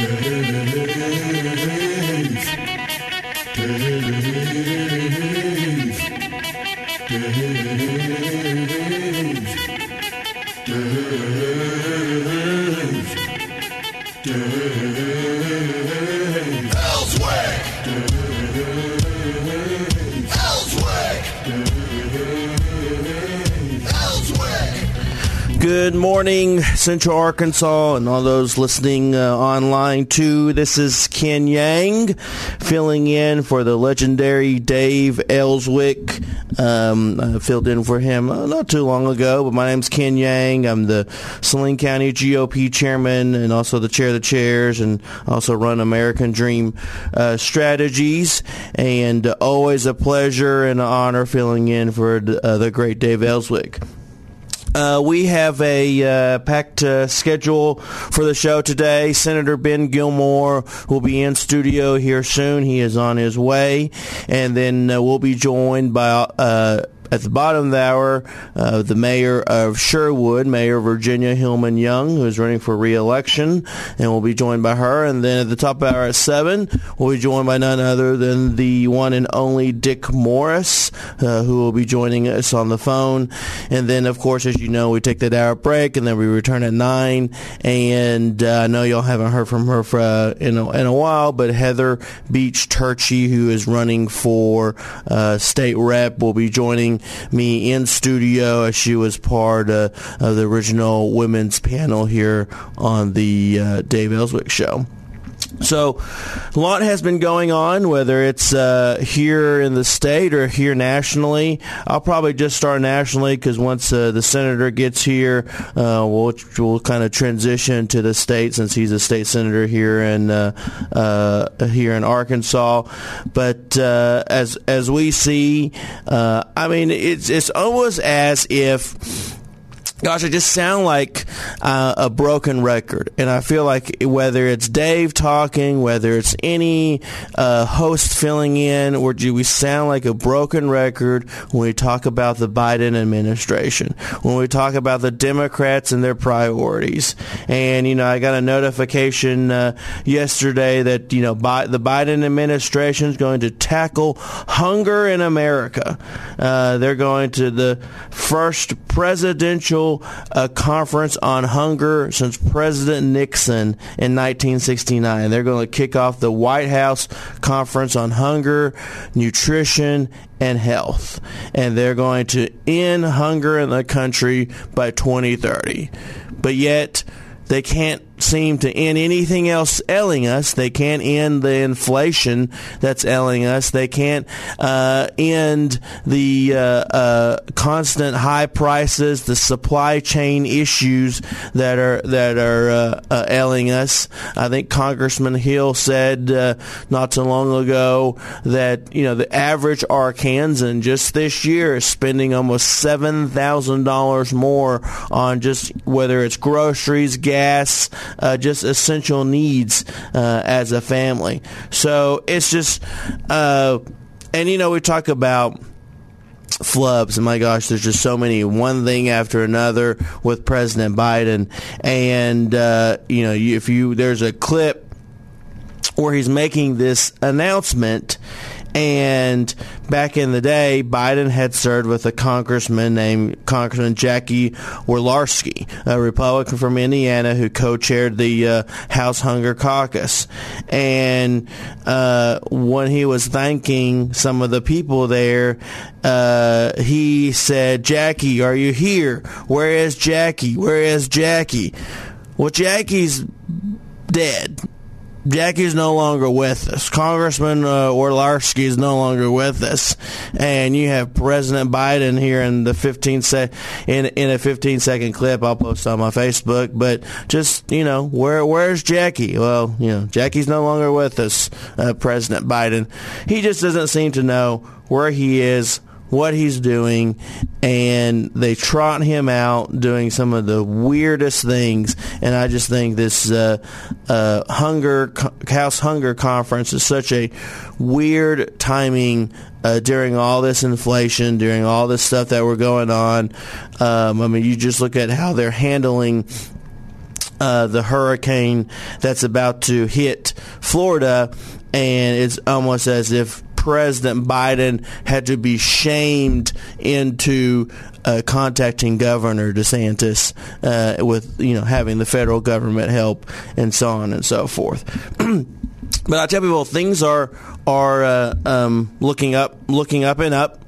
Good morning, Central Arkansas, and all those listening uh, online too. This is Ken Yang filling in for the legendary Dave Elswick. Um, I filled in for him uh, not too long ago, but my name's Ken Yang. I'm the Saline County GOP chairman and also the chair of the chairs, and also run American Dream uh, Strategies. And uh, always a pleasure and an honor filling in for uh, the great Dave Elswick. Uh, we have a uh, packed uh, schedule for the show today. Senator Ben Gilmore will be in studio here soon. He is on his way. And then uh, we'll be joined by uh, at the bottom of the hour, uh, the mayor of Sherwood, Mayor Virginia Hillman Young, who is running for re-election, and we'll be joined by her. And then at the top hour at 7, we'll be joined by none other than the one and only Dick Morris, uh, who will be joining us on the phone. And then, of course, as you know, we take that hour break, and then we return at 9. And uh, I know y'all haven't heard from her for, uh, in, a, in a while, but Heather Beach Turchi, who is running for uh, state rep, will be joining me in studio as she was part uh, of the original women's panel here on the uh, Dave Elswick show. So, a lot has been going on, whether it's uh, here in the state or here nationally. I'll probably just start nationally because once uh, the senator gets here, uh, we'll we'll kind of transition to the state since he's a state senator here in uh, uh, here in Arkansas. But uh, as as we see, I mean, it's it's almost as if Gosh, I just sound like uh, a broken record. And I feel like whether it's Dave talking, whether it's any uh, host filling in, or do we sound like a broken record when we talk about the Biden administration, when we talk about the Democrats and their priorities. And, you know, I got a notification uh, yesterday that, you know, Bi- the Biden administration is going to tackle hunger in America. Uh, they're going to the first presidential a uh, conference on hunger since President Nixon in 1969. They're going to kick off the White House Conference on Hunger, Nutrition, and Health. And they're going to end hunger in the country by 2030. But yet, they can't seem to end anything else ailing us. They can't end the inflation that's ailing us. They can't uh, end the uh, uh, constant high prices, the supply chain issues that are that are uh, uh, ailing us. I think Congressman Hill said uh, not too long ago that you know the average Arkansan just this year is spending almost seven thousand dollars more on just whether it's groceries, gas uh, just essential needs uh, as a family. So it's just, uh, and you know, we talk about flubs and my gosh there's just so many one thing after another with president biden and uh, you know if you there's a clip where he's making this announcement and back in the day, Biden had served with a congressman named Congressman Jackie Walorski, a Republican from Indiana who co-chaired the uh, House Hunger Caucus. And uh, when he was thanking some of the people there, uh, he said, "Jackie, are you here? Where is Jackie? Where is Jackie?" Well, Jackie's dead Jackie's no longer with us. Congressman uh, Walorski is no longer with us, and you have President Biden here in the 15 sec in in a 15 second clip. I'll post on my Facebook. But just you know, where where's Jackie? Well, you know, Jackie's no longer with us. Uh, President Biden, he just doesn't seem to know where he is what he's doing, and they trot him out doing some of the weirdest things. And I just think this uh, uh, hunger House Hunger Conference is such a weird timing uh, during all this inflation, during all this stuff that we're going on. Um, I mean, you just look at how they're handling. Uh, the hurricane that's about to hit Florida, and it's almost as if President Biden had to be shamed into uh, contacting Governor DeSantis uh, with you know having the federal government help and so on and so forth. but I tell people things are are uh, um, looking up, looking up and up,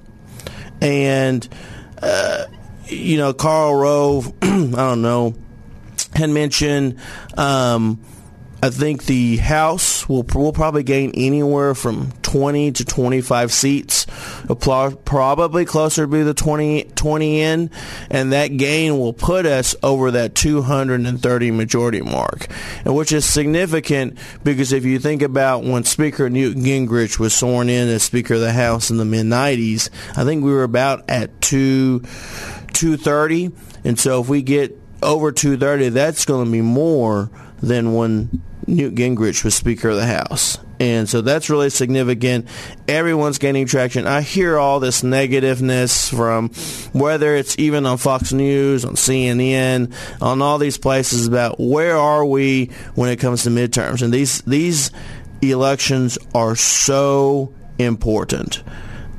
and uh, you know Karl Rove, I don't know, had mentioned. Um, I think the House will will probably gain anywhere from 20 to 25 seats, probably closer to the 20, 20 in, and that gain will put us over that 230 majority mark, and which is significant because if you think about when Speaker Newt Gingrich was sworn in as Speaker of the House in the mid 90s, I think we were about at two 230, and so if we get over 230, that's going to be more than when Newt Gingrich was Speaker of the House. And so that's really significant. Everyone's gaining traction. I hear all this negativeness from whether it's even on Fox News, on CNN, on all these places about where are we when it comes to midterms. And these these elections are so important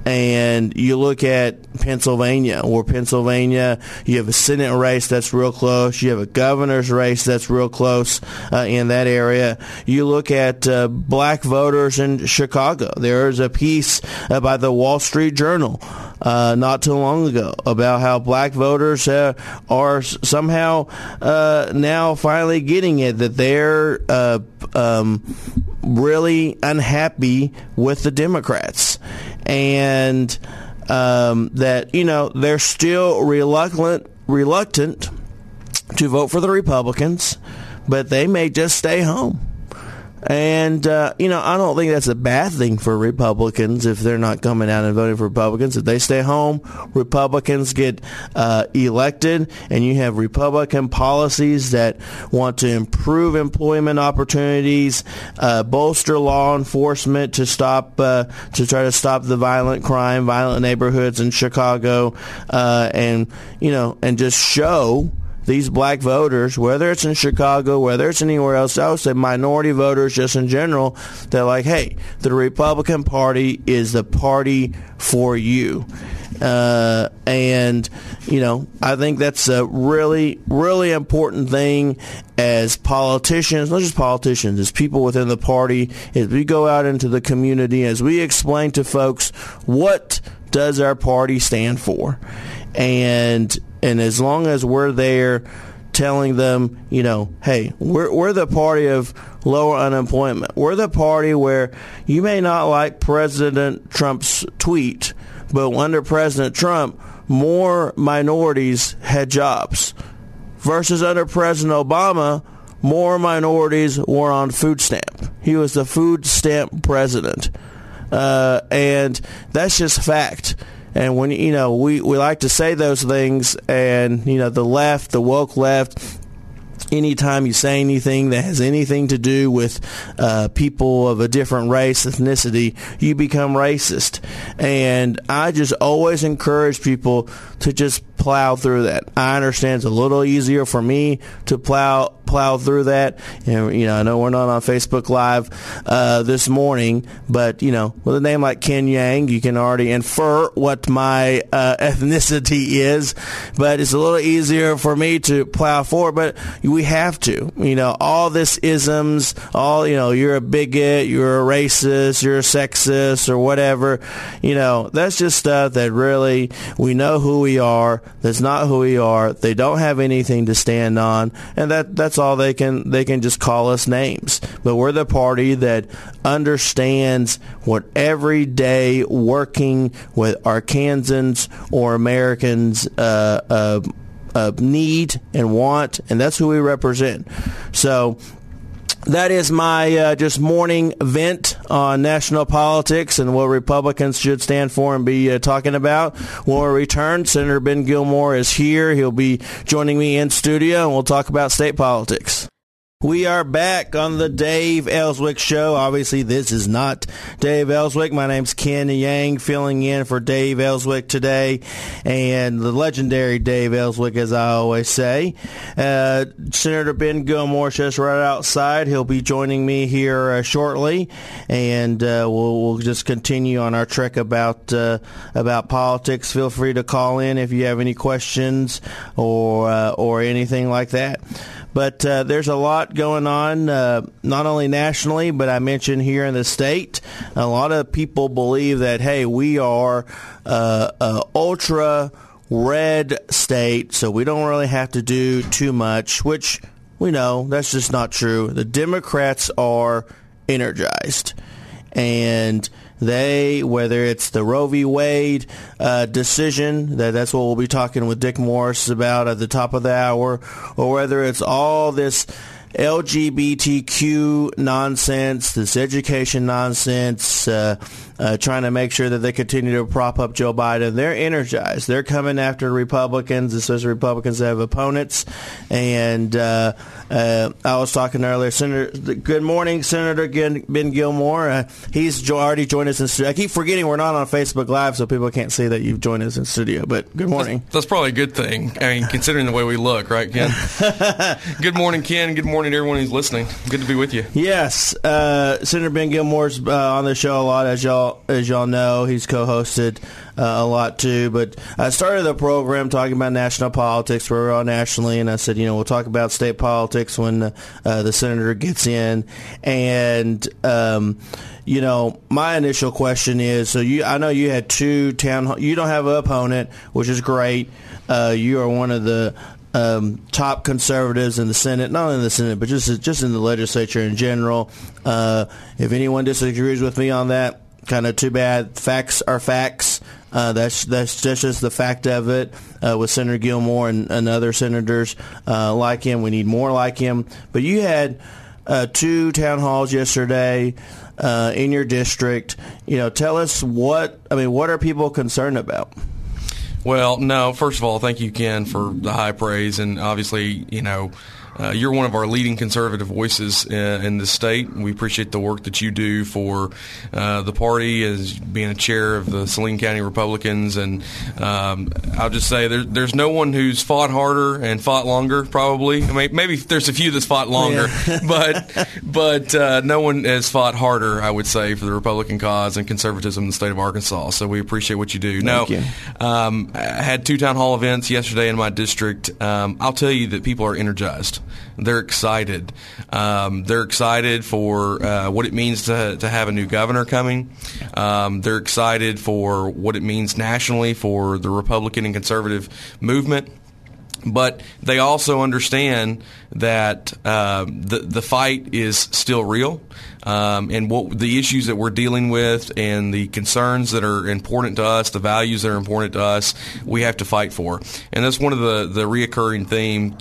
and you look at Pennsylvania, where Pennsylvania, you have a Senate race that's real close. You have a governor's race that's real close uh, in that area. You look at uh, black voters in Chicago. There's a piece uh, by the Wall Street Journal uh, not too long ago about how black voters uh, are somehow uh, now finally getting it that they're um, really unhappy with the Democrats and um, that you know they're still reluctant reluctant to vote for the Republicans, but they may just stay home. And, uh, you know, I don't think that's a bad thing for Republicans if they're not coming out and voting for Republicans. If they stay home, Republicans get uh, elected, and you have Republican policies that want to improve employment opportunities, uh, bolster law enforcement to stop, uh, to try to stop the violent crime, violent neighborhoods in Chicago, uh, and, you know, and just show these black voters, whether it's in Chicago, whether it's anywhere else, I would say minority voters just in general, they're like, hey, the Republican Party is the party for you. Uh, and, you know, I think that's a really, really important thing as politicians, not just politicians, as people within the party, as we go out into the community, as we explain to folks what does our party stand for. And and as long as we're there telling them, you know, hey, we're, we're the party of lower unemployment. We're the party where you may not like President Trump's tweet, but under President Trump, more minorities had jobs. Versus under President Obama, more minorities were on food stamp. He was the food stamp president. Uh, and that's just fact. And when you know we, we like to say those things, and you know the left, the woke left, anytime you say anything that has anything to do with uh, people of a different race, ethnicity, you become racist. And I just always encourage people to just plow through that. I understand it's a little easier for me to plow plow through that. And, you know, I know we're not on Facebook Live uh, this morning, but you know, with a name like Ken Yang, you can already infer what my uh, ethnicity is. But it's a little easier for me to plow forward. But we have to. You know, all this isms, all you know, you're a bigot, you're a racist, you're a sexist, or whatever. You know, that's just stuff that really we know who we are. That's not who we are. They don't have anything to stand on, and that that's all they can. They can just call us names. But we're the party that understands what everyday working with Arkansans or Americans. Uh, uh, need and want, and that's who we represent. So that is my uh, just morning vent on national politics and what Republicans should stand for and be uh, talking about. When we return, Senator Ben Gilmore is here. He'll be joining me in studio, and we'll talk about state politics. We are back on the Dave Elswick Show. Obviously, this is not Dave Elswick. My name's Ken Yang, filling in for Dave Elswick today, and the legendary Dave Elswick, as I always say. Uh, Senator Ben Gilmore just right outside. He'll be joining me here uh, shortly, and uh, we'll, we'll, just continue on our trek about uh, about politics. Feel free to call in if you have any questions or uh, or anything like that. But uh, there's a lot going on, uh, not only nationally, but I mentioned here in the state. A lot of people believe that, hey, we are uh, ultra red state, so we don't really have to do too much, which we know that's just not true. The Democrats are energized. And they, whether it's the Roe v. Wade uh, decision, that that's what we'll be talking with Dick Morris about at the top of the hour, or whether it's all this LGBTQ nonsense, this education nonsense, uh, uh, trying to make sure that they continue to prop up Joe Biden. They're energized. They're coming after Republicans, especially Republicans that have opponents. And uh, uh, I was talking earlier, Senator. Good morning, Senator Ben Gilmore. Uh, he's already joined us in studio. I keep forgetting we're not on Facebook Live, so people can't see that you've joined us in studio. But good morning. That's, that's probably a good thing. I mean, considering the way we look, right, Ken? good morning, Ken. Good morning to everyone who's listening. Good to be with you. Yes, uh, Senator Ben Gilmore's uh, on the show a lot, as y'all as y'all know. He's co-hosted uh, a lot too. But I started the program talking about national politics. We're all nationally, and I said, you know, we'll talk about state politics when uh, the senator gets in. And um, you know, my initial question is: so you, I know you had two town. You don't have an opponent, which is great. Uh, you are one of the um, top conservatives in the Senate, not in the Senate, but just just in the legislature in general. Uh, if anyone disagrees with me on that, kind of too bad. Facts are facts. Uh, that's, that's just the fact of it. Uh, with Senator Gilmore and, and other senators uh, like him, we need more like him. But you had uh, two town halls yesterday uh, in your district. You know, tell us what I mean. What are people concerned about? Well, no. First of all, thank you, Ken, for the high praise, and obviously, you know. Uh, you're one of our leading conservative voices in, in, the state. We appreciate the work that you do for uh, the party as being a chair of the Saline County Republicans. And um, I'll just say there, there's no one who's fought harder and fought longer. Probably, I mean, maybe there's a few that's fought longer, yeah. but but uh, no one has fought harder. I would say for the Republican cause and conservatism in the state of Arkansas. So we appreciate what you do. Thank now, you. Um, I had two town hall events yesterday in my district. Um, I'll tell you that people are energized. They're excited. Um, they're excited for uh, what it means to, to have a new governor coming. Um, they're excited for what it means nationally for the Republican and conservative movement but they also understand that uh, the the fight is still real, um, and what the issues that we're dealing with and the concerns that are important to us, the values that are important to us, we have to fight for. And that's one of the the reoccurring theme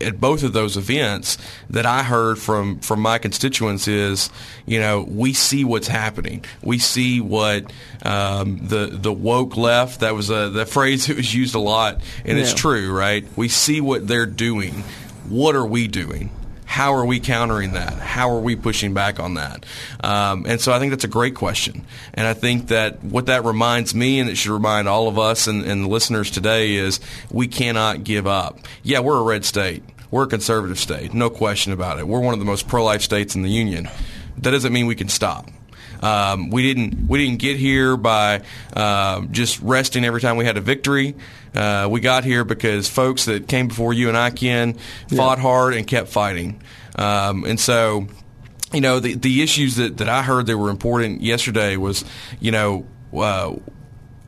at both of those events that I heard from from my constituents is, you know, we see what's happening. We see what um, the the woke left. That was a the phrase that was used a lot, and yeah. it's true, right? We see what they're doing. What are we doing? How are we countering that? How are we pushing back on that? Um, and so I think that's a great question. And I think that what that reminds me, and it should remind all of us and, and the listeners today, is we cannot give up. Yeah, we're a red state. We're a conservative state, no question about it. We're one of the most pro life states in the union. That doesn't mean we can stop. Um, we didn't we didn't get here by uh, just resting every time we had a victory. Uh, we got here because folks that came before you and I, Ken, fought hard and kept fighting. Um, and so, you know, the the issues that, that I heard that were important yesterday was, you know. Uh,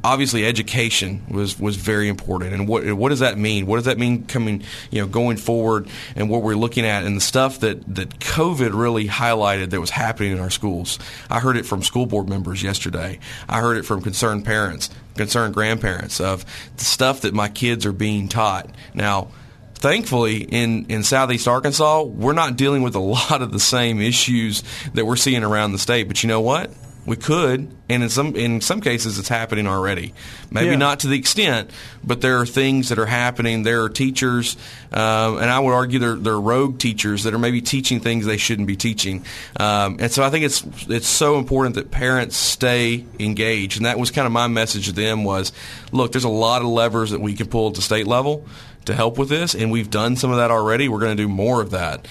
obviously education was, was very important. And what what does that mean? What does that mean coming you know going forward and what we're looking at and the stuff that that covid really highlighted that was happening in our schools? I heard it from school board members yesterday. I heard it from concerned parents concerned grandparents of the stuff that my kids are being taught. Now thankfully in, in southeast arkansas we're not dealing with a lot of the same issues that we're seeing around the state. But you know what we could, and in some in some cases, it's happening already. Maybe Yeah. not to the extent, but there are things that are happening. There are teachers, um, and I would argue they're, they're rogue teachers that are maybe teaching things they shouldn't be teaching. Um, and so I think it's it's so important that parents stay engaged. And that was kind of my message to them was, look, there's a lot of levers that we can pull at the state level to help with this, and we've done some of that already. We're going to do more of that.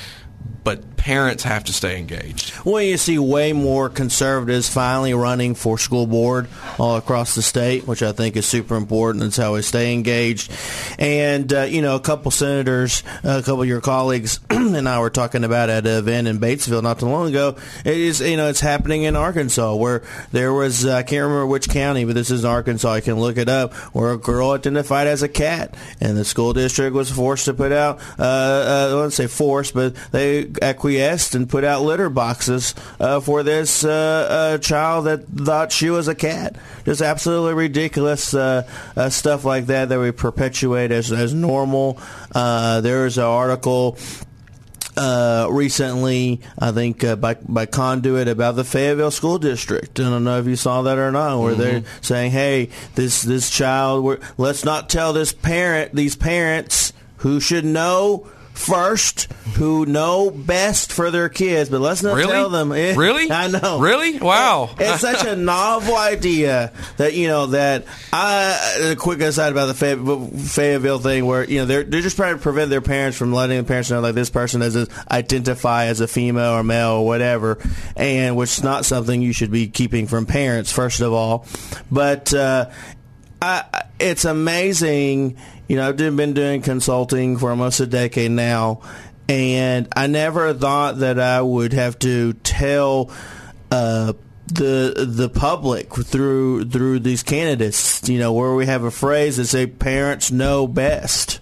But parents have to stay engaged. Well, you see way more conservatives finally running for school board all across the state, which I think is super important. That's how we stay engaged. And, uh, you know, a couple senators, a couple of your colleagues and I were talking about at an event in Batesville not too long ago. It is, you know, it's happening in Arkansas where there was, I can't remember which county, but this is Arkansas. I can look it up, where a girl identified as a cat and the school district was forced to put out, uh, uh, I wouldn't say forced, but they acquiesced and put out litter boxes uh, for this uh, uh, child that thought she was a cat. Just absolutely ridiculous uh, uh, stuff like that that we perpetuate as, as normal. Uh, there an article uh, recently, I think uh, by by Conduit about the Fayetteville School District. I don't know if you saw that or not. Where they're saying, "Hey, this this child, let's not tell this parent, these parents who should know." First, who know best for their kids, but let's not Really? tell them. Eh, Really? I know. Really? Wow. It's such a novel idea that you know that I. A quick aside about the Fay- Fayetteville thing, where you know they're they're just trying to prevent their parents from letting the parents know like this person doesn't identify as a female or male or whatever, and which is not something you should be keeping from parents first of all, but. Uh, It's amazing. You know, I've been doing consulting for almost a decade now, and I never thought that I would have to tell uh, the the public through through these candidates. You know, where we have a phrase that say "parents know best."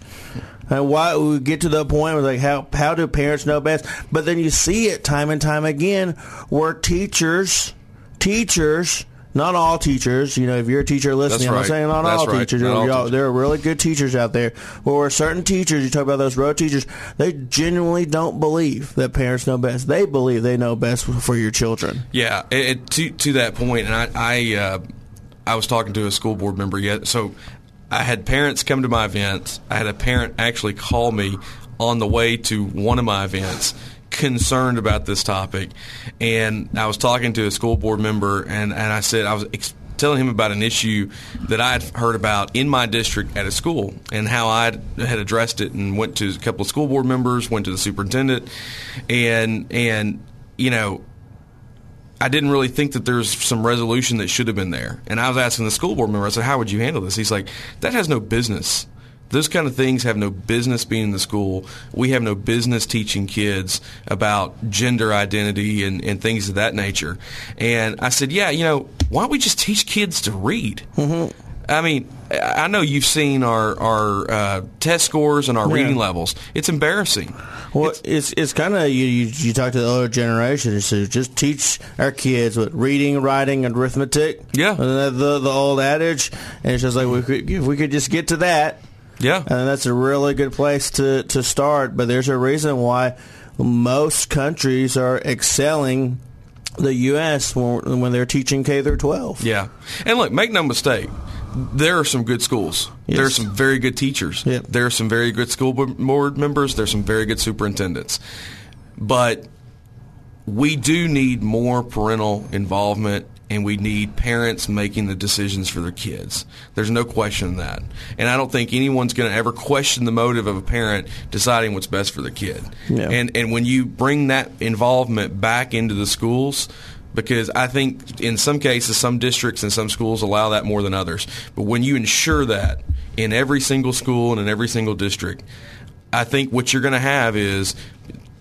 And why we get to the point where like how how do parents know best? But then you see it time and time again where teachers teachers not all teachers, you know, if you're a teacher listening, I'm saying not That's all right. teachers. Not all teachers. There are really good teachers out there. But where certain teachers, you talk about those road teachers, they genuinely don't believe that parents know best. They believe they know best for your children. Yeah, it, it- to to that point, and I I, uh, I was talking to a school board member yet. So I had parents come to my events. I had a parent actually call me on the way to one of my events concerned about this topic and I was talking to a school board member and, and I said I was ex- telling him about an issue that I had heard about in my district at a school and how I had addressed it and went to a couple of school board members, went to the superintendent and and you know I didn't really think that there's some resolution that should have been there. And I was asking the school board member, I said, How would you handle this? He's like, That has no business. Those kind of things have no business being in the school. We have no business teaching kids about gender identity and, and things of that nature. And I said, Yeah, you know, why don't we just teach kids to read? Mm-hmm. I mean, I know you've seen our, our uh, test scores and our Yeah. reading levels. It's embarrassing. Well, it's it's, kind of you, you. You talk to the older generation, so just teach our kids what reading, writing, and arithmetic. Yeah. the the, the old adage, and it's just like we could, if we could just get to that, Yeah. and that's a really good place to to start. But there's a reason why most countries are excelling the U.S. when, when they're teaching K through 12. Yeah. And look, make no mistake, there are some good schools. Yes. There are some very good teachers. Yep. There are some very good school board members. There's some very good superintendents. But we do need more parental involvement and we need parents making the decisions for their kids. There's no question that. And I don't think anyone's going to ever question the motive of a parent deciding what's best for their kid. Yeah. And and when you bring that involvement back into the schools, because I think in some cases, some districts and some schools allow that more than others. But when you ensure that in every single school and in every single district, I think what you're going to have is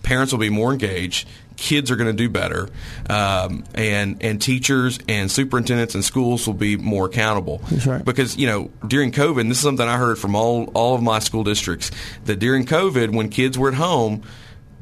parents will be more engaged kids are going to do better, um, and and teachers and superintendents and schools will be more accountable. That's right. Because you know during COVID, and this is something I heard from all all of my school districts that during COVID, when kids were at home.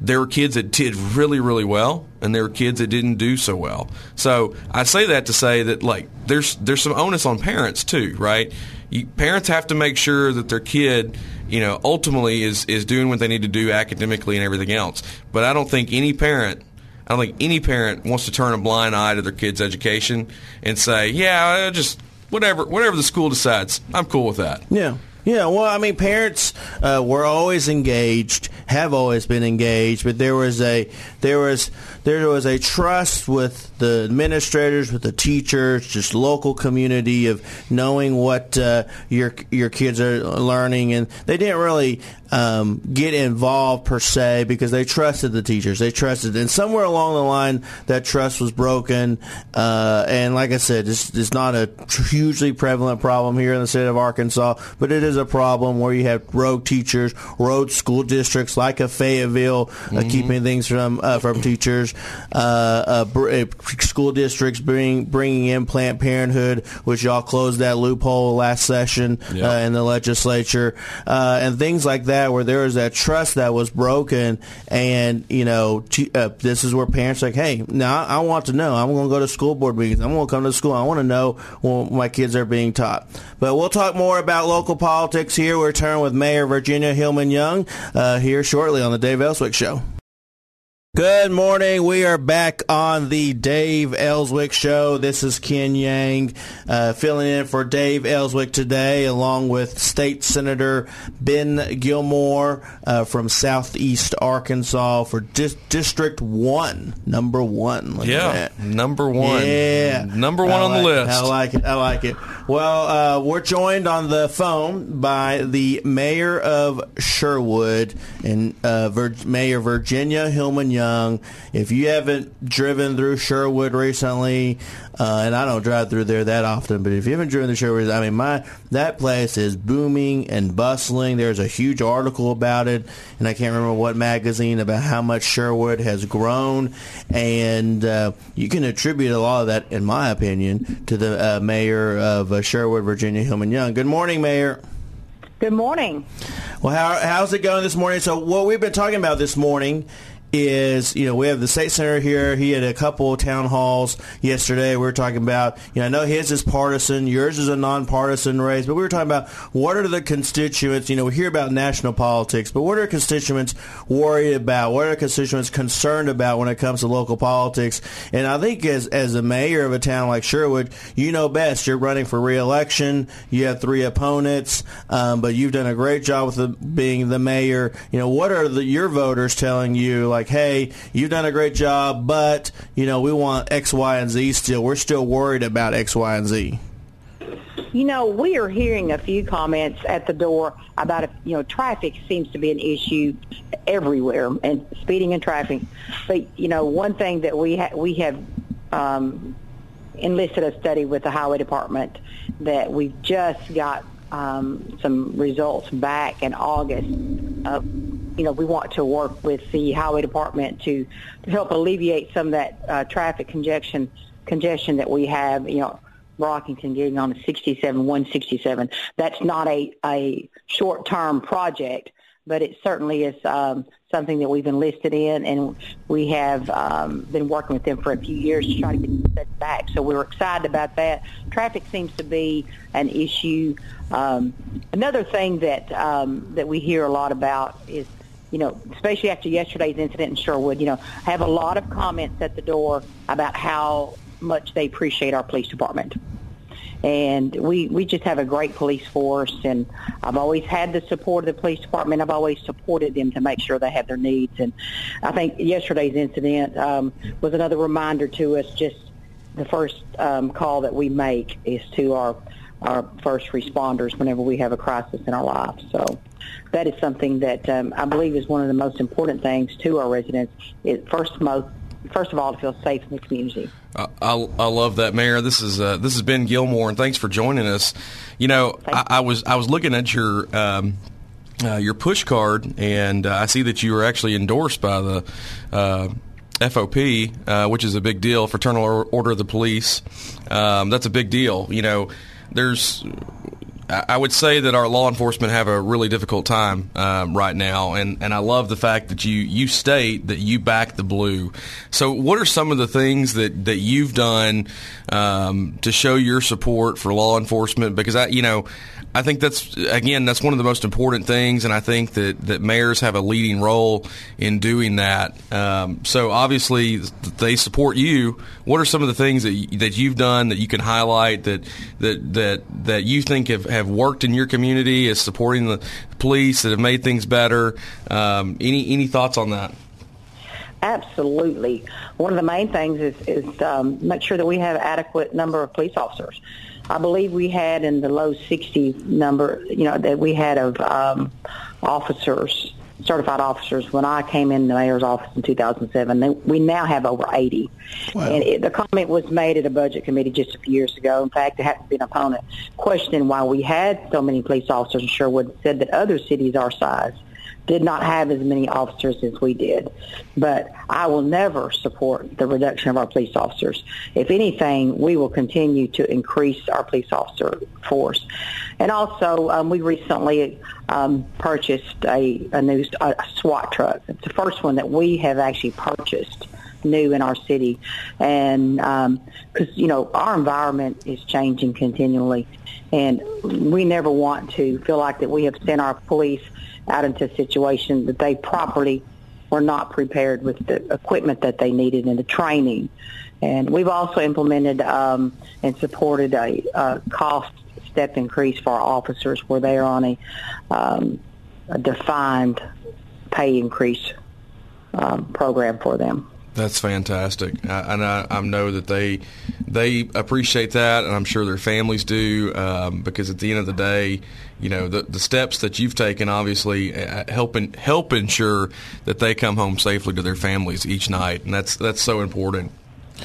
There were kids that did really, really well, and there were kids that didn't do so well. So I say that to say that like there's there's some onus on parents too, right? You, parents have to make sure that their kid you know, ultimately is is doing what they need to do academically and everything else. But I don't think any parent I don't think any parent wants to turn a blind eye to their kid's education and say, "Yeah, just whatever, whatever the school decides, I'm cool with that." Yeah. Yeah, well, I mean, parents uh, were always engaged, have always been engaged, but there was a there was there was a trust with the administrators, with the teachers, just local community of knowing what uh, your your kids are learning, and they didn't really um, get involved per se because they trusted the teachers. They trusted, and somewhere along the line, that trust was broken. Uh, and like I said, it's, it's not a hugely prevalent problem here in the state of Arkansas, but it is a problem where you have rogue teachers, rogue school districts like a Fayetteville, uh, mm-hmm. keeping things from uh, from teachers. Uh, uh, school districts bring, bringing in Planned Parenthood, which y'all closed that loophole last session yep. in the legislature, and things like that that where there was that trust that was broken, and you know, uh, this is where parents are like, hey, now I, I want to know. I'm going to go to school board meetings. I'm going to come to school. I want to know when my kids are being taught. But we'll talk more about local politics here. We're turning with Mayor Virginia Hillman Young uh, here shortly on the Dave Elswick Show. Good morning. We are back on the Dave Elswick Show. This is Ken Yang uh, filling in for Dave Elswick today, along with State Senator Ben Gilmore uh, from Southeast Arkansas for Dis- District 1, number one. Look yeah, number one. Yeah. Number one on the list. I like it. I like it. Well, uh, we're joined on the phone by the mayor of Sherwood and uh, Vir- Mayor Virginia Hillman Young Young. If you haven't driven through Sherwood recently, uh, and I don't drive through there that often, but if you haven't driven through Sherwood, I mean, my that place is booming and bustling. There's a huge article about it, and I can't remember what magazine about how much Sherwood has grown, and uh, you can attribute a lot of that, in my opinion, to the uh, mayor of uh, Sherwood, Virginia Hillman Young. Good morning, Mayor. Good morning. Well, how, how's it going this morning? So, what we've been talking about this morning is, you know, we have the state senator here. He had a couple town halls yesterday. We were talking about, you know, I know his is partisan, yours is a nonpartisan race, but we were talking about what are the constituents, you know, we hear about national politics, but what are constituents worried about? What are constituents concerned about when it comes to local politics? And I think as, as a mayor of a town like Sherwood, you know best. You're running for reelection. You have three opponents, um, but you've done a great job with the, being the mayor. You know, what are the, your voters telling you, like, like, hey, you've done a great job, but, you know, we want X, Y, and Z still. We're still worried about X, Y, and Z. You know, we are hearing a few comments at the door about, you know, traffic seems to be an issue everywhere, and speeding and traffic. But you know, one thing that we ha- we have um, enlisted a study with the highway department that we've just got um, some results back in August of you know, we want to work with the highway department to, to help alleviate some of that uh, traffic congestion congestion that we have. You know, Brockington getting on the 67, 167. That's not a, a short-term project, but it certainly is um, something that we've enlisted in, and we have um, been working with them for a few years to try to get that back. So we're excited about that. Traffic seems to be an issue. Um, another thing that um, that we hear a lot about is you know, especially after yesterday's incident in Sherwood, you know, I have a lot of comments at the door about how much they appreciate our police department. And we, we just have a great police force, and I've always had the support of the police department. I've always supported them to make sure they have their needs. And I think yesterday's incident um, was another reminder to us just the first um, call that we make is to our our first responders whenever we have a crisis in our lives. So that is something that um, I believe is one of the most important things to our residents. It, first, most first of all to feel safe in the community. I, I, I love that, Mayor. This is uh, this is Ben Gilmore, and thanks for joining us. You know, I, I, was I was looking at your. Um, uh, your push card, and uh, I see that you were actually endorsed by the uh, FOP, uh, which is a big deal, Fraternal Order of the Police. Um, that's a big deal. You know, there's I would say that our law enforcement have a really difficult time um, right now, and, and I love the fact that you, you state that you back the blue. So, what are some of the things that, that you've done um, to show your support for law enforcement? Because I, you know, I think that's again that's one of the most important things, and I think that, that mayors have a leading role in doing that. Um, so obviously they support you. What are some of the things that that you've done that you can highlight that that that that you think have, have worked in your community as supporting the police that have made things better? Um, any any thoughts on that? Absolutely. One of the main things is, is um, make sure that we have adequate number of police officers. I believe we had in the low 60 number, you know, that we had of um, officers, certified officers. When I came in the mayor's office in 2007, they, we now have over 80. Wow. And it, the comment was made at a budget committee just a few years ago. In fact, it happened to be an opponent questioning why we had so many police officers in Sherwood. Said that other cities our size did not have as many officers as we did. But I will never support the reduction of our police officers. If anything, we will continue to increase our police officer force. And also, um, we recently um, purchased a, a new a SWAT truck. It's the first one that we have actually purchased new in our city and because um, you know our environment is changing continually and we never want to feel like that we have sent our police out into a situation that they properly were not prepared with the equipment that they needed and the training. And we've also implemented um, and supported a, a, cost step increase for our officers where they are on a, um, a defined pay increase um, program for them. That's fantastic, I, and I, I, know that they they appreciate that, and I'm sure their families do, um, because at the end of the day, you know, the the steps that you've taken obviously help help ensure that they come home safely to their families each night, and that's that's so important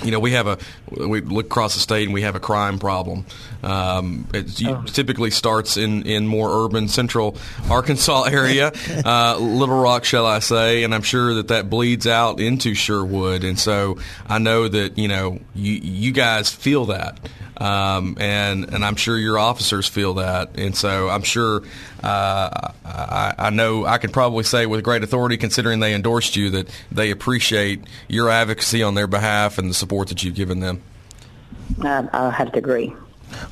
you know, we have a we look across the state and we have a crime problem. Um, it oh. typically starts in, in more urban central Arkansas area, uh, Little Rock, shall I say, and I'm sure that that bleeds out into Sherwood. And so I know that you know you you guys feel that. Um, and and I'm sure your officers feel that, and so I'm sure uh, I, I, know I can probably say with great authority, considering they endorsed you, that they appreciate your advocacy on their behalf and the support that you've given them. I, I have to agree.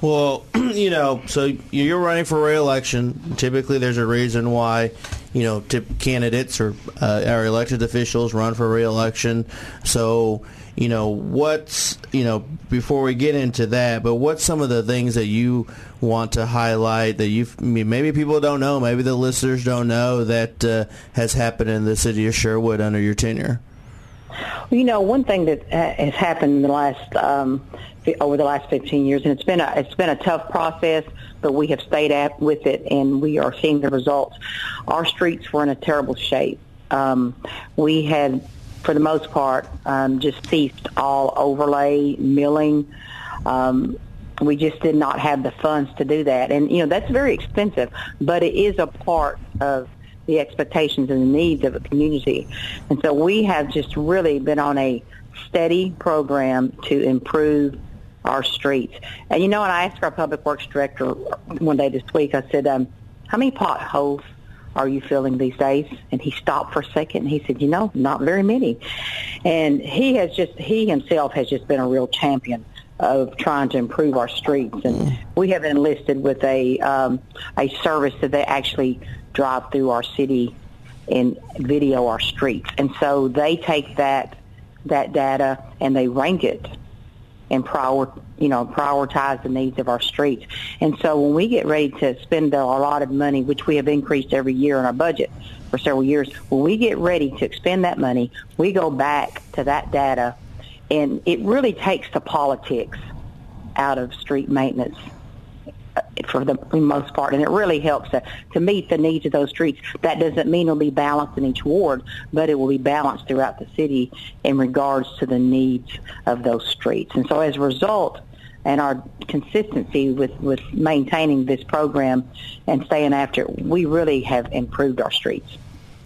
Well, you know, so you're running for re-election. Typically, there's a reason why, you know, candidates or uh, our elected officials run for re-election. So you know, what's, you know, before we get into that, but what's some of the things that you want to highlight that you maybe people don't know, maybe the listeners don't know that uh, has happened in the city of Sherwood under your tenure? You know, one thing that has happened in the last um, over the last 15 years, and it's been a it's been a tough process, but we have stayed at with it, and we are seeing the results. Our streets were in a terrible shape. Um, we had for the most part, um, just ceased all overlay milling. Um, we just did not have the funds to do that. And, you know, that's very expensive, but it is a part of the expectations and the needs of a community. And so we have just really been on a steady program to improve our streets. And, you know, and I asked our public works director one day this week, I said, um, how many potholes are you feeling these days? And he stopped for a second and he said, you know, not very many. And he has just, he himself has just been a real champion of trying to improve our streets. And we have enlisted with a, um, a service that they actually drive through our city and video our streets. And so they take that, that data and they rank it and prior, you know, prioritize the needs of our streets. And so when we get ready to spend a lot of money, which we have increased every year in our budget for several years, when we get ready to expend that money, we go back to that data, and it really takes the politics out of street maintenance uh, for the most part, and it really helps to, to meet the needs of those streets. That doesn't mean it'll be balanced in each ward, but it will be balanced throughout the city in regards to the needs of those streets. And so as a result, and our consistency with, with maintaining this program and staying after it, we really have improved our streets.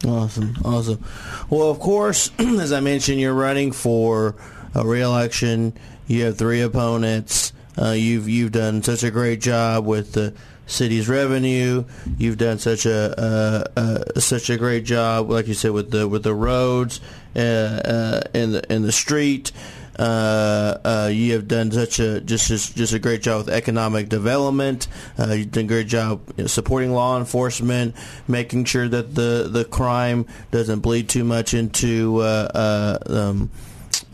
Awesome, awesome. Well, of course, as I mentioned, you're running for a reelection. You have three opponents. Uh, you've you've done such a great job with the city's revenue. You've done such a uh, uh, such a great job, like you said, with the with the roads uh, uh, in the in the street. Uh, uh, you have done such a just just, a great job with economic development. Uh, you've done a great job you supporting law enforcement, making sure that the the crime doesn't bleed too much into. Uh, um,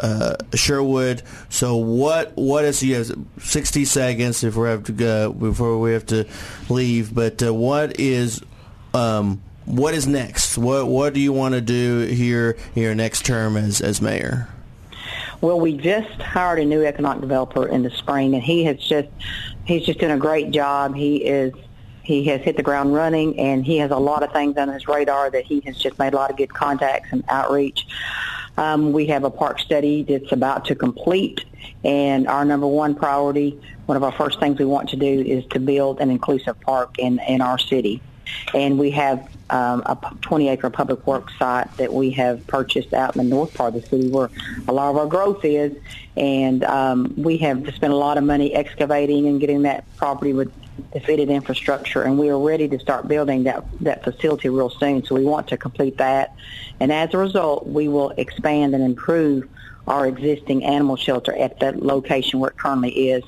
uh, Sherwood. So what what is he has sixty seconds before we have to go before we have to leave. But uh, what is um, what is next? What what do you want to do here your next term as as mayor? Well, we just hired a new economic developer in the spring, and he has just he's just doing a great job. He is he has hit the ground running, and he has a lot of things on his radar that he has just made a lot of good contacts and outreach. Um, we have a park study that's about to complete, and our number one priority, one of our first things we want to do is to build an inclusive park in, in our city. And we have um, a 20-acre public works site that we have purchased out in the north part of the city where a lot of our growth is. And um, we have spent a lot of money excavating and getting that property with the fitted infrastructure, and we are ready to start building that, that facility real soon. So we want to complete that. And as a result, we will expand and improve our existing animal shelter at the location where it currently is.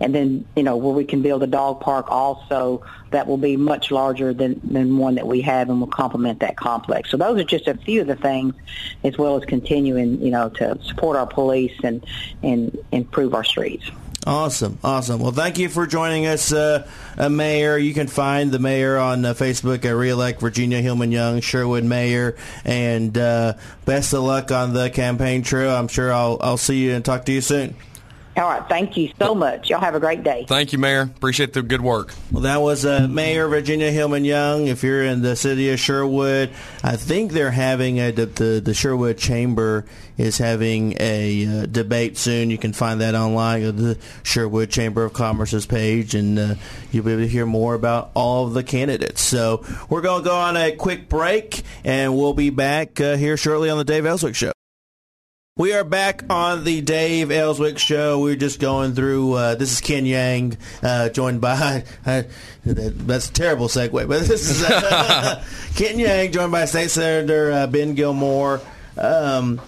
And then, you know, where we can build a dog park also that will be much larger than, than one that we have and will complement that complex. So those are just a few of the things as well as continuing, you know, to support our police and, and improve our streets. Awesome, awesome. Well, thank you for joining us, uh, uh, Mayor. You can find the mayor on uh, Facebook at Reelect Virginia Hillman Young, Sherwood Mayor, and uh, best of luck on the campaign trail. I'm sure I'll I'll see you and talk to you soon. All right. Thank you so much. Y'all have a great day. Thank you, Mayor. Appreciate the good work. Well, that was uh, Mayor Virginia Hillman Young. If you're in the city of Sherwood, I think they're having a the the Sherwood Chamber is having a uh, debate soon. You can find that online at the Sherwood Chamber of Commerce's page, and uh, you'll be able to hear more about all of the candidates. So we're going to go on a quick break, and we'll be back uh, here shortly on the Dave Elswick Show. We are back on the Dave Elswick Show. We're just going through. Uh, this is Ken Yang, uh, joined by. Uh, that's a terrible segue, but this is Ken Yang, joined by State Senator uh, Ben Gilmore. Um,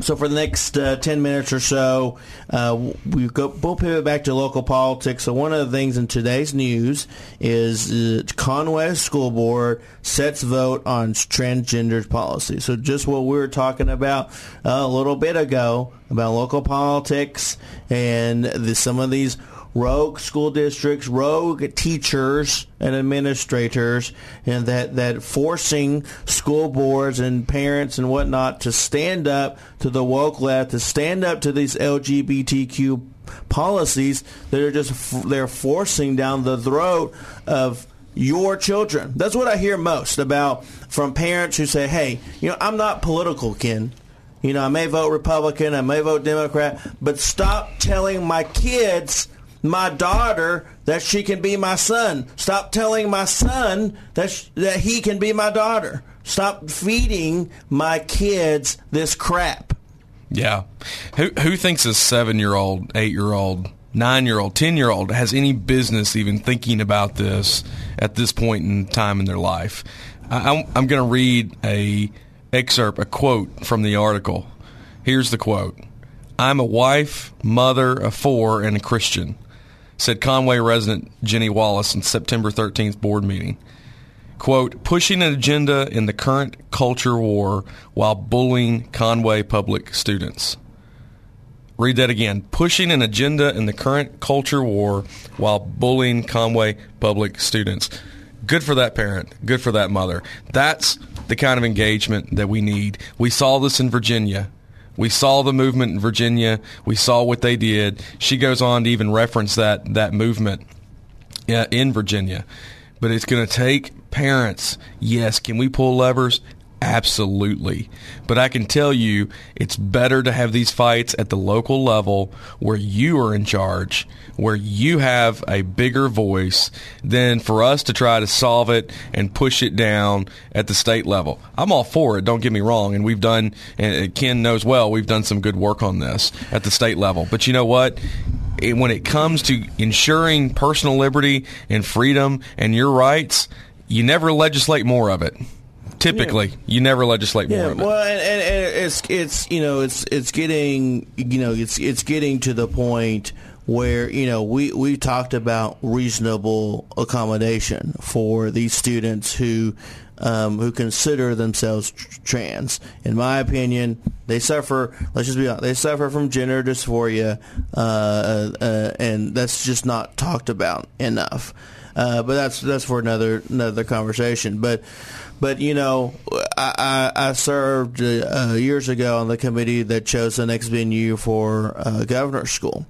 so for the next uh, 10 minutes or so, uh, we go, we'll pivot back to local politics. So one of the things in today's news is uh, Conway School Board sets vote on transgender policy. So just what we were talking about a little bit ago about local politics and the, some of these rogue school districts, rogue teachers and administrators, and that, that forcing school boards and parents and whatnot to stand up to the woke left, to stand up to these LGBTQ policies that are just they're forcing down the throat of your children. That's what I hear most about from parents who say, "Hey, you know, I'm not political, Ken. You know, I may vote Republican, I may vote Democrat, but stop telling my kids my daughter that she can be my son. Stop telling my son that, sh- that he can be my daughter. Stop feeding my kids this crap. Yeah. Who, who thinks a seven year old, eight year old, nine year old, ten year old has any business even thinking about this at this point in time in their life? I, I'm, I'm going to read a excerpt, a quote from the article. Here's the quote. I'm a wife, mother of four, and a Christian said Conway resident Jenny Wallace in September 13th board meeting. Quote, pushing an agenda in the current culture war while bullying Conway public students. Read that again. Pushing an agenda in the current culture war while bullying Conway public students. Good for that parent. Good for that mother. That's the kind of engagement that we need. We saw this in Virginia. We saw the movement in Virginia. We saw what they did. She goes on to even reference that that movement Yeah, in Virginia. But it's going to take parents. Yes, can we pull levers? Absolutely. But I can tell you it's better to have these fights at the local level where you are in charge, where you have a bigger voice than for us to try to solve it and push it down at the state level. I'm all for it, don't get me wrong. And we've done, and Ken knows well, we've done some good work on this at the state level. But you know what? when it comes to ensuring personal liberty and freedom and your rights, you never legislate more of it. Typically, yeah. you never legislate more. Yeah, well, and, and, and, it's it's you know it's it's getting you know it's it's getting to the point where you know we we talked about reasonable accommodation for these students who um, who consider themselves tr- trans. In my opinion, they suffer. Let's just be honest. They suffer from gender dysphoria, uh, uh, uh and that's just not talked about enough. Uh, but that's that's for another another conversation. But but you know, I, I, I served uh, years ago on the committee that chose the next venue for uh, governor's school.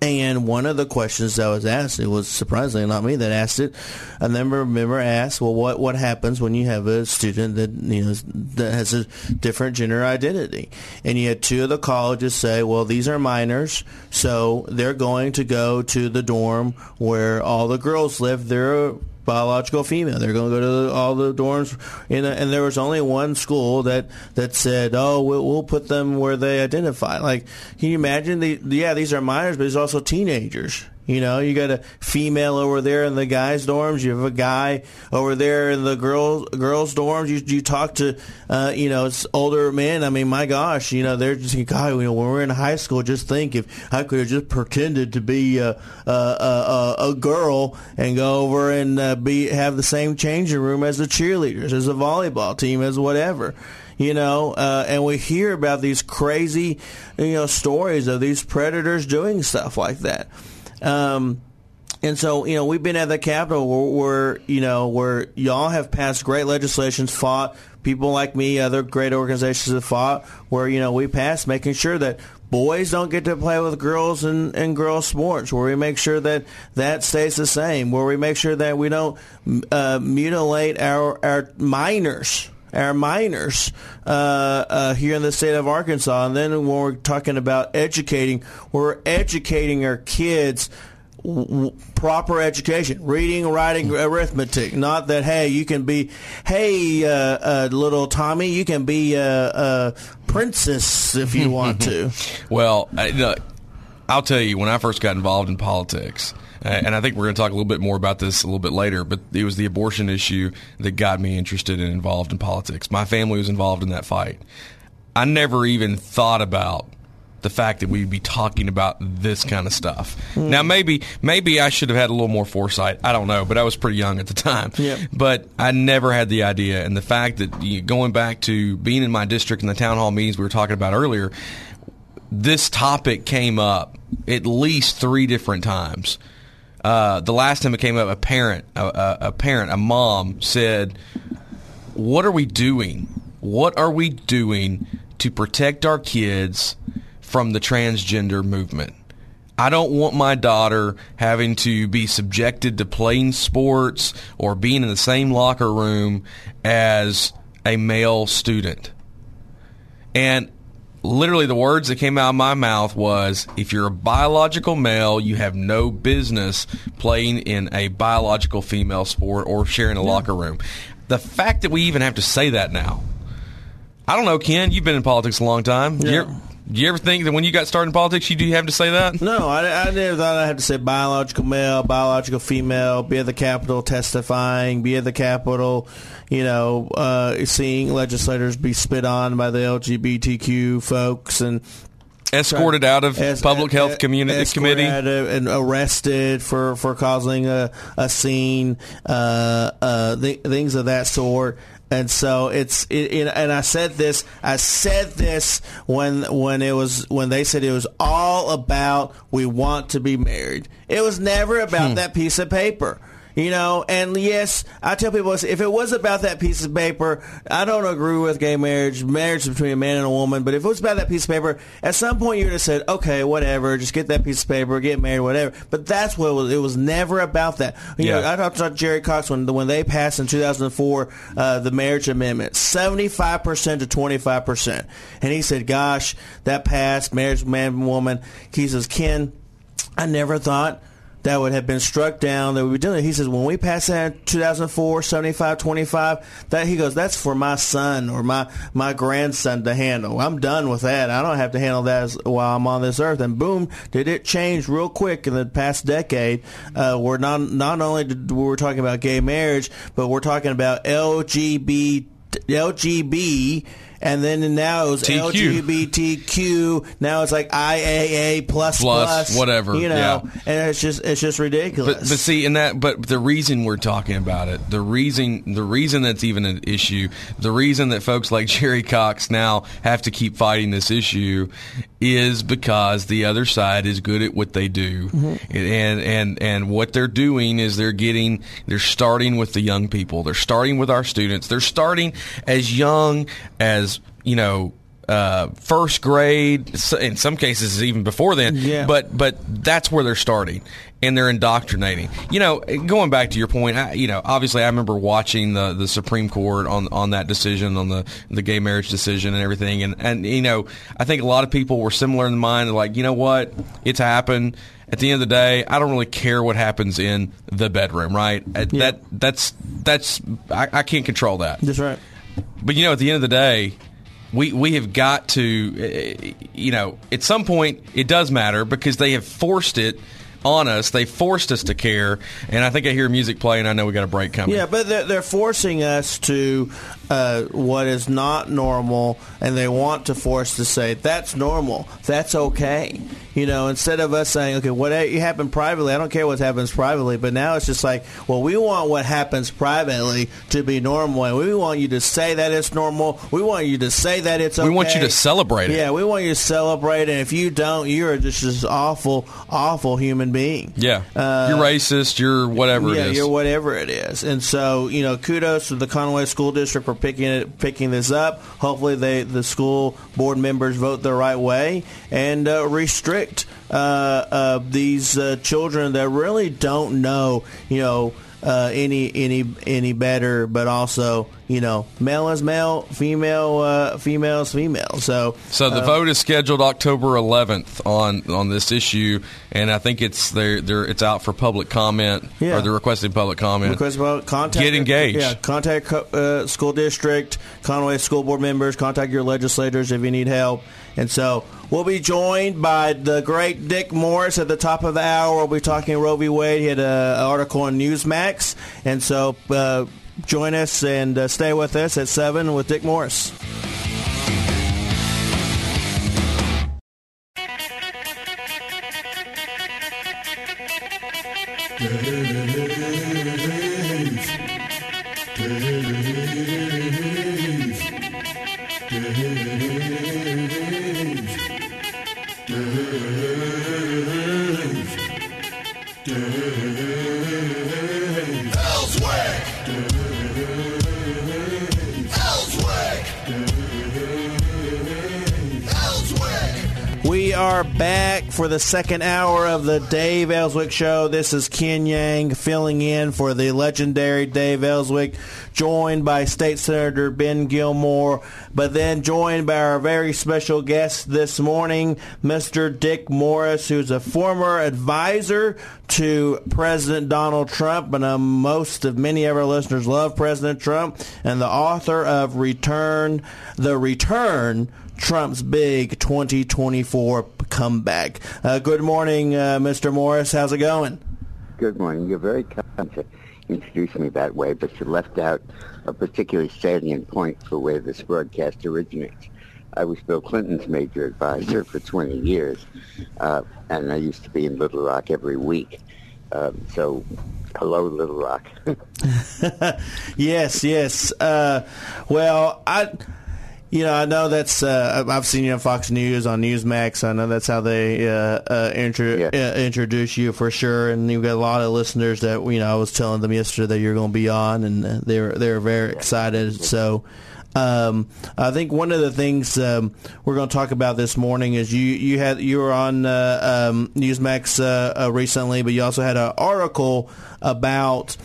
And one of the questions that was asked, it was surprisingly not me that asked it. A member member asked, "Well, what what happens when you have a student that you know that has a different gender identity?" And you had two of the colleges say, "Well, these are minors, so they're going to go to the dorm where all the girls live. They're biological female. They're going to go to all the dorms, a, and there was only one school that that said, "Oh, we'll, we'll put them where they identify." Like, can you imagine? The yeah, these are minors, but these are also teenagers. You know, you got a female over there in the guys' dorms. You have a guy over there in the girls girls' dorms. You you talk to, uh, you know, older men. I mean, my gosh, you know, they're just God. You know, when we're in high school, just think if I could have just pretended to be a a, a, a girl and go over and uh, be have the same changing room as the cheerleaders, as the volleyball team, as whatever you know, uh, and we hear about these crazy, you know, stories of these predators doing stuff like that. Um, and so, you know, we've been at the Capitol. Where, where, you know, where y'all have passed great legislations, fought. People like me, other great organizations have fought, where, you know, we passed making sure that boys don't get to play with girls in, in girls sports, where we make sure that that stays the same, where we make sure that we don't uh, mutilate our, our minors our minors uh, uh, here in the state of Arkansas. And then when we're talking about educating, we're educating our kids proper education, reading, writing, arithmetic. Not that hey, you can be hey, uh, uh little Tommy, you can be a, a princess if you want to. well, I, I'll tell you, when I first got involved in politics. Uh, and I think we're going to talk a little bit more about this a little bit later. But it was the abortion issue that got me interested and involved in politics. My family was involved in that fight. I never even thought about the fact that we'd be talking about this kind of stuff. Mm. Now, maybe maybe I should have had a little more foresight. I don't know, but I was pretty young at the time. Yep. But I never had the idea, and the fact that you, going back to being in my district and the town hall meetings we were talking about earlier, this topic came up at least three different times uh, the last time it came up, a parent, a, a parent, a mom said, "What are we doing? What are we doing to protect our kids from the transgender movement?" I don't want my daughter having to be subjected to playing sports or being in the same locker room as a male student. And literally the words that came out of my mouth was if you're a biological male you have no business playing in a biological female sport or sharing a yeah. locker room the fact that we even have to say that now i don't know ken you've been in politics a long time yeah. Do you ever think that when you got started in politics, you do have to say that? No, I, I never thought I had to say biological male, biological female, be at the Capitol testifying, be at the Capitol, you know, uh, seeing legislators be spit on by the LGBTQ folks and escorted out of public health community committee and arrested for for causing a, a scene, uh, uh, th- things of that sort. And so it's it, it, and I said this I said this when when it was when they said it was all about we want to be married. It was never about hmm. that piece of paper. You know, and yes, I tell people if it was about that piece of paper, I don't agree with gay marriage, marriage between a man and a woman. But if it was about that piece of paper, at some point you would have said, okay, whatever, just get that piece of paper, get married, whatever. But that's what it was. It was never about that. You Yeah. know, I talked to Jerry Cox when when they passed in 2004 uh, the marriage amendment, 75 percent to 25 percent, and he said, "Gosh, that passed marriage man and woman." He says, "Ken, I never thought." That would have been struck down. That we would doing. He says when we passed that in 2004, 75, 25, that he goes, that's for my son or my my grandson to handle. I'm done with that. I don't have to handle that as, while I'm on this earth. And boom, did it change real quick in the past decade? Uh, we're not not only did we were talking about gay marriage, but we're talking about LGBT, LGB. And then now it was TQ. LGBTQ. Now it's like IAA plus Plus, plus whatever, You know, yeah. and it's just it's just ridiculous. But, but see, in that, but the reason we're talking about it, the reason, the reason that's even an issue, the reason that folks like Jerry Cox now have to keep fighting this issue, is because the other side is good at what they do, mm-hmm. and and and what they're doing is they're getting, they're starting with the young people, they're starting with our students, they're starting as young as you know. Uh, first grade, in some cases even before then. Yeah. But but that's where they're starting and they're indoctrinating. You know, going back to your point, I, you know, obviously I remember watching the, the Supreme Court on on that decision on the the gay marriage decision and everything and and you know, I think a lot of people were similar in mind like, you know what? It's happened. At the end of the day, I don't really care what happens in the bedroom, right? Uh, That that's that's I, I can't control that. That's right. But you know, at the end of the day, we we have got to, uh, you know, at some point it does matter because they have forced it on us. They forced us to care, and I think I hear music playing. And i know we got a break coming. Yeah, but they're, they're forcing us to uh, what is not normal, and they want to force to say that's normal, that's okay. You know, instead of us saying, okay, what happened privately, I don't care what happens privately, but now it's just like, well, we want what happens privately to be normal, and we want you to say that it's normal. We want you to say that it's okay. We want you to celebrate it. Yeah, we want you to celebrate, and if you don't, you're just this awful, awful human being. yeah. Uh, you're racist. You're whatever yeah, it is. you're whatever it is. And so, you know, kudos to the Conway School District for picking it, picking this up. Hopefully, they the school board members vote the right way and uh, restrict uh, uh, these uh, children that really don't know, you know. Uh, any any any better, but also you know, male is male, female uh, female is female. So So the uh, vote is scheduled October 11th on on this issue, and I think it's they're, they're it's out for public comment, Yeah. or they're requesting public comment. Request about contact. Get engaged. Yeah, contact uh, school district, Conway school board members. Contact your legislators if you need help. And so we'll be joined by the great Dick Morris at the top of the hour. We'll be talking Roe v. Wade. He had a- an article on Newsmax, and so uh, join us and uh, stay with us at seven with Dick Morris. For the second hour of the Dave Elswick Show. This is Ken Yang filling in for the legendary Dave Elswick, joined by State Senator Ben Gilmore, but then joined by our very special guest this morning, Mr. Dick Morris, who's a former advisor to President Donald Trump, and uh, most of many of our listeners love President Trump, and the author of Return, The Return Trump's big 2024 comeback. Uh, good morning, uh, Mr. Morris. How's it going? Good morning. You're very kind to introduce me that way, but you left out a particularly salient point for where this broadcast originates. I was Bill Clinton's major advisor for 20 years, uh, and I used to be in Little Rock every week. Um, so, hello, Little Rock. Yes, yes. Uh, well, I, You know, I know that's. Uh, I've seen you on Fox News on Newsmax. I know that's how they uh, uh, intro, Yeah. uh, introduce you for sure. And you've got a lot of listeners that you know. I was telling them yesterday that you're going to be on, and uh, they're they're very excited. So. Um, I think one of the things um, we're going to talk about this morning is you you had you were on uh, um, Newsmax uh, uh, recently, but you also had an article about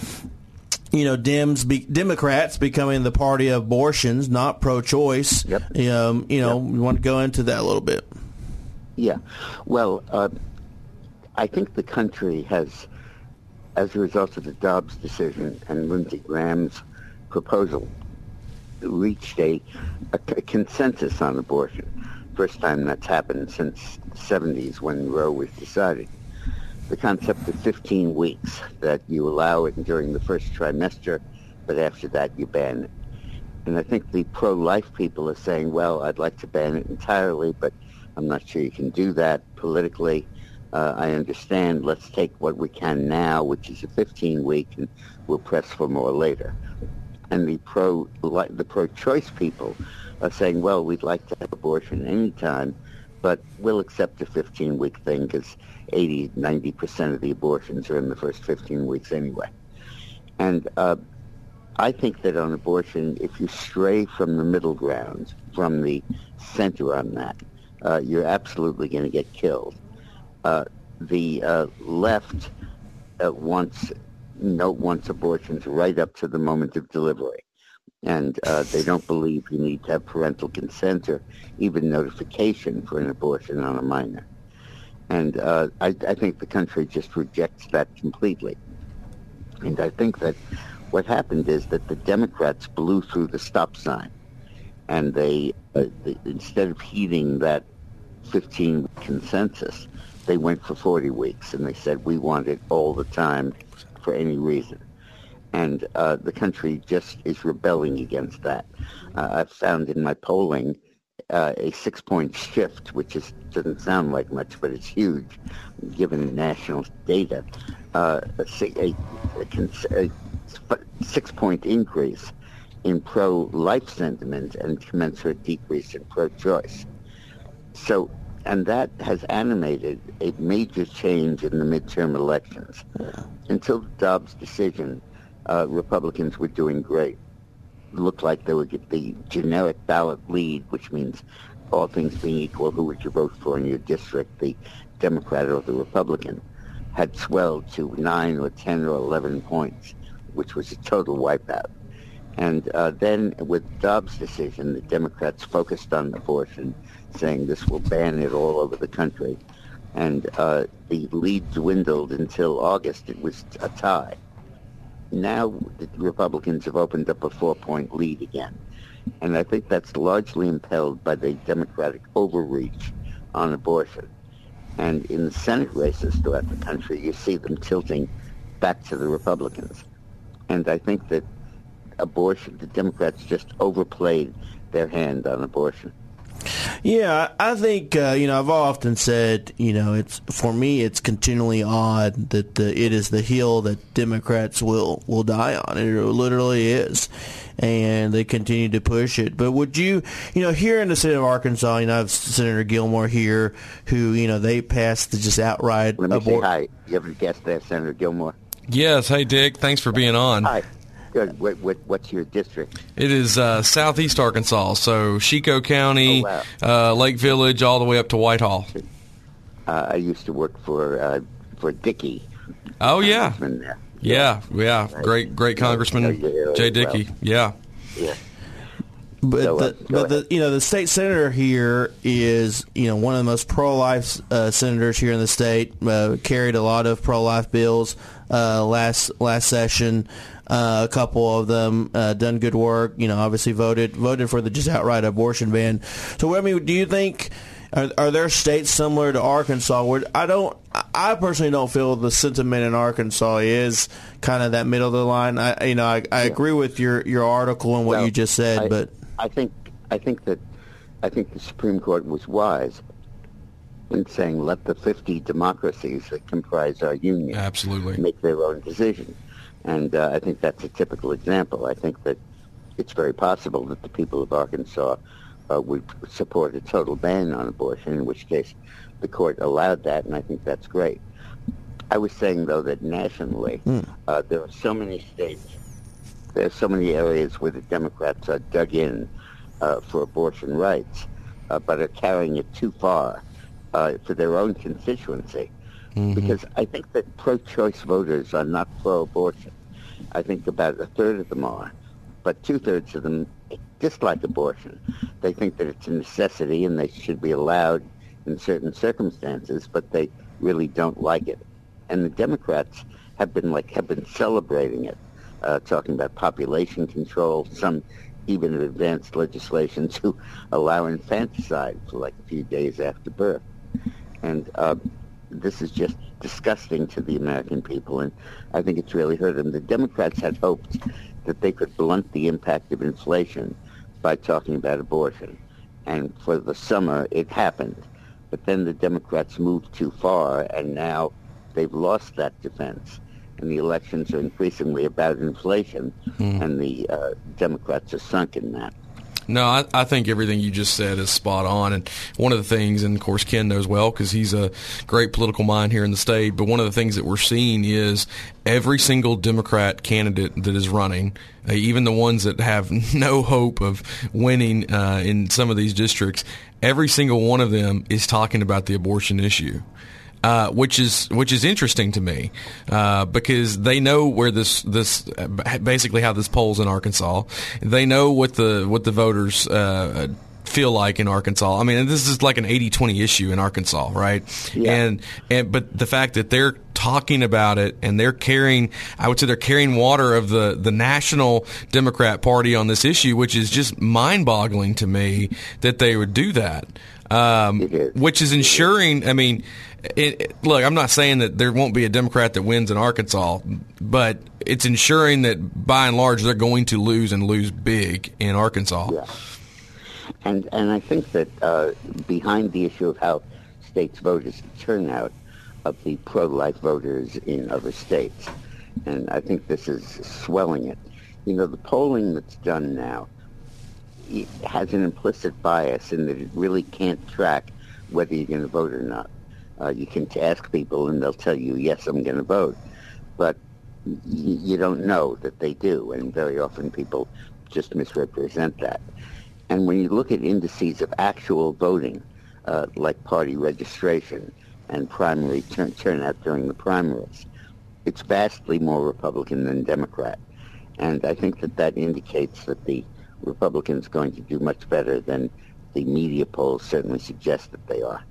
you know, Dems, be, Democrats becoming the party of abortions, not pro-choice. Yep. Um, you know, we want to go into that a little bit. Yeah. Well, uh, I think the country has, as a result of the Dobbs decision and Lindsey Graham's proposal, reached a consensus on abortion. First time that's happened since the 70s when Roe was decided. The concept of 15 weeks, that you allow it during the first trimester, but after that you ban it. And I think the pro-life people are saying, well, I'd like to ban it entirely, but I'm not sure you can do that politically. Uh, I understand. Let's take what we can now, which is a 15 week, and we'll press for more later. And the pro the pro-choice people are saying, well, we'd like to have abortion anytime, but we'll accept a 15 week thing because 80, 90 percent of the abortions are in the first 15 weeks anyway. And uh, I think that on abortion, if you stray from the middle ground, from the center on that, uh, you're absolutely going to get killed. Uh, the uh, left uh, wants no wants abortions right up to the moment of delivery, and uh, they don't believe you need to have parental consent or even notification for an abortion on a minor. And uh, I, I think the country just rejects that completely. And I think that what happened is that the Democrats blew through the stop sign, and they, uh, they instead of heeding that 15 consensus, they went for 40 weeks, and they said we want it all the time for any reason. And uh, the country just is rebelling against that. Uh, I've found in my polling uh, a six-point shift, which is doesn't sound like much, but it's huge, given the national data. Uh, a, a, a, six-point increase in pro-life sentiment and commensurate decrease in pro-choice. So, and that has animated a major change in the midterm elections. Until the Dobbs decision, uh, Republicans were doing great. Looked like they would get the generic ballot lead, which means all things being equal, who would you vote for in your district, the Democrat or the Republican, had swelled to 9 or 10 or 11 points, which was a total wipeout. And uh, then with Dobbs' decision, the Democrats focused on abortion, saying this will ban it all over the country. And uh, the lead dwindled until August. It was a tie. Now the Republicans have opened up a four-point lead again. And I think that's largely impelled by the Democratic overreach on abortion. And in the Senate races throughout the country, you see them tilting back to the Republicans. And I think that abortion, the Democrats just overplayed their hand on abortion. Yeah, I think uh, you know I've often said you know it's for me it's continually odd that the, it is the hill that Democrats will will die on. It literally is, and they continue to push it. But would you you know here in the state of Arkansas, you know I have Senator Gilmore here, who you know they passed the just outright Let me say hi. You ever a that Senator Gilmore. Yes. Hey, Dick. Thanks for being on. Hi. Good. What, what, what's your district? It is uh, southeast Arkansas, so Chicot County, Oh, uh, Lake Village, all the way up to White Hall. Uh, I used to work for uh, for Dickey. Oh yeah, Congressman yeah, yeah. Great, great Congressman know your area Jay well. Dickey. Yeah. Yeah. But Go the, ahead. But the you know the state senator here is you know one of the most pro life uh, senators here in the state. Uh, carried a lot of pro life bills uh, last last session. Uh, a couple of them uh, done good work. You know, obviously voted voted for the just outright abortion ban. So, I mean, do you think are, are there states similar to Arkansas where I don't? I personally don't feel the sentiment in Arkansas is kind of that middle of the line. I, you know, I, I agree with your, your article and what Well, you just said, I, but I think I think that I think the Supreme Court was wise in saying let the 50 democracies that comprise our union Absolutely. make their own decision. And uh, I think that's a typical example. I think that it's very possible that the people of Arkansas uh, would support a total ban on abortion, in which case the court allowed that, and I think that's great. I was saying, though, that nationally, mm. uh, there are so many states, there are so many areas where the Democrats are dug in uh, for abortion rights, uh, but are carrying it too far uh, for their own constituency. Mm-hmm. Because I think that pro-choice voters are not pro-abortion. I think about a third of them are, but two-thirds of them dislike abortion. They think that it's a necessity and they should be allowed in certain circumstances, but they really don't like it. And the Democrats have been like have been celebrating it, uh, talking about population control, some even advanced legislation to allow infanticide for like a few days after birth. And uh, this is just disgusting to the American people, and I think it's really hurt them. The Democrats had hoped that they could blunt the impact of inflation by talking about abortion. And for the summer, it happened. But then the Democrats moved too far, and now they've lost that defense. And the elections are increasingly about inflation, mm. and the uh, Democrats are sunk in that. No, I, I, think everything you just said is spot on. And one of the things, and of course Ken knows well because he's a great political mind here in the state, but one of the things that we're seeing is every single Democrat candidate that is running, uh, even the ones that have no hope of winning uh, in some of these districts, every single one of them is talking about the abortion issue. Uh, which is which is interesting to me uh, because they know where this this basically how this polls in Arkansas. They know what the what the voters. Uh, feel like in Arkansas. I mean, this is like an 80-20 issue in Arkansas, right? Yeah. And and but the fact that they're talking about it and they're carrying I would say they're carrying water of the the national Democrat party on this issue, which is just mind-boggling to me that they would do that. Um, which is ensuring, I mean, it, it, look, I'm not saying that there won't be a Democrat that wins in Arkansas, but it's ensuring that by and large they're going to lose and lose big in Arkansas. Yeah. And and I think that uh, behind the issue of how states vote is the turnout of the pro-life voters in other states, and I think this is swelling it. You know, the polling that's done now has an implicit bias in that it really can't track whether you're going to vote or not. Uh, you can ask people and they'll tell you, yes, I'm going to vote. But y- you don't know that they do. And very often people just misrepresent that. And when you look at indices of actual voting, uh, like party registration and primary turn- turnout during the primaries, it's vastly more Republican than Democrat. And I think that that indicates that the Republicans are going to do much better than the media polls certainly suggest that they are.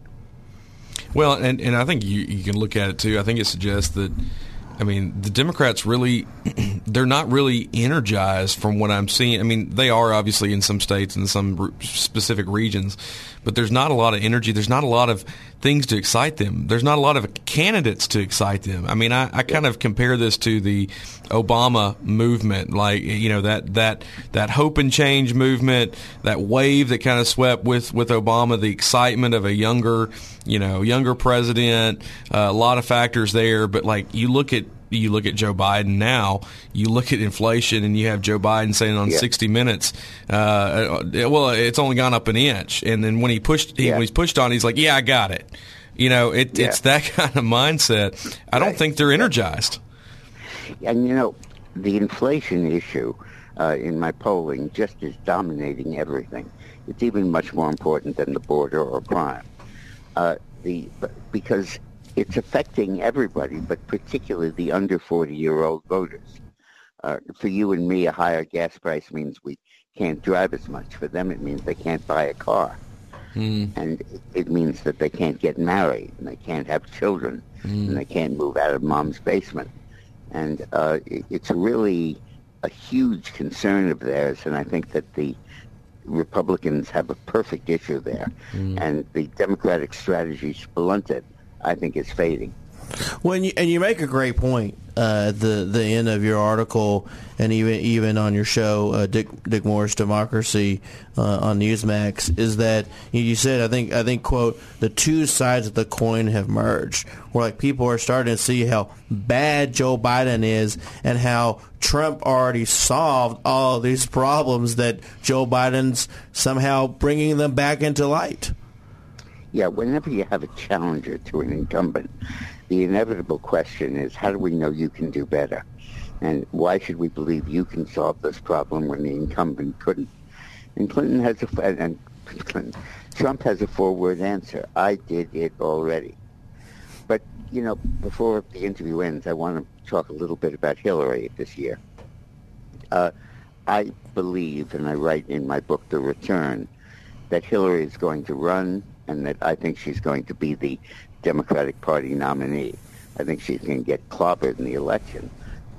Well, and, and I think you, you can look at it too. I think it suggests that, I mean, the Democrats really, they're not really energized from what I'm seeing. I mean, they are obviously in some states and some specific regions, but there's not a lot of energy. There's not a lot of things to excite them. There's not a lot of candidates to excite them. I mean, I, I kind of compare this to the Obama movement, like you know that that that hope and change movement, that wave that kind of swept with with Obama, the excitement of a younger, you know, younger president. Uh, a lot of factors there, but like you look at you look at Joe Biden now, you look at inflation, and you have Joe Biden saying on yeah. 60 Minutes, uh, uh, well, it's only gone up an inch. And then when he pushed, he, yeah. when he's pushed on, he's like, yeah, I got it. You know, it, yeah. it's that kind of mindset. I don't think they're energized. And, you know, the inflation issue uh, in my polling just is dominating everything. It's even much more important than the border or crime. Uh, the because it's affecting everybody, but particularly the under 40-year-old voters. Uh, for you and me, a higher gas price means we can't drive as much. For them, it means they can't buy a car. Mm. And it means that they can't get married, and they can't have children, mm. and they can't move out of mom's basement. And uh, it's really a huge concern of theirs, and I think that the Republicans have a perfect issue there. Mm. And the Democratic strategy, blunted, I think it's fading. When you, and you make a great point uh, the the end of your article, and even even on your show, uh, Dick Dick Morris Democracy uh, on Newsmax, is that you said I think I think quote the two sides of the coin have merged, where like people are starting to see how bad Joe Biden is and how Trump already solved all these problems that Joe Biden's somehow bringing them back into light. Yeah, whenever you have a challenger to an incumbent, the inevitable question is how do we know you can do better? And why should we believe you can solve this problem when the incumbent couldn't? And Clinton has a and Clinton, Trump has a four-word answer. I did it already. But you know, before the interview ends, I want to talk a little bit about Hillary this year. Uh, I believe, and I write in my book, The Return, that Hillary is going to run and that I think she's going to be the Democratic Party nominee. I think she's going to get clobbered in the election,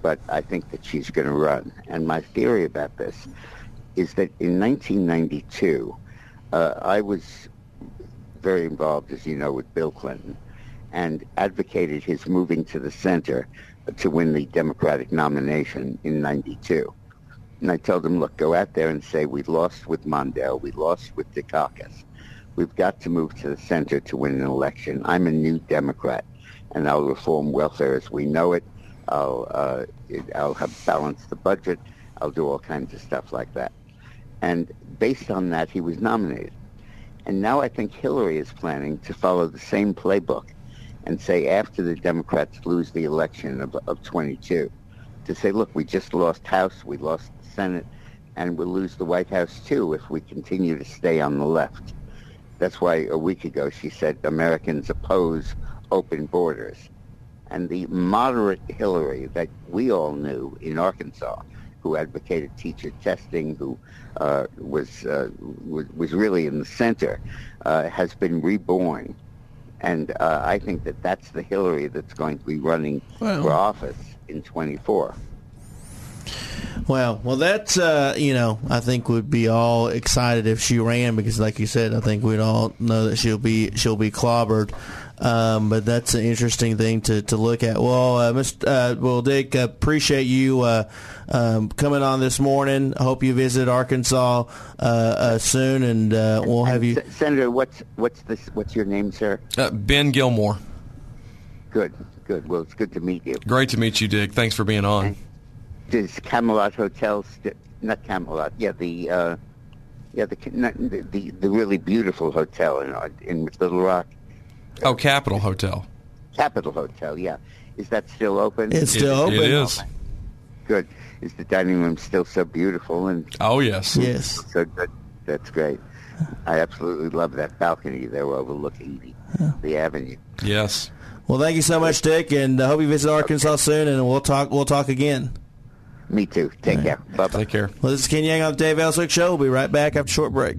but I think that she's going to run. And my theory about this is that in 1992, uh, I was very involved, as you know, with Bill Clinton and advocated his moving to the center to win the Democratic nomination in 92. And I told him, look, go out there and say we lost with Mondale, we lost with Dukakis. We've got to move to the center to win an election. I'm a new Democrat, and I'll reform welfare as we know it. I'll, uh, I'll have balanced the budget. I'll do all kinds of stuff like that. And based on that, he was nominated. And now I think Hillary is planning to follow the same playbook and say after the Democrats lose the election of, of 22, to say, look, we just lost House, we lost the Senate, and we'll lose the White House too if we continue to stay on the left. That's why a week ago she said Americans oppose open borders. And the moderate Hillary that we all knew in Arkansas, who advocated teacher testing, who uh, was, uh, was, was really in the center, uh, has been reborn. And uh, I think that that's the Hillary that's going to be running well. for office in 24. Well, well, that's uh, you know, I think we'd be all excited if she ran because, like you said, I think we'd all know that she'll be she'll be clobbered. Um, but that's an interesting thing to, to look at. Well, uh, Mr. Uh, well, Dick, appreciate you uh, um, coming on this morning. I hope you visit Arkansas uh, uh, soon, and uh, we'll have you. Senator, what's what's this? What's your name, sir? ben Gilmore. Good, good. Well, it's good to meet you. Great to meet you, Dick. Thanks for being on. Does Camelot Hotel, st- not Camelot, yeah, the uh, yeah the, the the the really beautiful hotel in uh, in Little Rock Oh, Capitol Hotel. Capitol Hotel, yeah. Is that still open? It's still it, open. It is. Oh, good. Is the dining room still so beautiful and? Oh yes. Yes. So good. That's great. I absolutely love that balcony there overlooking the, the avenue. Yes. Well, thank you so much, Dick, and I hope you visit Arkansas okay. soon, and we'll talk. We'll talk again. Me too. Take right. care. Bye bye. Take care. Well, this is Ken Yang on the Dave Elswick Show. We'll be right back after a short break.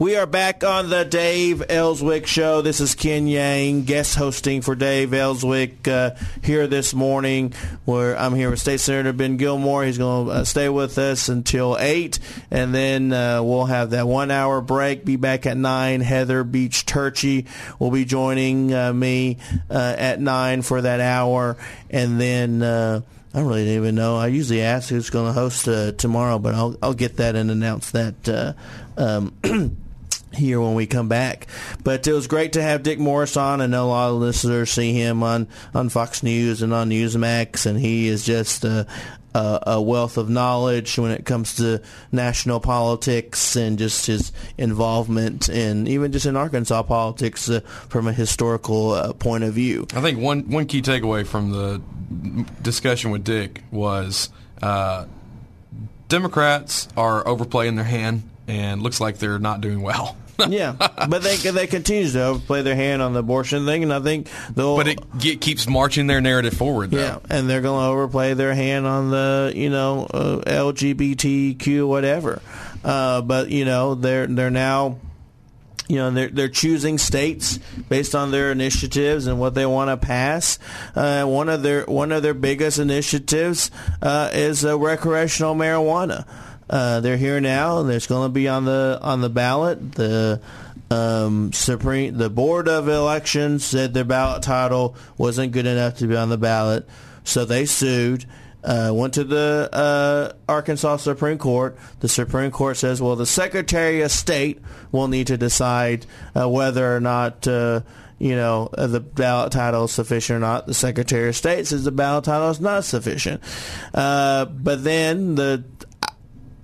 We are back on the Dave Elswick Show. This is Ken Yang, guest hosting for Dave Elswick uh, here this morning. Where I'm here with State Senator Ben Gilmore. He's going to uh, stay with us until eight, and then uh, we'll have that one-hour break. Be back at nine. Heather Beach Turchi will be joining uh, me uh, at nine for that hour, and then. Uh, I really don't even know. I usually ask who's going to host tomorrow, but I'll I'll get that and announce that Uh, um, here when we come back. But it was great to have Dick Morris on. I know a lot of listeners see him on, on Fox News and on Newsmax, and he is just a, a, wealth of knowledge when it comes to national politics and just his involvement in even just in Arkansas politics uh, from a historical uh, point of view. I think one one key takeaway from the discussion with Dick was uh, Democrats are overplaying their hand and looks like they're not doing well. yeah, but they they continue to play their hand on the abortion thing, and I think they'll. But it get, keeps marching their narrative forward. Though. Yeah, and they're going to overplay their hand on the you know uh, LGBTQ whatever. Uh, but you know they're they're now you know they're they're choosing states based on their initiatives and what they want to pass. Uh, one of their one of their biggest initiatives uh, is uh, recreational marijuana. Uh, they're here now, it's going to be on the on the ballot. The um, Supreme, the Board of Elections said their ballot title wasn't good enough to be on the ballot. So they sued. Uh, went to the uh, Arkansas Supreme Court. The Supreme Court says, well, the Secretary of State will need to decide uh, whether or not uh, you know, uh, the ballot title is sufficient or not. The Secretary of State says the ballot title is not sufficient. But then the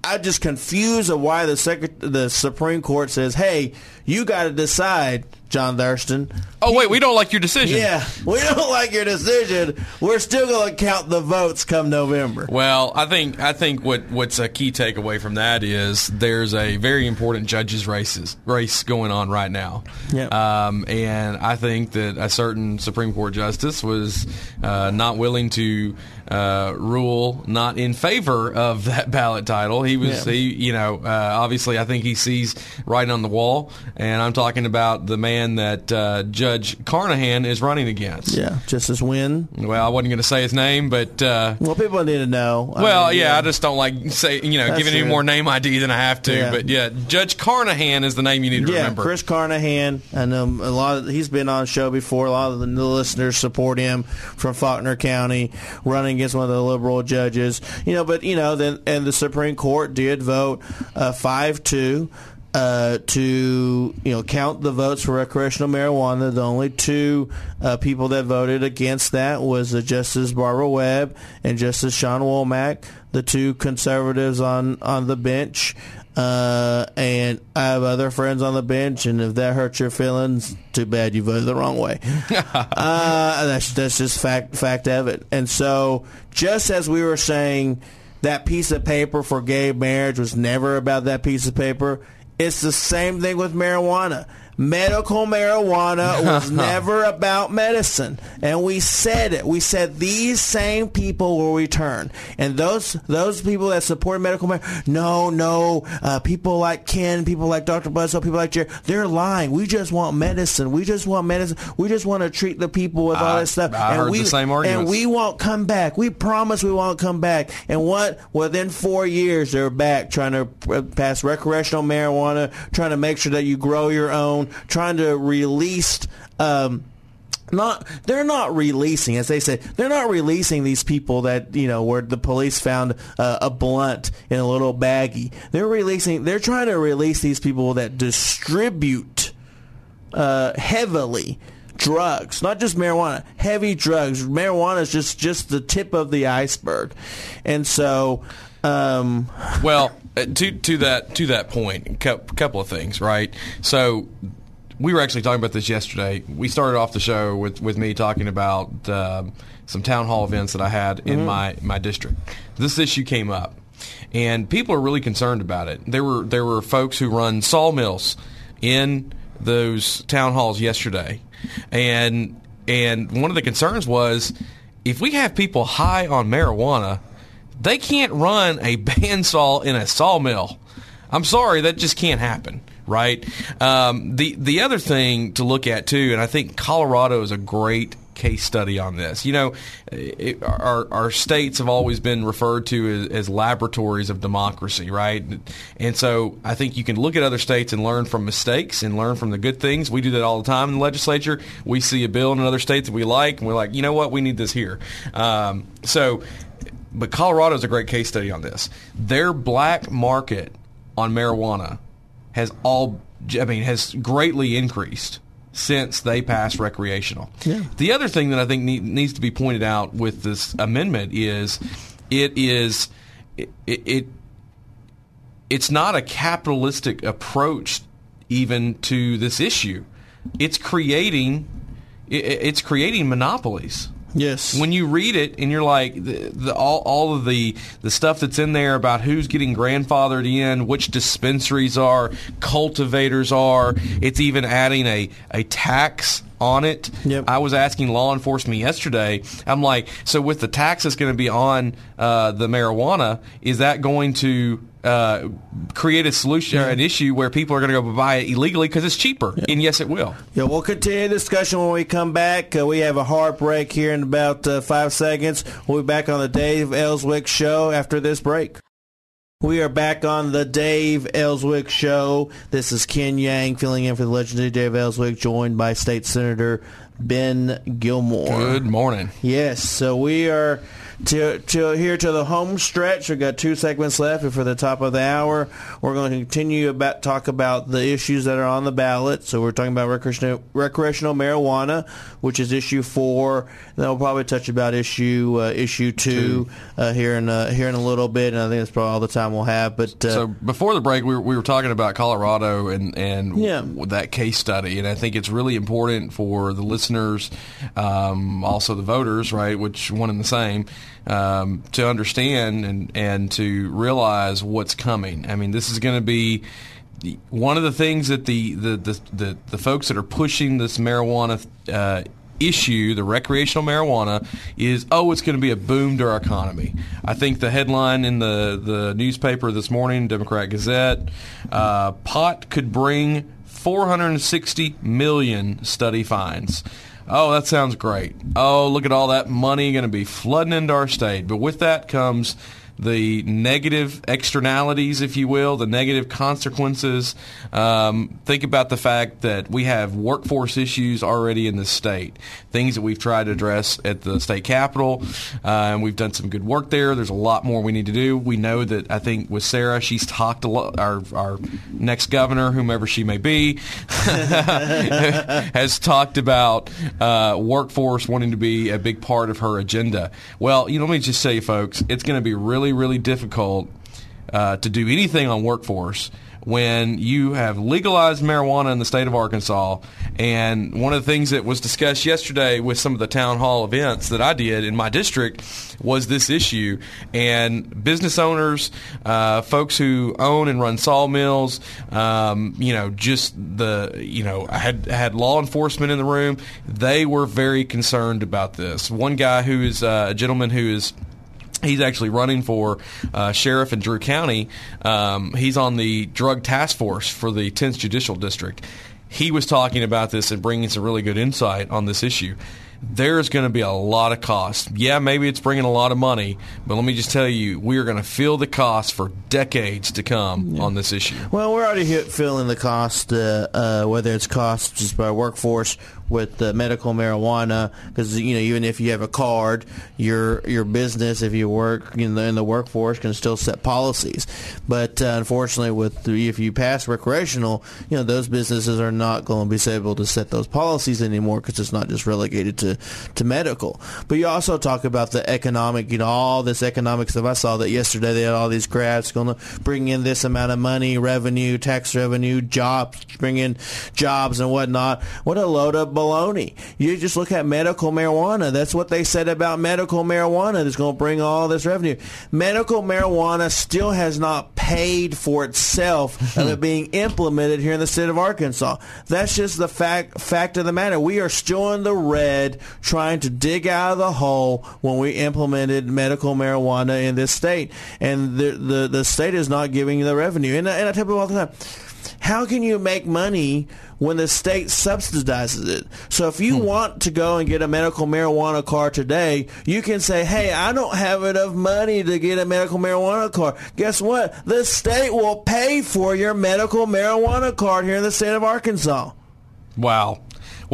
I just confused of why the the Supreme Court says, "Hey, you got to decide, John Thurston." Oh wait, we don't like your decision. Yeah, we don't like your decision. We're still going to count the votes come November. Well, I think I think what what's a key takeaway from that is there's a very important judges races race going on right now. Yeah. Um, and I think that a certain Supreme Court justice was uh, not willing to uh, rule not in favor of that ballot title. He was Yeah. he you know uh, obviously I think he sees writing on the wall, and I'm talking about the man that uh, Judge Carnahan is running against. Yeah, Justice Wynne. Well, I wasn't going to say his name, but. Uh, Well, people need to know. I well, mean, yeah, I just don't like say you know That's giving any more name ID than I have to. Yeah. But yeah, Judge Carnahan is the name you need to yeah, remember. Chris Carnahan. I know a lot. Of, he's been on the show before. A lot of the listeners support him from Faulkner County, running against one of the liberal judges. You know, but you know, then and the Supreme Court did vote uh, five two. Uh, to you know count the votes for recreational marijuana, the only two uh, people that voted against that was uh, Justice Barbara Webb and Justice Shawn Womack, the two conservatives on on the bench. Uh, and I have other friends on the bench, and if that hurts your feelings, too bad you voted the wrong way. uh, that's that's just fact fact of it. And so, just as we were saying, that piece of paper for gay marriage was never about that piece of paper. It's the same thing with marijuana. Medical marijuana was never about medicine, and we said it. We said these same people will return, and those those people that support medical marijuana, no, no, uh, people like Ken, people like Dr. Bledsoe, people like Jerry, they're lying. We just want medicine. We just want medicine. We just want to treat the people with all I- this stuff. I and heard we, the same arguments. And we won't come back. We promise we won't come back. And what? Within four years, they're back trying to uh, pass recreational marijuana, trying to make sure that you grow your own, trying to release. Um, not they're not releasing as they say they're not releasing these people that you know where the police found uh, a blunt in a little baggie they're releasing they're trying to release these people that distribute uh, heavily drugs, not just marijuana, heavy drugs. Marijuana is just just the tip of the iceberg, and so. Um, Well, uh, to to that to that point, a couple of things, right? So we were actually talking about this yesterday. We started off the show with, with me talking about um, some town hall events that I had in my, my district. This issue came up, and people are really concerned about it. There were there were folks who run sawmills in those town halls yesterday, and and one of the concerns was if we have people high on marijuana they can't run a bandsaw in a sawmill. I'm sorry, that just can't happen, right? Um, the the other thing to look at too, and I think Colorado is a great case study on this. You know, it, our our states have always been referred to as, as laboratories of democracy, right? And so I think you can look at other states and learn from mistakes and learn from the good things. We do that all the time in the legislature. We see a bill in another state that we like, and we're like, you know what, we need this here. Um, so but Colorado is a great case study on this. Their black market on marijuana has all, I mean, has greatly increased since they passed recreational. The other thing that I think need, needs to be pointed out with this amendment is it is it, it it's not a capitalistic approach even to this issue. It's creating it, it's creating monopolies yes. when you read it and you're like the, the, all, all of the the stuff that's in there about who's getting grandfathered in which dispensaries are cultivators are it's even adding a, a tax on it Yep. i was asking law enforcement yesterday i'm like so with the tax that's going to be on uh, the marijuana is that going to uh, create a solution or an issue where people are going to go buy it illegally because it's cheaper and yes it will Yeah, we'll continue the discussion when we come back. Uh, we have a hard break here in about uh, five seconds. We'll be back on the Dave Elswick Show after this break. We are back on the Dave Elswick Show. This is Ken Yang filling in for the legendary Dave Elswick, joined by State Senator Ben Gilmore. Good morning. Yes, so we are to, to here to the home stretch. We've got two segments left, and for the top of the hour, we're going to continue about talk about the issues that are on the ballot. So we're talking about recreational, recreational marijuana, which is issue four. Then we'll probably touch about issue uh, issue two, uh, here in uh, here in a little bit, and I think that's probably all the time we'll have. But uh, So before the break, we were, we were talking about Colorado and and Yeah. that case study, and I think it's really important for the listeners, um, also the voters, right, which one and the same, um, to understand and and to realize what's coming. I mean, this is going to be. One of the things that the the, the, the, the folks that are pushing this marijuana uh, issue, the recreational marijuana, is oh, it's going to be a boom to our economy. I think the headline in the, the newspaper this morning, Democrat Gazette, uh, pot could bring 460 million study fines. Oh, that sounds great. Oh, look at all that money going to be flooding into our state. But with that comes the negative externalities, if you will, the negative consequences. Um, think about the fact that we have workforce issues already in the state, things that we've tried to address at the state capitol, uh, and we've done some good work there. There's a lot more we need to do. We know that I think with Sarah, she's talked a lot. Our our next governor, whomever she may be, has talked about uh, workforce wanting to be a big part of her agenda. Well, you know, let me just say, folks, it's going to be really, really difficult uh, to do anything on workforce when you have legalized marijuana in the state of Arkansas. And one of the things that was discussed yesterday with some of the town hall events that I did in my district was this issue. And business owners, uh, folks who own and run sawmills, um, you know, just the, you know, I had had law enforcement in the room. They were very concerned about this. One guy who is uh, a gentleman who is He's actually running for uh, sheriff in Drew County. Um, he's on the drug task force for the 10th Judicial District. He was talking about this and bringing some really good insight on this issue. There's going to be a lot of cost. Yeah, maybe it's bringing a lot of money, but let me just tell you, we are going to feel the cost for decades to come on this issue. Well, we're already feeling the cost, uh, uh, whether it's cost just by workforce with medical marijuana, because you know even if you have a card, your your business, if you work in the, in the workforce, can still set policies. But uh, unfortunately, with the, if you pass recreational, you know those businesses are not going to be able to set those policies anymore because it's not just relegated to to medical. But you also talk about the economic, you know, all this economic stuff. I saw that yesterday. They had all these graphs going to bring in this amount of money, revenue, tax revenue, jobs, bring in jobs and whatnot. What a load of baloney. You just look at medical marijuana. That's what they said about medical marijuana that's going to bring all this revenue. Medical marijuana still has not paid for itself of it hmm. being implemented here in the state of Arkansas. That's just the fact fact of the matter. We are still in the red trying to dig out of the hole when we implemented medical marijuana in this state. And the the, the state is not giving the revenue. And, I- and I tell people all the time, how can you make money when the state subsidizes it? So if you hmm. want to go and get a medical marijuana card today, you can say, hey, I don't have enough money to get a medical marijuana card. Guess what? The state will pay for your medical marijuana card here in the state of Arkansas. Wow.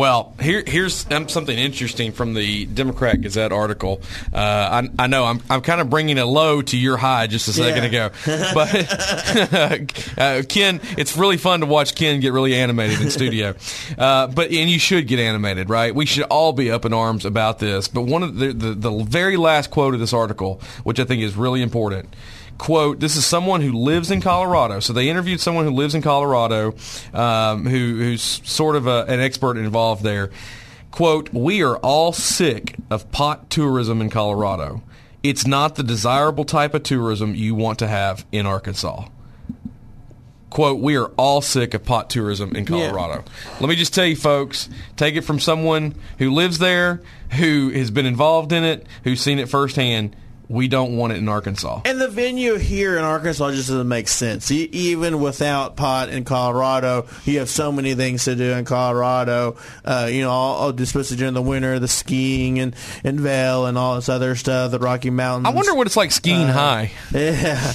Well, here, here's um, something interesting from the Democrat Gazette article. Uh, I, I know I'm, I'm kind of bringing a low to your high just a second Yeah. ago, but uh, Ken, it's really fun to watch Ken get really animated in studio. Uh, but and you should get animated, right? We should all be up in arms about this. But one of the, the the very last quote of this article, which I think is really important quote this is someone who lives in colorado. So they interviewed someone who lives in colorado um, who, who's sort of a, an expert involved there. Quote we are all sick of pot tourism in colorado. It's not the desirable type of tourism you want to have in arkansas. Quote we are all sick of pot tourism in colorado. Let me just tell you folks take it from someone who lives there who has been involved in it who's seen it firsthand we don't want it in Arkansas. And the venue here in Arkansas just doesn't make sense. Even without pot in Colorado, you have so many things to do in Colorado. Uh, you know, all, all, especially during the winter, the skiing and, and Vail and all this other stuff, the Rocky Mountains. I wonder what it's like skiing Uh, high. Yeah.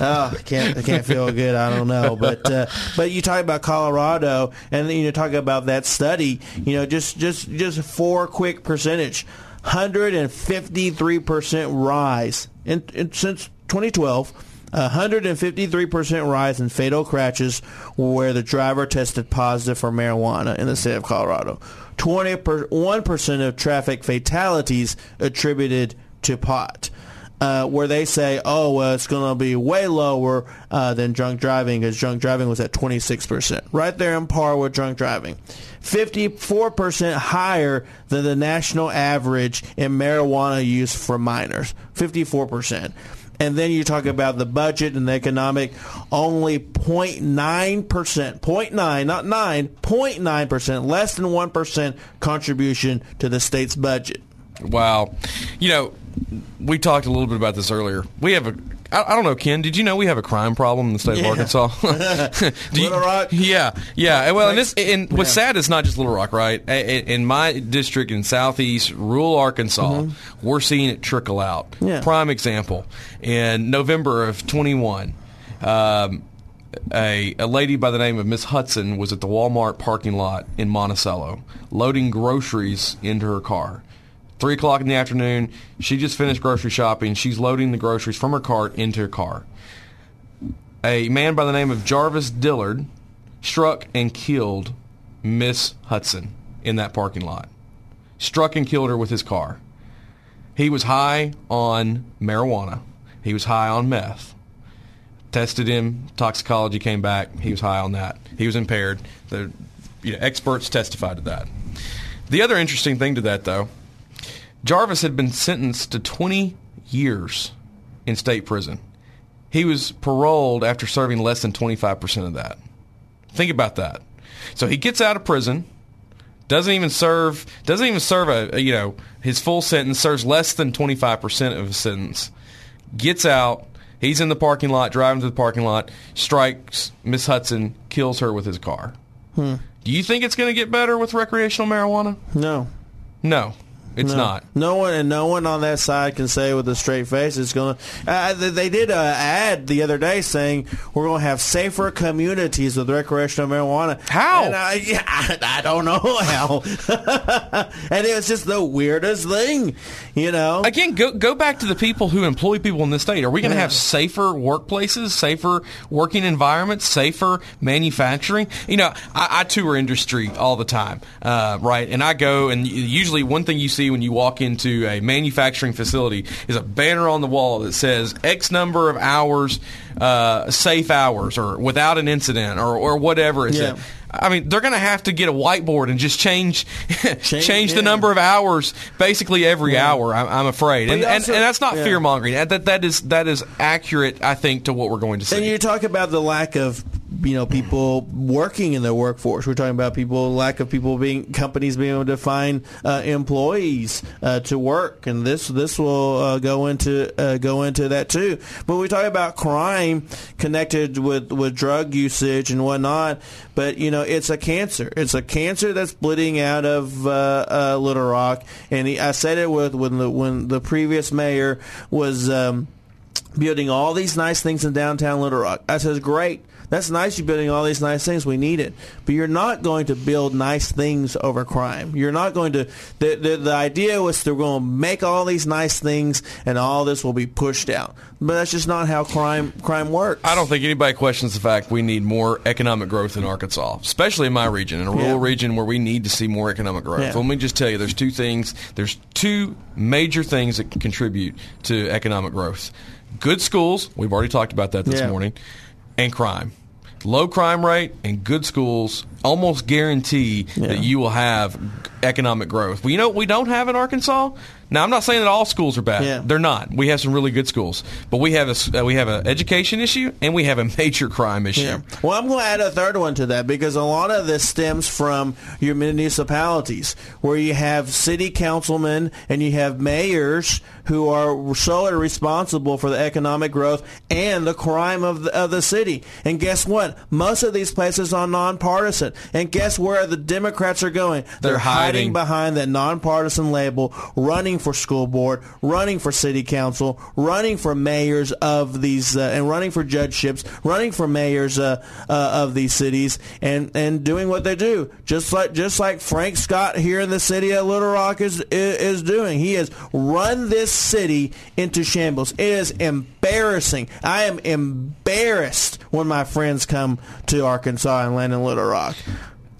Oh, I can't I can't feel good. I don't know, but uh, but you talk about Colorado, and you talk about that study. You know, just just just four quick percentage, hundred and fifty three percent rise in, in since 2012. 153% rise in fatal crashes where the driver tested positive for marijuana in the state of Colorado. 21% of traffic fatalities attributed to pot uh, where they say, oh, well, it's going to be way lower uh, than drunk driving because drunk driving was at 26%. Right there in par with drunk driving. 54% higher than the national average in marijuana use for minors. 54%. And then you talk about the budget and the economic, only 0.9%, 0.9, not 9, 0.9%, less than 1% contribution to the state's budget. Wow. You know, we talked a little bit about this earlier. We have a I, I don't know, Ken. Did you know we have a crime problem in the state Yeah. of Arkansas? You- Little Rock? Yeah, yeah. Well, and, this, and what's yeah. sad is not just Little Rock, right? A- In my district in southeast rural Arkansas, we're seeing it trickle out. Mm-hmm. Yeah. Prime example in November of 21. Um, a, a lady by the name of Miss Hudson was at the Walmart parking lot in Monticello loading groceries into her car. Three o'clock in the afternoon, she just finished grocery shopping. She's loading the groceries from her cart into her car. A man by the name of Jarvis Dillard struck and killed Miss Hudson in that parking lot. Struck and killed her with his car. He was high on marijuana. He was high on meth tested him. Toxicology came back. He was high on that. He was impaired. The you know, experts testified to that. The other interesting thing to that, though, Jarvis had been sentenced to 20 years in state prison. He was paroled after serving less than 25% of that. Think about that. So he gets out of prison, doesn't even serve doesn't even serve a, a, you know his full sentence, serves less than 25% of his sentence. Gets out, he's in the parking lot, driving to the parking lot, strikes Miss Hudson, kills her with his car. Hmm. Do you think it's going to get better with recreational marijuana? No. No, it's No. not. No one and no one on that side can say with a straight face it's going to. Uh, they they did an ad the other day saying we're going to have safer communities with recreational marijuana. How? And I, I, I don't know how. and it was just the weirdest thing, you know. Again, go go back to the people who employ people in this state. Are we going to Yeah. have safer workplaces, safer working environments, safer manufacturing? You know, I, I tour industry all the time, uh, right? And I go, and usually one thing you see when you walk into a manufacturing facility is a banner on the wall that says X number of hours, uh, safe hours, or without an incident, or or whatever. It's Yeah. I mean, they're going to have to get a whiteboard and just change change, the yeah. number of hours basically every hour. I'm, I'm afraid, and, you and and that's not yeah. fear mongering. That, that that is that is accurate, I think, to what we're going to see. And you talk about the lack of you know people working in their workforce. We're talking about people lack of people being companies being able to find uh, employees uh, to work, and this this will uh, go into uh, go into that too. But we talk about crime connected with with drug usage and whatnot. But you know it's a cancer. It's a cancer that's bleeding out of uh, uh, Little Rock, and he, I said it with when the when the previous mayor was. Um, building all these nice things in downtown Little Rock. I says, great. That's nice you're building all these nice things. We need it. But you're not going to build nice things over crime. You're not going to. The, the, the idea was they're going to make all these nice things and all this will be pushed out. But that's just not how crime crime works. I don't think anybody questions the fact we need more economic growth in Arkansas, especially in my region, in a rural Yeah. region where we need to see more economic growth. Yeah. Let me just tell you, there's two things. There's two major things that can contribute to economic growth: good schools. We've already talked about that this Yeah. morning, and crime. Low crime rate and good schools almost guarantee that you will have economic growth. Well, you know what we don't have in Arkansas? Now, I'm not saying that all schools are bad. Yeah. They're not. We have some really good schools, but we have a uh, we have an education issue and we have a major crime issue. Yeah. Well, I'm going to add a third one to that because a lot of this stems from your municipalities where you have city councilmen and you have mayors who are solely responsible for the economic growth and the crime of the, of the city. And guess what? Most of these places are nonpartisan. And guess where the Democrats are going? They're hiding. behind that nonpartisan label, running for school board, running for city council, running for mayors of these, uh, and running for judgeships, running for mayors uh, uh, of these cities, and, and doing what they do, just like just like Frank Scott here in the city of Little Rock is, is doing. He has run this city into shambles. It is embarrassing. I am embarrassed when my friends come to Arkansas and land in Little Rock.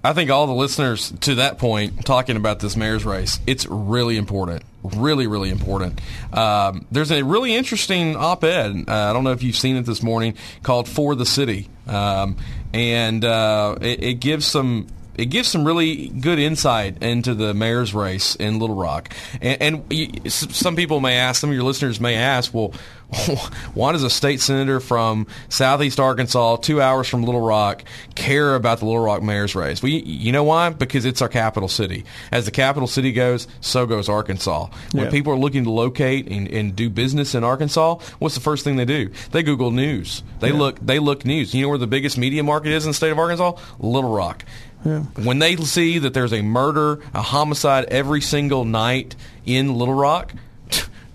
I think all the listeners to that point talking about this mayor's race, it's really important. Really, really important. Um, there's a really interesting op-ed. Uh, I don't know if you've seen it this morning called "For the City," um, and uh, it, it gives some it gives some really good insight into the mayor's race in Little Rock. And, and some people may ask, some of your listeners may ask, well, why does a state senator from southeast Arkansas, two hours from Little Rock, care about the Little Rock mayor's race? Well, you, know why? Because it's our capital city. As the capital city goes, so goes Arkansas. When Yeah. people are looking to locate and, and do business in Arkansas, what's the first thing they do? They Google news. They look. They look news. You know where the biggest media market is in the state of Arkansas? Little Rock. When they see that there's a murder, a homicide every single night in Little Rock,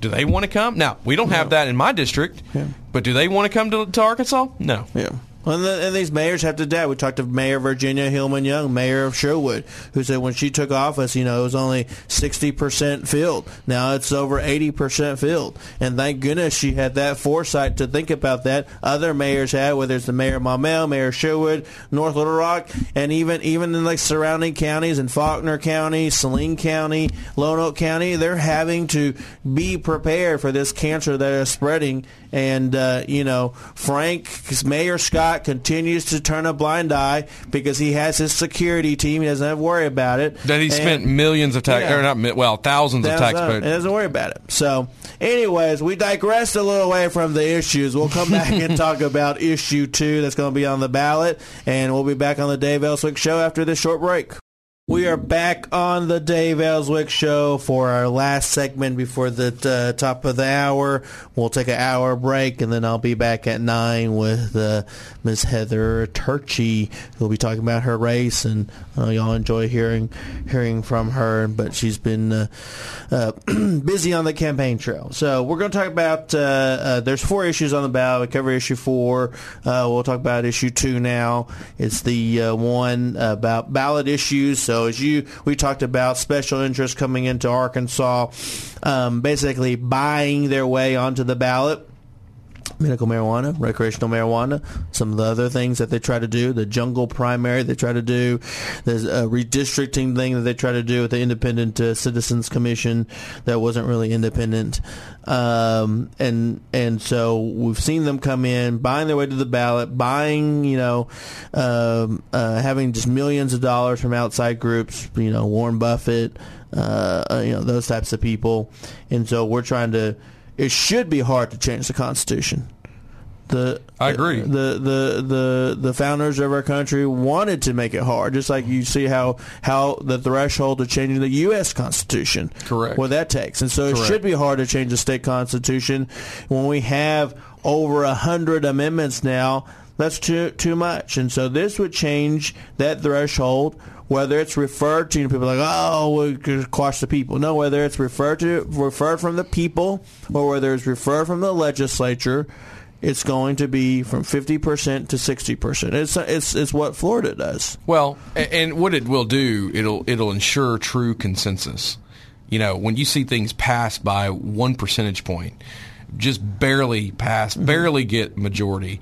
do they want to come? Now, we don't have that in my district, but do they want to come to, to Arkansas? No. Yeah. And, the, and these mayors have to adapt. We talked to Mayor Virginia Hillman Young, mayor of Sherwood, who said when she took office, you know, it was only 60% filled. Now it's over 80% filled. And thank goodness she had that foresight to think about that. Other mayors had, whether it's the mayor of Maumelle, mayor Sherwood, North Little Rock, and even, even in like surrounding counties in Faulkner County, Saline County, Lonoke County, they're having to be prepared for this cancer that is spreading. And, uh, you know, Frank, Mayor Scott continues to turn a blind eye because he has his security team. He doesn't have to worry about it. That he And- spent millions of tax, Yeah. or not, well, thousands of that's tax not- votes. Doesn't worry about it. So, anyways, we digressed a little away from the issues. We'll come back and talk about issue two that's going to be on the ballot, and we'll be back on the Dave Elswick Show after this short break. We are back on the Dave Elswick Show for our last segment before the uh, top of the hour. We'll take an hour break, and then I'll be back at 9 with uh, Ms. Heather Turchi, who'll be talking about her race, and uh, y'all enjoy hearing hearing from her. But she's been uh, uh, busy on the campaign trail. So we're going to talk about, uh, there's four issues on the ballot. We cover issue four. We'll talk about issue two now. It's the one about ballot issues. So as you, we talked about special interests coming into Arkansas, um, basically buying their way onto the ballot medical marijuana, recreational marijuana, some of the other things that they try to do, the jungle primary they try to do, there's a redistricting thing that they try to do with the Independent uh, Citizens Commission that wasn't really independent, um, and and so we've seen them come in, buying their way to the ballot, buying, you know, um, uh, having just millions of dollars from outside groups, you know, Warren Buffett, uh, uh, you know, those types of people, and so we're trying to it should be hard to change the Constitution. The I agree. The, the the the founders of our country wanted to make it hard, just like you see how how the threshold of changing the U.S. Constitution, Correct. what that takes, and so it should be hard to change the state constitution when we have over a hundred amendments now. That's too too much, and so this would change that threshold. Whether it's referred to, people are like, oh, we could quash the people. No, whether it's referred to, referred from the people, or whether it's referred from the legislature, it's going to be from 50% to 60%. It's, it's, it's what Florida does. Well, and what it will do, it'll it'll ensure true consensus. You know, when you see things passed by one percentage point, just barely pass, mm-hmm. barely get majority.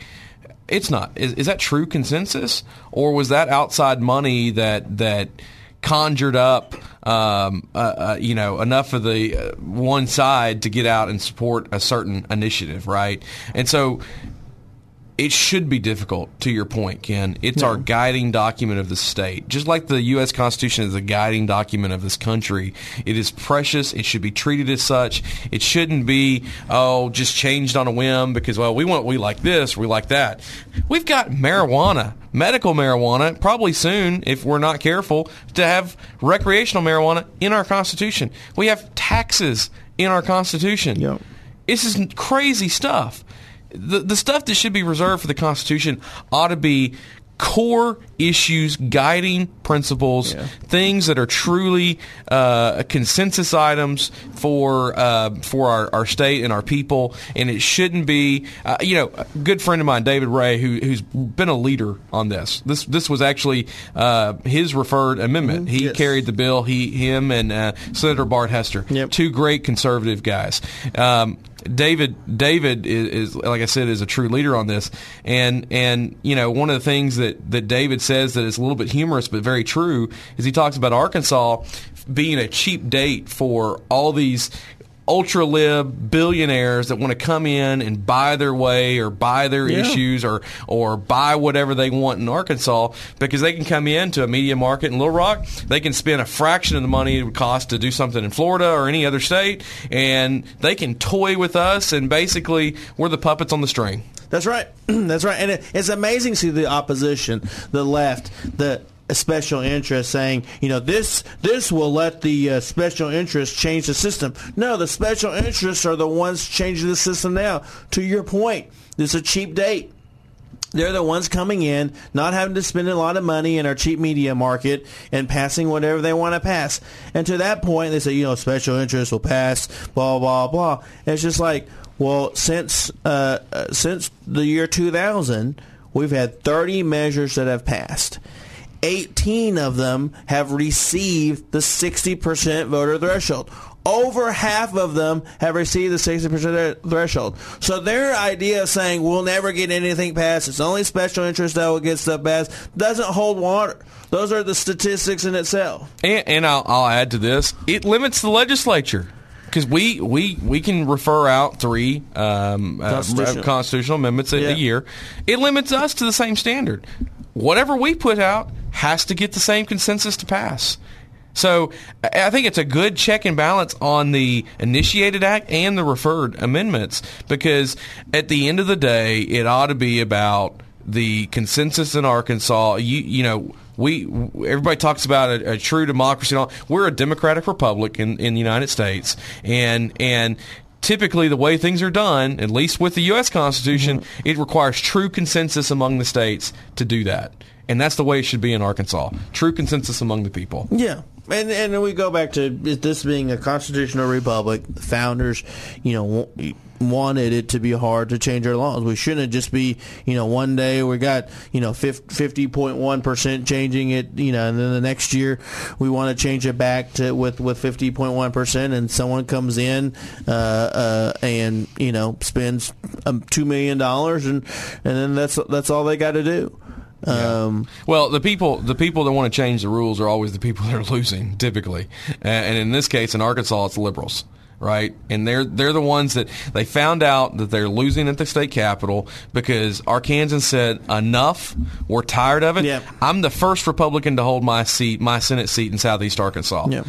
It's not. Is, is that true consensus, or was that outside money that that conjured up, um, uh, uh, you know, enough of the uh, one side to get out and support a certain initiative, right? And so it should be difficult. To your point, Ken, it's our guiding document of the state. Just like the U.S. Constitution is a guiding document of this country, it is precious. It should be treated as such. It shouldn't be oh just changed on a whim because well we want we like this, we like that. We've got marijuana, medical marijuana, probably soon if we're not careful to have recreational marijuana in our Constitution. We have taxes in our Constitution. Yep. This is crazy stuff. The the stuff that should be reserved for the Constitution ought to be core issues, guiding principles, things that are truly uh, consensus items for uh, for our, our state and our people. And it shouldn't be, uh, you know, a good friend of mine, David Ray, who, who's been a leader on this. This this was actually uh, his referred amendment. He Yes. carried the bill. He him and uh, Senator Bart Hester, Yep. two great conservative guys. Um, David David is, is like I said is a true leader on this, and and you know one of the things that that David says that is a little bit humorous but very true is he talks about Arkansas being a cheap date for all these ultra lib billionaires that want to come in and buy their way or buy their Yeah. issues or or buy whatever they want in Arkansas because they can come into a media market in Little Rock. They can spend a fraction of the money it would cost to do something in Florida or any other state, and they can toy with us. And basically, we're the puppets on the string. That's right. That's right. And it, it's amazing to see the opposition, the left, the special interest saying, you know, this this will let the uh, special interest change the system. No, the special interests are the ones changing the system now. To your point, this is a cheap date. They're the ones coming in, not having to spend a lot of money in our cheap media market and passing whatever they want to pass. And to that point, they say, you know, special interest will pass, blah blah blah. And it's just like, well, since uh, uh, since the year 2000, we've had 30 measures that have passed. 18 of them have received the 60% voter threshold. Over half of them have received the 60% threshold. So their idea of saying we'll never get anything passed, it's only special interest that will get stuff passed, doesn't hold water. Those are the statistics in itself. And, and I'll, I'll add to this: it limits the legislature. Because we, we, we can refer out three um, uh, Constitutional. constitutional amendments Yeah. a year. It limits us to the same standard. Whatever we put out has to get the same consensus to pass. So I think it's a good check and balance on the initiated act and the referred amendments because at the end of the day, it ought to be about the consensus in Arkansas. You, you know, we everybody talks about a, a true democracy. And all. We're a democratic republic in, in the United States, and and typically the way things are done, at least with the U.S. Constitution, mm-hmm. it requires true consensus among the states to do that. And that's the way it should be in Arkansas. True consensus among the people. Yeah. And and we go back to this being a constitutional republic. The founders, you know, wanted it to be hard to change our laws. We shouldn't just be, you know, one day we got, you know, fifty point one percent changing it, you know, and then the next year we want to change it back to with with fifty point one percent, and someone comes in uh, uh, and you know spends um, two million dollars, and and then that's that's all they got to do. Um, Well, the people the people that want to change the rules are always the people that are losing, typically. Uh, and in this case, in Arkansas, it's liberals, right? And they're they're the ones that they found out that they're losing at the state capitol because Arkansans said enough. We're tired of it. Yeah. I'm the first Republican to hold my seat, my Senate seat in Southeast Arkansas. Yeah.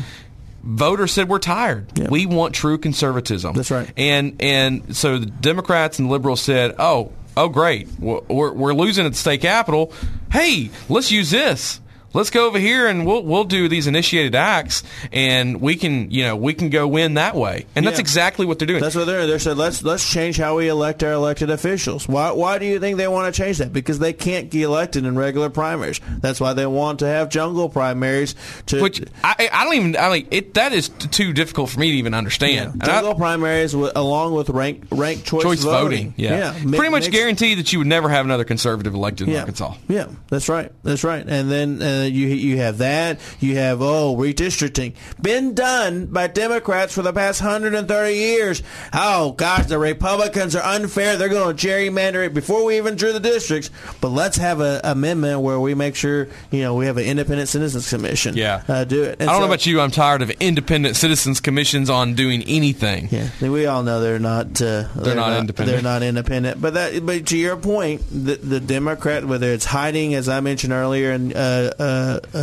Voters said we're tired. Yeah. We want true conservatism. That's right. And and so the Democrats and liberals said, "Oh, oh, great, We're- we're, losing at the state capitol. Hey, let's use this. Let's go over here and we'll we'll do these initiated acts, and we can you know we can go win that way. And that's Yeah. exactly what they're doing. That's what they're. They said let's let's change how we elect our elected officials. Why why do you think they want to change that? Because they can't get elected in regular primaries. That's why they want to have jungle primaries. To which I, I don't even I like it. That is too difficult for me to even understand. And I- jungle primaries with, along with rank rank choice, choice voting, voting. yeah, Mi- pretty much guarantee that you would never have another conservative elected in Yeah, Arkansas. yeah, that's right, that's right. And then and uh, you you have that. You have oh redistricting been done by Democrats for the past 130 years. Oh gosh, the Republicans are unfair. They're going to gerrymander it before we even drew the districts. But let's have an amendment where we make sure you know we have an independent citizens commission. Yeah, uh, do it. And I don't so, know about you. I'm tired of independent citizens commissions on doing anything. Yeah, we all know they're not. Uh, they're, they're, not, not independent. They're not independent. But that. But to your point, the, the Democrat, whether it's hiding, as I mentioned earlier, in uh, uh,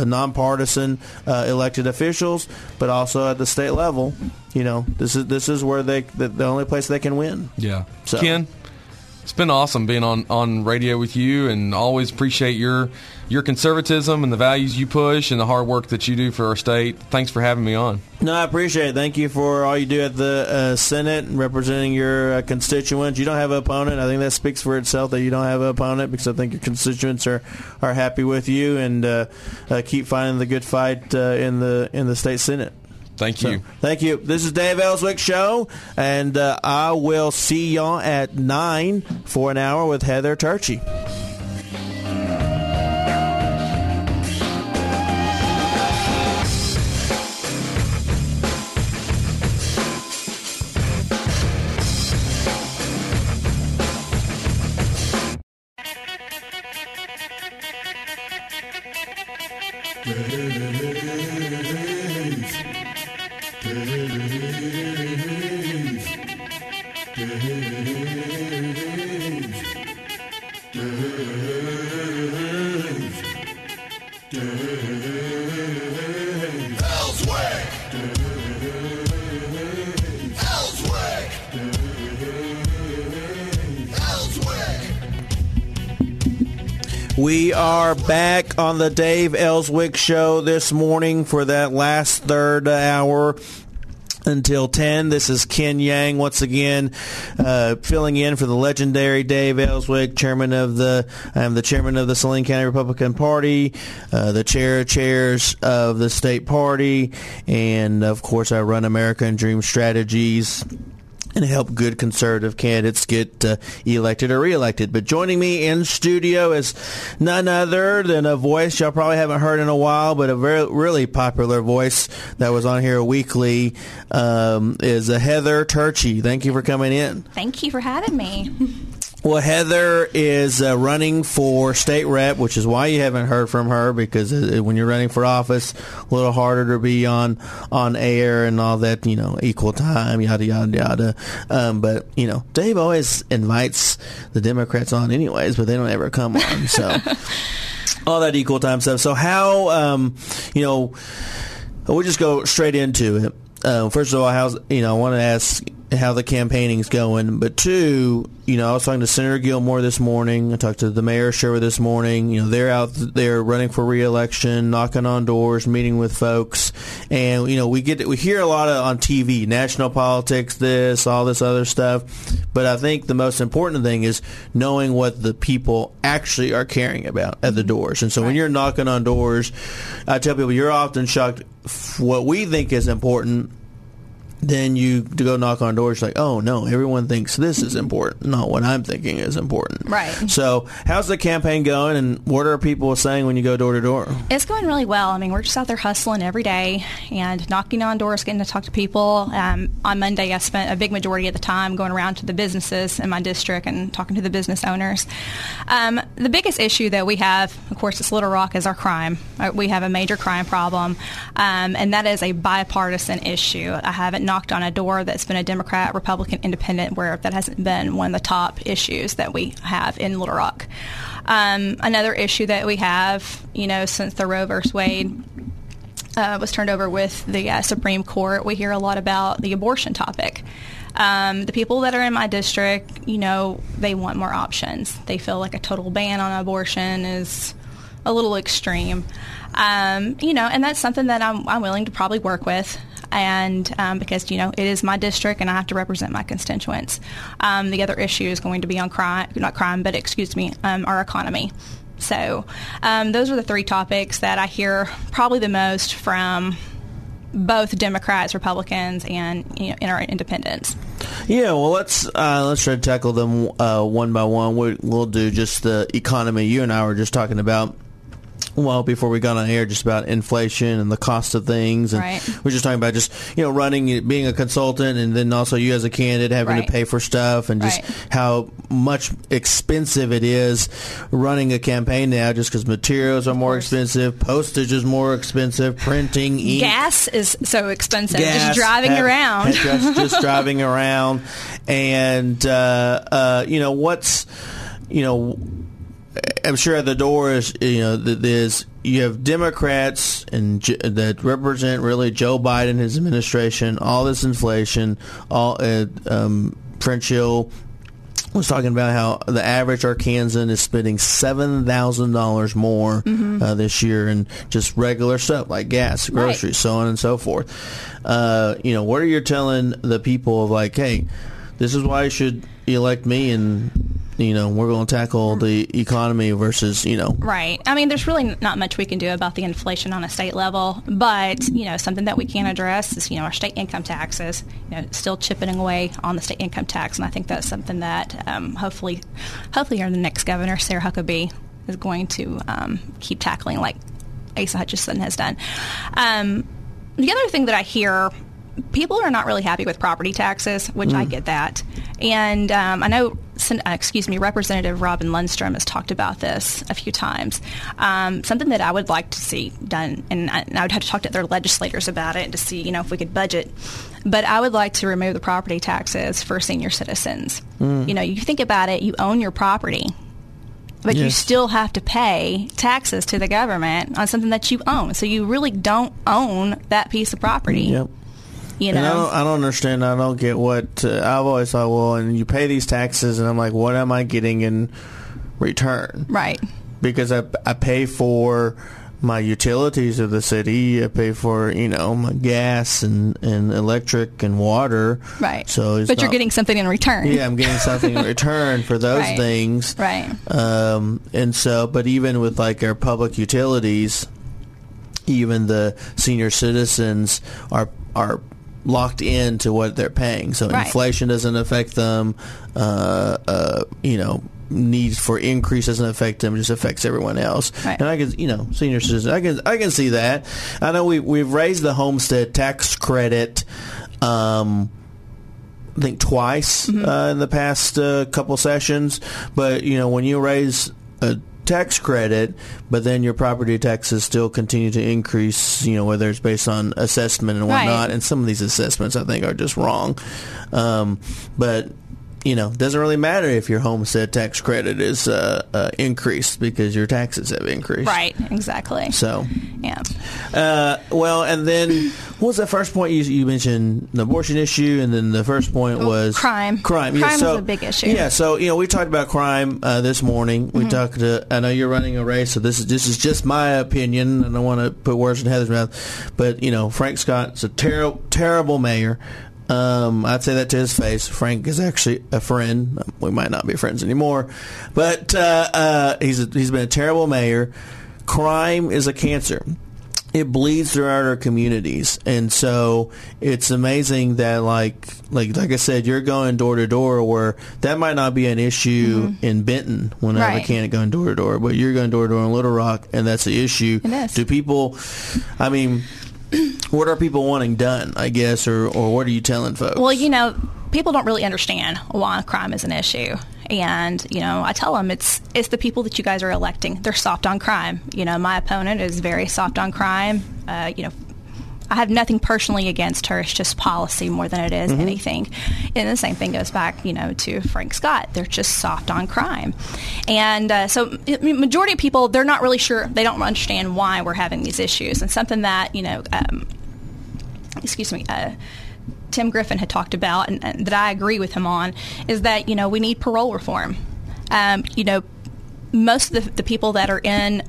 nonpartisan uh, elected officials, but also at the state level, you know, this is this is where they the, the only place they can win. Yeah. So. Ken, it's been awesome being on, on radio with you, and always appreciate your your conservatism and the values you push and the hard work that you do for our state. Thanks for having me on. No, I appreciate it. Thank you for all you do at the uh, Senate and representing your uh, constituents. You don't have an opponent. I think that speaks for itself that you don't have an opponent because I think your constituents are, are happy with you and uh, uh keep fighting the good fight uh, in the in the state Senate. Thank you. So, thank you. This is Dave Elswick Show, and uh, I will see y'all at 9 for an hour with Heather Turchi. Are back on the Dave Elswick Show this morning for that last third hour until 10. This is Ken Yang once again uh, filling in for the legendary Dave Elswick, chairman of the I'm the chairman of the Saline County Republican Party, uh, the chair of chairs of the state party, and of course I run American Dream Strategies and help good conservative candidates get uh, elected or reelected. But joining me in studio is none other than a voice y'all probably haven't heard in a while, but a very really popular voice that was on here weekly um, is a Heather Turchi. Thank you for coming in. Thank you for having me. Well, Heather is uh, running for state rep, which is why you haven't heard from her because uh, when you're running for office, a little harder to be on on air and all that, you know, equal time, yada yada yada. Um, but you know, Dave always invites the Democrats on, anyways, but they don't ever come on. So all that equal time stuff. So how, um, you know, we'll just go straight into it. Uh, first of all, how's you know, I want to ask how the campaigning's going, but two, you know, I was talking to Senator Gilmore this morning. I talked to the mayor Sherwood this morning. You know, they're out there running for reelection, knocking on doors, meeting with folks, and you know, we get we hear a lot of on TV, national politics, this, all this other stuff. But I think the most important thing is knowing what the people actually are caring about at the mm-hmm. doors. And so right. when you're knocking on doors, I tell people you're often shocked. What we think is important then you to go knock on doors like, oh no, everyone thinks this is important, not what I'm thinking is important. Right. So, how's the campaign going, and what are people saying when you go door to door? It's going really well. I mean, we're just out there hustling every day and knocking on doors, getting to talk to people. Um, on Monday, I spent a big majority of the time going around to the businesses in my district and talking to the business owners. Um, the biggest issue that we have, of course, it's Little Rock, is our crime. Uh, we have a major crime problem, um, and that is a bipartisan issue. I haven't knocked on a door that's been a Democrat, Republican, Independent, where that hasn't been one of the top issues that we have in Little Rock. Um, another issue that we have, you know, since the Roe v. Wade uh, was turned over with the uh, Supreme Court, we hear a lot about the abortion topic. Um, the people that are in my district, you know, they want more options. They feel like a total ban on abortion is a little extreme. Um, you know, and that's something that I'm, I'm willing to probably work with and um, because you know it is my district and I have to represent my constituents. Um, the other issue is going to be on crime, not crime, but excuse me, um, our economy. So um, those are the three topics that I hear probably the most from both Democrats, Republicans, and you know, in our independents. Yeah, well, let's uh, let's try to tackle them uh, one by one. We, will do just the economy. You and I were just talking about well before we got on air just about inflation and the cost of things, and Right. we're just talking about just you know running, being a consultant, and then also you as a candidate having Right. to pay for stuff, and just Right. how much expensive it is running a campaign now, just because materials are more expensive, postage is more expensive, printing, ink, Gas is so expensive. gas, just driving have- around. just, just driving around, and uh, uh, you know what's you know. I'm sure at the door is you know there's you have Democrats and that represent really Joe Biden, his administration, all this inflation, all uh, um, French Hill was talking about how the average Arkansan is spending seven thousand dollars more uh, this year in just regular stuff like gas, Right. groceries, so on and so forth. Uh, you know, what are you telling the people of like, hey, this is why you should elect me, and you know, we're going to tackle the economy versus you know, Right. I mean, there's really not much we can do about the inflation on a state level, but you know, something that we can address is you know our state income taxes. You know, still chipping away on the state income tax, and I think that's something that um, hopefully, hopefully, our next governor, Sarah Huckabee, is going to um, keep tackling like Asa Hutchinson has done. Um, the other thing that I hear. People are not really happy with property taxes, which I get that, and um, I know. Uh, excuse me, Representative Robin Lundstrum has talked about this a few times. Um, something that I would like to see done, and I, and I would have to talk to their legislators about it to see, you know, if we could budget. But I would like to remove the property taxes for senior citizens. You know, you think about it, you own your property but you still have to pay taxes to the government on something that you own. So you really don't own that piece of property. yep. You And I don't, I don't understand. I don't get what uh, I've always thought. Well, and you pay these taxes, and I'm like, what am I getting in return? right? because I, I pay for my utilities of the city. I pay for you know my gas and, and electric and water. Right. So but you're getting something in return. yeah, I'm getting something in return for those Right. things. Right. Um, and so, but even with like our public utilities, even the senior citizens are are locked into what they're paying. So Right. inflation doesn't affect them. Uh, uh, you know, needs for increase doesn't affect them; just affects everyone else. Right. And I can, you know, senior citizens, I can I can see that. I know we we've raised the homestead tax credit. Um, I think twice Mm-hmm. uh, in the past uh, couple sessions. But you know, when you raise a tax credit, but then your property taxes still continue to increase. You know, whether it's based on assessment and Right. whatnot, and some of these assessments I think are just wrong. Um, but you know, doesn't really matter if your homestead tax credit is uh, uh, increased because your taxes have increased. Right. Exactly. So, yeah. uh, well, and then what was the first point you, you mentioned? The abortion issue, and then the first point was Oh, crime. Crime. yeah, Crime is so, a big issue. Yeah. So you know, we talked about crime uh, this morning. We Mm-hmm. talked. To, I know you're running a race, so this is this is just my opinion. And I don't want to put words in Heather's mouth, but you know, Frank Scott's a terrible, terrible mayor. Um, I'd say that to his face. Frank is actually a friend. We might not be friends anymore, but uh, uh, he's a, he's been a terrible mayor. Crime is a cancer it bleeds throughout our communities and so it's amazing that like like like I said you're going door to door where that might not be an issue in Benton when I have a Right. candidate going door to door but you're going door to door in Little Rock and that's the issue do people I mean what are people wanting done I guess or or what are you telling folks Well, you know, people don't really understand why crime is an issue. And, you know, I tell them it's it's the people that you guys are electing. They're soft on crime. You know, my opponent is very soft on crime. Uh, you know, I have nothing personally against her. It's just policy more than it is anything. And the same thing goes back, you know, to Frank Scott. They're just soft on crime. And uh, so, majority of people, they're not really sure. They don't understand why we're having these issues. And something that, you know, um, excuse me, uh, Tim Griffin had talked about, and, and that I agree with him on, is that you know we need parole reform. Um, you know, most of the, the people that are in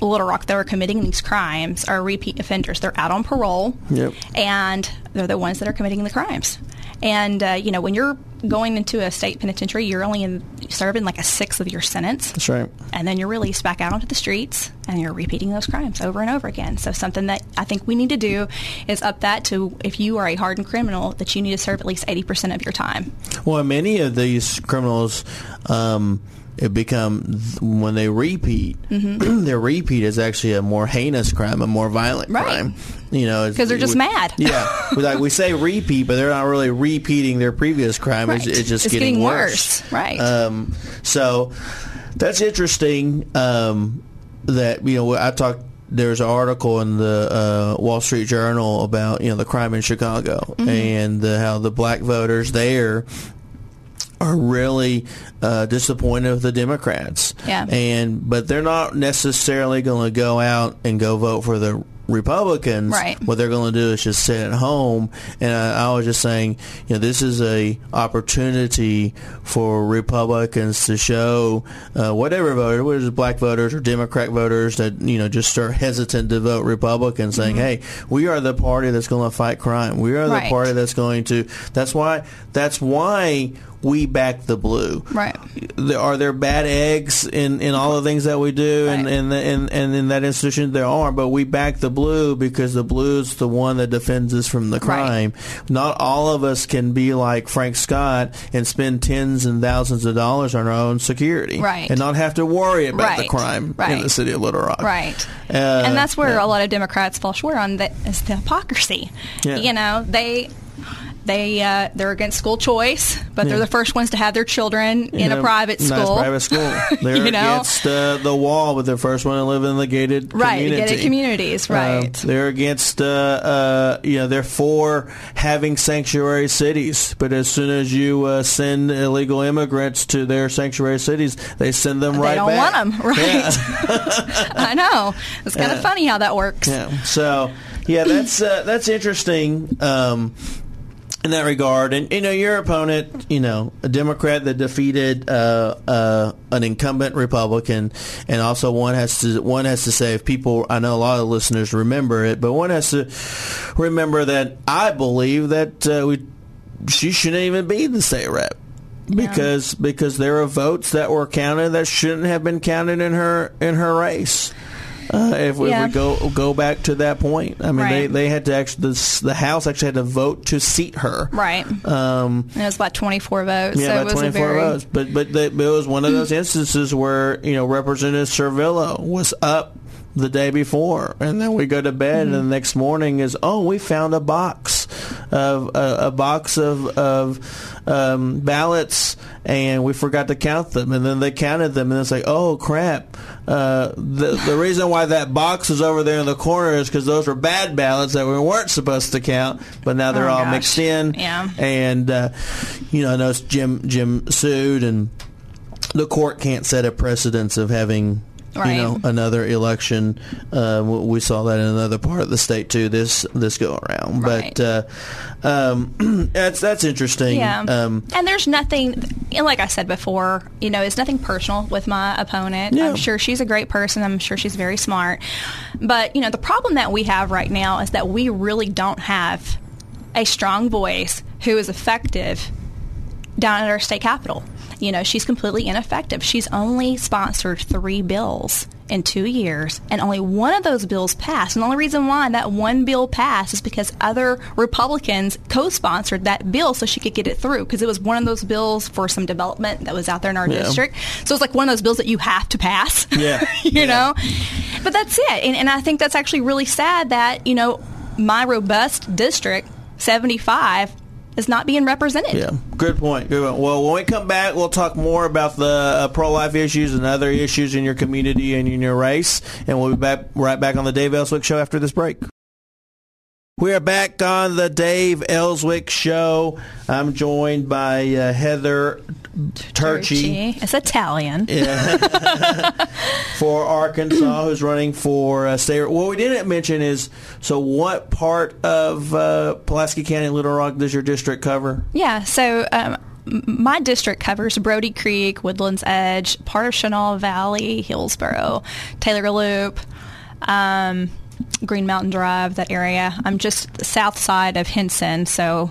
Little Rock that are committing these crimes are repeat offenders. They're out on parole, Yep. and they're the ones that are committing the crimes. And uh, you know, when you're going into a state penitentiary, you're only in, serving like a sixth of your sentence that's right and then you're released back out onto the streets and you're repeating those crimes over and over again. So something that I think we need to do is up that to if you are a hardened criminal that you need to serve at least 80% of your time. Well, many of these criminals, um, it become when they repeat, their repeat is actually a more heinous crime, a more violent Mm-hmm. Right. crime. You know, 'Cause they're just we- mad. Yeah, we- like we say repeat, but they're not really repeating their previous crime. It's, Right. it's just It's getting, getting worse. worse. Right. Um, so that's interesting. Um, that you know, I talked. There's an article in the uh, Wall Street Journal about you know the crime in Chicago Mm-hmm. and uh, how the black voters there are really uh, disappointed with the Democrats. Yeah. And but they're not necessarily going to go out and go vote for the Republicans. Right. What they're going to do is just sit at home. And I, I was just saying, you know, this is a opportunity for Republicans to show uh, whatever voter, whether it's black voters or Democrat voters that you know just are hesitant to vote Republican, saying, "Hey, we are the party that's going to fight crime. We are the Mm-hmm. Right. party that's going to." That's why. That's why we back the blue. Right. There, are there bad eggs in, in all the things that we do and Right. and, and and in that institution there are, but we back the blue because the blue is the one that defends us from the crime. Not all of us can be like Frank Scott and spend tens and thousands of dollars on our own security, Right. And not have to worry about the Right. crime in the city of Little Rock, Right. Uh, and that's where yeah. a lot of Democrats fall short on that is the hypocrisy. Yeah. You know, they they uh, they're against school choice, but Yeah. they're the first ones to have their children in You a know, private nice school. private school. They're You know? against uh, the wall, but they're the first one to live in the gated Right, community. gated communities, Uh, right. they're against, uh, uh, you know, they're for having sanctuary cities, but as soon as you uh, send illegal immigrants to their sanctuary cities, they send them right back. they don't back. want them, right? Yeah. I know. It's kind of funny how that works. Yeah. So yeah, that's uh, that's interesting. Um, in that regard, and you know your opponent, you know a Democrat that defeated uh, uh, an incumbent Republican, and also one has to one has to say if people, I know a lot of listeners remember it, but one has to remember that I believe that uh, we she shouldn't even be the state rep. Because because there are votes that were counted that shouldn't have been counted in her in her race. Uh, if, we- if we go go back to that point, I mean, they, Right. they had to actually the, the House actually had to vote to seat her. Right. Um, And it was about 24 votes. yeah, so it about was twenty four very, votes, but but, they, but it was one of those instances where you know Representative Sorvillo was up the day before, and then we go to bed, and the next morning is oh we found a box of a, a box of of um, ballots, and we forgot to count them, and then they counted them, and it's like oh crap. Uh, the the reason why that box is over there in the corner is because those were bad ballots that we weren't supposed to count, but now they're Oh, all gosh. mixed in. Yeah. And uh, you know, I know Jim Jim sued, and the court can't set a precedence of having. Right. You know, another election. Uh, we saw that in another part of the state too. This this go around, Right. but uh, um, that's that's interesting. Yeah. Um, and there's nothing, and like I said before, you know, it's nothing personal with my opponent. Yeah. I'm sure she's a great person. I'm sure she's very smart. But, you know, the problem that we have right now is that we really don't have a strong voice who is effective down at our state capitol. You know, she's completely ineffective. She's only sponsored three bills in two years, and only one of those bills passed. And the only reason why that one bill passed is because other Republicans co-sponsored that bill so she could get it through. Because it was one of those bills for some development that was out there in our Yeah. district. So it's like one of those bills that you have to pass. Yeah. you Yeah. know. But that's it. And, and I think that's actually really sad that you know my robust district, seventy five, is not being represented. yeah, good point. Good point. Well, when we come back, we'll talk more about the uh, pro-life issues and other issues in your community and in your race, and we'll be back right back on the Dave Elswick Show after this break. We are back on the Dave Elswick Show. I'm joined by uh, Heather Turchi. It's Italian. for Arkansas, who's running for uh, state. What we didn't mention is so what part of uh, Pulaski County, Little Rock, does your district cover? Yeah, so um, my district covers Brodie Creek, Woodlands Edge, part of Chenal Valley, Hillsboro, Taylor Loop, um, Green Mountain Drive, that area. I'm just south side of Henson, so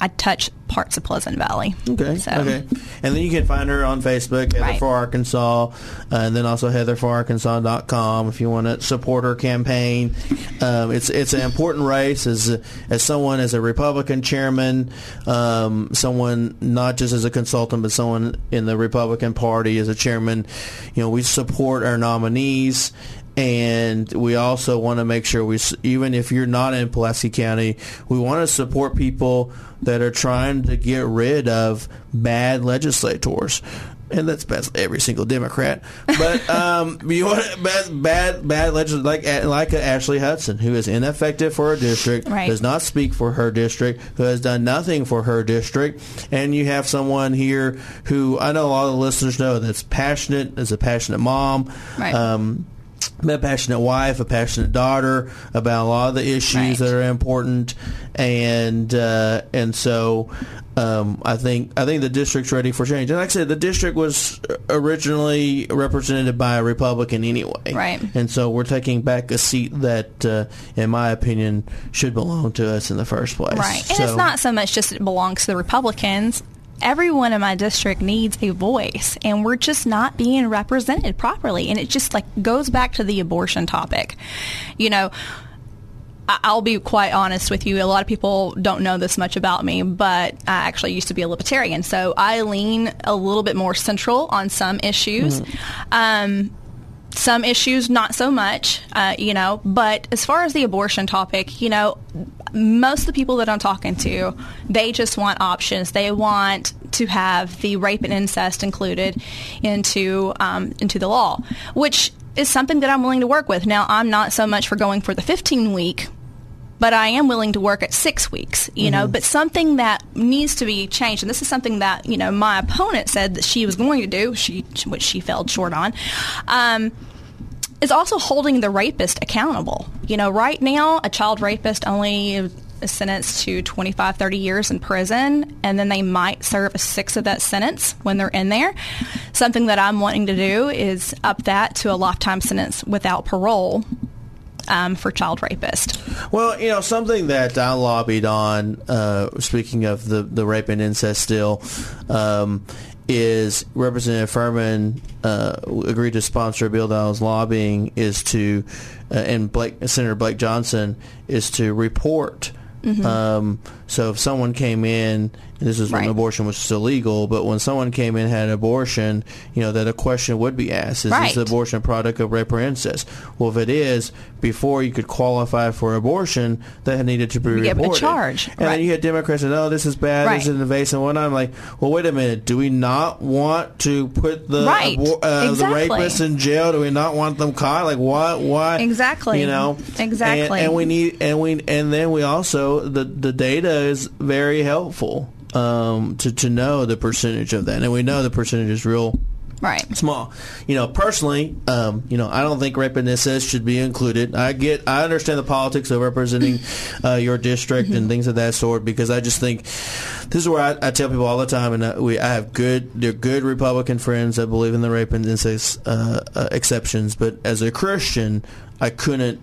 I touch parts of Pleasant Valley. Okay. So, Okay. And then you can find her on Facebook, Heather Right. for Arkansas, uh, and then also heatherforarkansas.com if you want to support her campaign. Um, it's it's an important race as as someone as a Republican chairman, um, someone not just as a consultant, but someone in the Republican Party as a chairman. You know, we support our nominees. And we also want to make sure we, even if you're not in Pulaski County, we want to support people that are trying to get rid of bad legislators. And that's best every single Democrat. But um, you want bad, bad, bad legislators like like Ashley Hudson, who is ineffective for her district, Right. does not speak for her district, who has done nothing for her district, and you have someone here who I know a lot of the listeners know that's passionate, is a passionate mom, Right. um, a passionate wife, a passionate daughter about a lot of the issues Right. that are important, and uh, and so um, I think I think the district's ready for change. And like I said, the district was originally represented by a Republican anyway, Right. And so we're taking back a seat that, uh, in my opinion, should belong to us in the first place. Right. And So- it's not so much just it belongs to the Republicans. Everyone in my district needs a voice, and we're just not being represented properly. And it just like goes back to the abortion topic. You know, I'll be quite honest with you. A lot of people don't know this much about me, but I actually used to be a libertarian, so I lean a little bit more central on some issues. Um, some issues not so much uh, you know but as far as the abortion topic you know most of the people that i'm talking to they just want options. They want to have the rape and incest included into um, into the law which is something that i'm willing to work with. Now i'm not so much for going for the 15 week but I am willing to work at six weeks, you know, but something that needs to be changed. And this is something that, you know, my opponent said that she was going to do, she, which she fell short on, um, is also holding the rapist accountable. You know, right now, a child rapist only is sentenced to 25, 30 years in prison, and then they might serve a sixth of that sentence when they're in there. Something that I'm wanting to do is up that to a lifetime sentence without parole um, for child rapist. Well, you know, something that I lobbied on, uh, speaking of the, the rape and incest still, um, is Representative Furman uh, agreed to sponsor a bill that I was lobbying is to, uh, and Blake, Senator Blake Johnson, is to report. Um, so if someone came in, and this is when Right. abortion was still legal, but when someone came in and had an abortion, you know, that a question would be asked, is Right. this abortion a product of rape or incest? Well, if it is, before you could qualify for abortion, that needed to be You get a charge. And then you had Democrats saying, oh, this is bad, Right. this is invasive, and whatnot. I'm like, well, wait a minute. Do we not want to put the Right. abor- uh, Exactly. the rapists in jail? Do we not want them caught? Like, why? Why? Exactly. You know? Exactly. And, and we need, and we, and then we also, the, the data is very helpful um, to, to know the percentage of that. And we know the percentage is real Right. small. You know, personally, um, you know, I don't think rape and incest should be included. I get, I understand the politics of representing uh, your district and things of that sort because I just think this is where I, I tell people all the time, and uh, we, I have good, they're good Republican friends that believe in the rape and incest uh, uh, exceptions, but as a Christian, I couldn't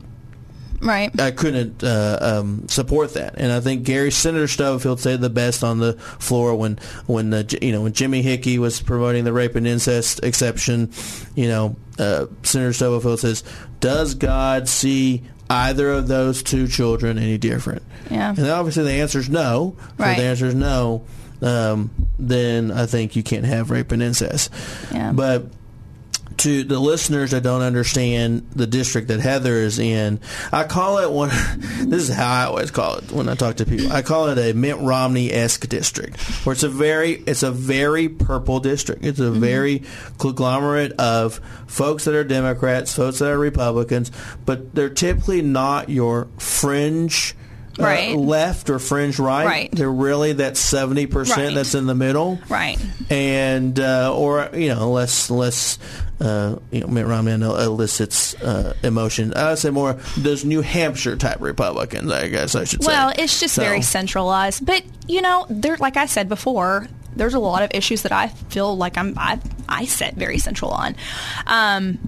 Right. I couldn't uh, um, support that, and I think Gary Senator Stubblefield said the best on the floor when when the, you know when Jimmy Hickey was promoting the rape and incest exception. You know, uh, Senator Stubblefield says, "Does God see either of those two children any different?" Yeah. and obviously the answer is no. So Right. the answer is no. Um, then I think you can't have rape and incest. Yeah. But to the listeners that don't understand the district that Heather is in, I call it one. This is how I always call it when I talk to people. I call it a Mitt Romney esque district, where it's a very it's a very purple district. It's a Mm-hmm. very conglomerate of folks that are Democrats, folks that are Republicans, but they're typically not your fringe. Uh, Right. left or fringe right. Right. They're really that seventy percent Right. that's in the middle Right. and uh, or you know less less uh, you know Mitt Romney elicits uh, emotion. I would say more those New Hampshire type Republicans. I guess I should say. Well, it's just So- very centralized. But you know, there, like I said before, there's a lot of issues that I feel like I'm I I set very central on. Um,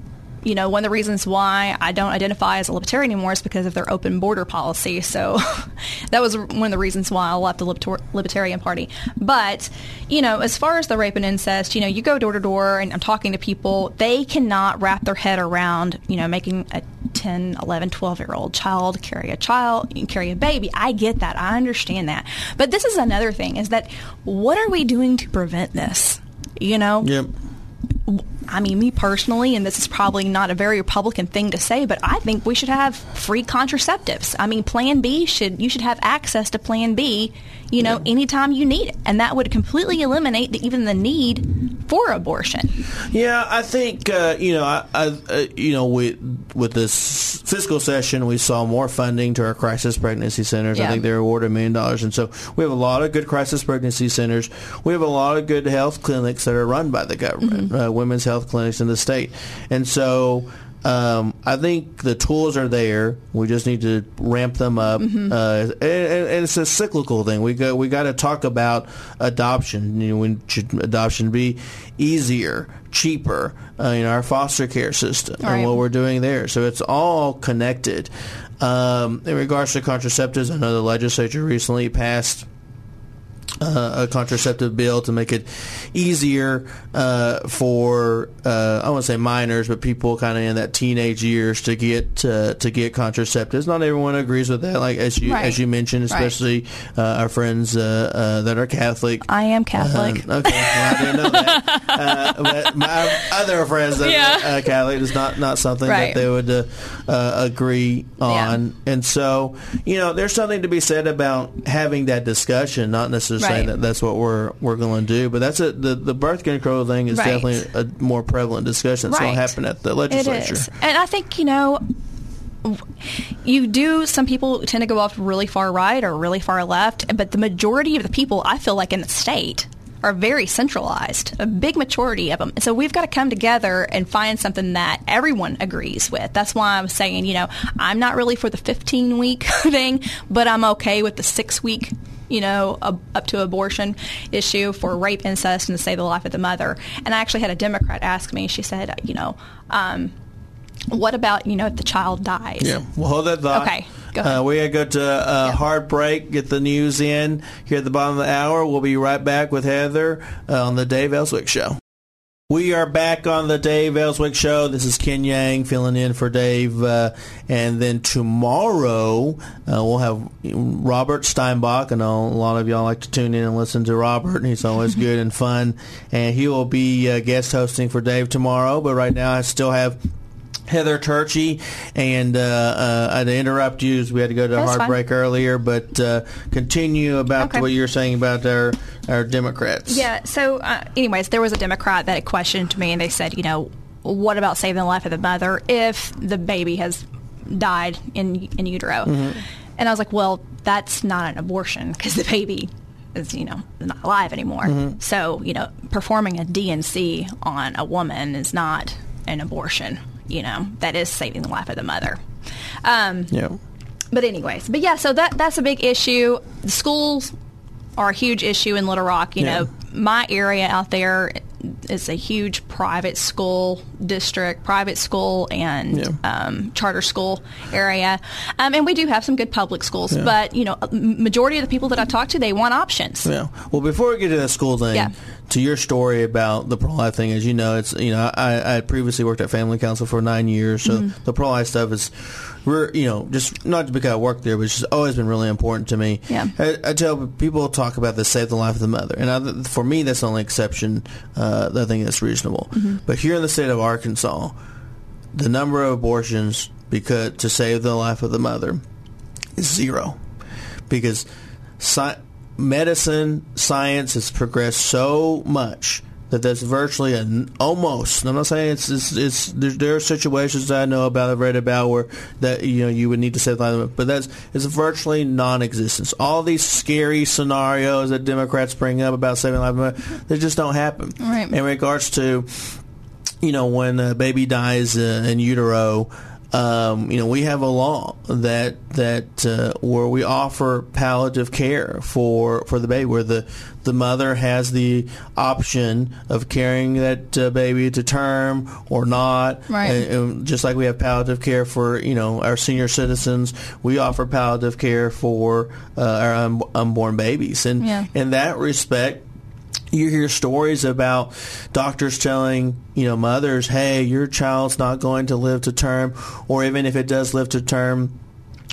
you know, one of the reasons why I don't identify as a libertarian anymore is because of their open border policy. So that was one of the reasons why I left the Libertarian Party. But, you know, as far as the rape and incest, you know, you go door to door and I'm talking to people, they cannot wrap their head around, you know, making a 10, 11, 12 year old child carry a child, carry a baby. I get that. I understand that. But this is another thing is that what are we doing to prevent this? You know? Yep. I mean, me personally, and this is probably not a very Republican thing to say, but I think we should have free contraceptives. I mean, Plan B should you should have access to Plan B, you know, yeah. anytime you need it, and that would completely eliminate the, even the need for abortion. Yeah, I think uh, you know, I, I uh, you know, with with this fiscal session, we saw more funding to our crisis pregnancy centers. Yeah. I think they're awarded a million dollars, and so we have a lot of good crisis pregnancy centers. We have a lot of good health clinics that are run by the government, mm-hmm. uh, women's health clinics in the state, and so. Um, I think the tools are there. We just need to ramp them up. Mm-hmm. Uh, and, and, it's a cyclical thing. We go. We got to talk about adoption. You know, when should adoption be easier, cheaper? Uh, in our foster care system right. and what we're doing there. So it's all connected. Um, in regards to contraceptives, I know the legislature recently passed uh, a contraceptive bill to make it easier uh, for uh, I won't say minors, but people kind of in that teenage years to get uh, to get contraceptives. Not everyone agrees with that, like as you right. as you mentioned, especially right. Uh, our friends uh, that are Catholic. I am Catholic. okay, well, I didn't know that. but my other friends that yeah. are Catholic is not not something right. that they would agree on, yeah. and so you know, there's something to be said about having that discussion, not necessarily saying that that's what we're we're going to do. But that's a, the the birth control thing is right. definitely a more prevalent discussion. That's right. what happened at the legislature. It is. And I think you know you do some people tend to go off really far right or really far left but the majority of the people i feel like in the state are very centralized a big majority of them so we've got to come together and find something that everyone agrees with that's why i'm saying you know i'm not really for the 15 week thing but i'm okay with the six week you know, a, up to abortion issue for rape, incest, and to save the life of the mother. And I actually had a Democrat ask me. She said, you know. Um, what about you know if the child dies? Yeah, well, hold that thought. Okay, go ahead. Uh, we gotta go to a uh, hard break. Get the news in here at the bottom of the hour. We'll be right back with Heather uh, on the Dave Elswick Show. We are back on the Dave Elswick Show. This is Ken Yang filling in for Dave. Uh, and then tomorrow, uh, we'll have Robert Steinbuch. I know a lot of y'all like to tune in and listen to Robert, and he's always good and fun. And he will be uh, guest hosting for Dave tomorrow. But right now, I still have Heather Turchi, and uh, uh, I had to interrupt you as we had to go to a hard fine. break earlier, but uh, continue about okay. what you were saying about our, our Democrats. Yeah, so uh, anyways, there was a Democrat that questioned me, and they said, you know, what about saving the life of the mother if the baby has died in, in utero? Mm-hmm. And I was like, well, that's not an abortion because the baby is you know not alive anymore. Mm-hmm. So you know, performing a D&C on a woman is not an abortion you know, that is saving the life of the mother. Um, yeah. But anyways, but yeah, so that that's a big issue. The schools are a huge issue in Little Rock. You yeah. know, my area out there is a huge private school district, private school and yeah. um, charter school area, um, and we do have some good public schools. Yeah. But you know, majority of the people that I talk to, they want options. Yeah. Well, before we get to that school thing, to your story about the pro life thing, as you know, it's you know, I, I previously worked at Family Council for nine years, so mm-hmm. the pro life stuff is we're you know just not because I work there, but it's just always been really important to me. Yeah. I, I tell people talk about the save the life of the mother, and I, for me that's the only exception. Uh, I think that's reasonable. Mm-hmm. But here in the state of Arkansas, the number of abortions because to save the life of the mother is zero, because sci- medicine science has progressed so much that that's virtually an almost. I'm not saying it's it's, it's there, there, are situations that I know about, I've read about where that you know you would need to say that, but that's it's virtually non-existence. All these scary scenarios that Democrats bring up about saving life, they just don't happen. Right. In regards to, you know, when a baby dies uh, in utero. Um, you know, we have a law that that uh, where we offer palliative care for for the baby, where the the mother has the option of carrying that uh, baby to term or not. Right. And, and just like we have palliative care for you know our senior citizens, we offer palliative care for uh, our un- unborn babies, and Yeah. in that respect you hear stories about doctors telling you know mothers, "Hey, your child's not going to live to term," or even if it does live to term,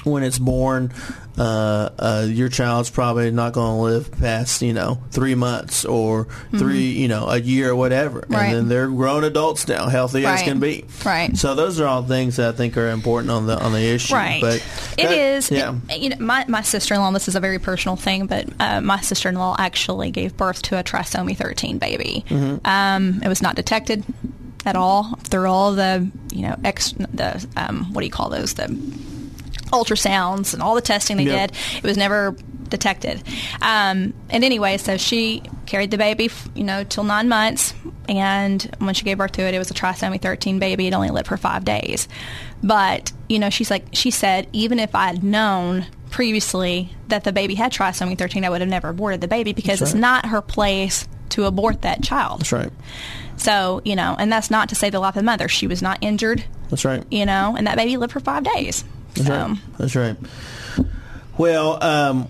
when it's born, uh, uh, your child's probably not going to live past you know three months or 3 you know a year or whatever, Mm-hmm. Right. and then they're grown adults now, healthy as can be. Right. So those are all things that I think are important on the on the issue. Right. But it is. Yeah. it- you know, my, my sister-in-law, this is a very personal thing, but uh, my sister-in-law actually gave birth to a trisomy 13 baby. Mm-hmm. Um, it was not detected at all through all the, you know, ex, the, um, what do you call those? The ultrasounds and all the testing they Yep. did. It was never detected. Um, and anyway, so she carried the baby, you know, till nine months. And when she gave birth to it, it was a trisomy 13 baby. It only lived for five days. But, you know, she's like, she said, even if I'd known previously that the baby had trisomy 13, I would have never aborted the baby because That's it's not her place to abort that child. That's right. So, you know, and that's not to say the life of the mother. She was not injured, That's right. you know, and that baby lived for five days. That's so, right. That's right. Well, um,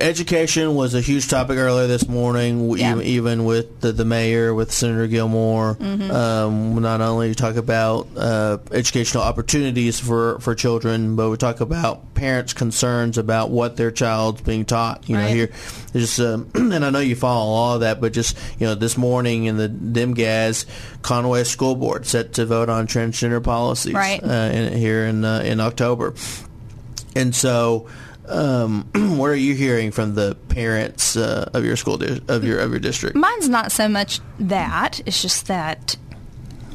education was a huge topic earlier this morning, Yeah. even, even with the, the mayor, with Senator Gilmore. Mm-hmm. Um, not only talk about uh, educational opportunities for, for children, but we talk about parents' concerns about what their child's being taught. You know, here, just um, and I know you follow all of that, but just you know, this morning in the DMGAS, Conway School Board set to vote on transgender policies Right. uh, in, here in uh, in October. And so, um, what are you hearing from the parents uh, of your school di- of your of your district? Mine's not so much that. It's just that,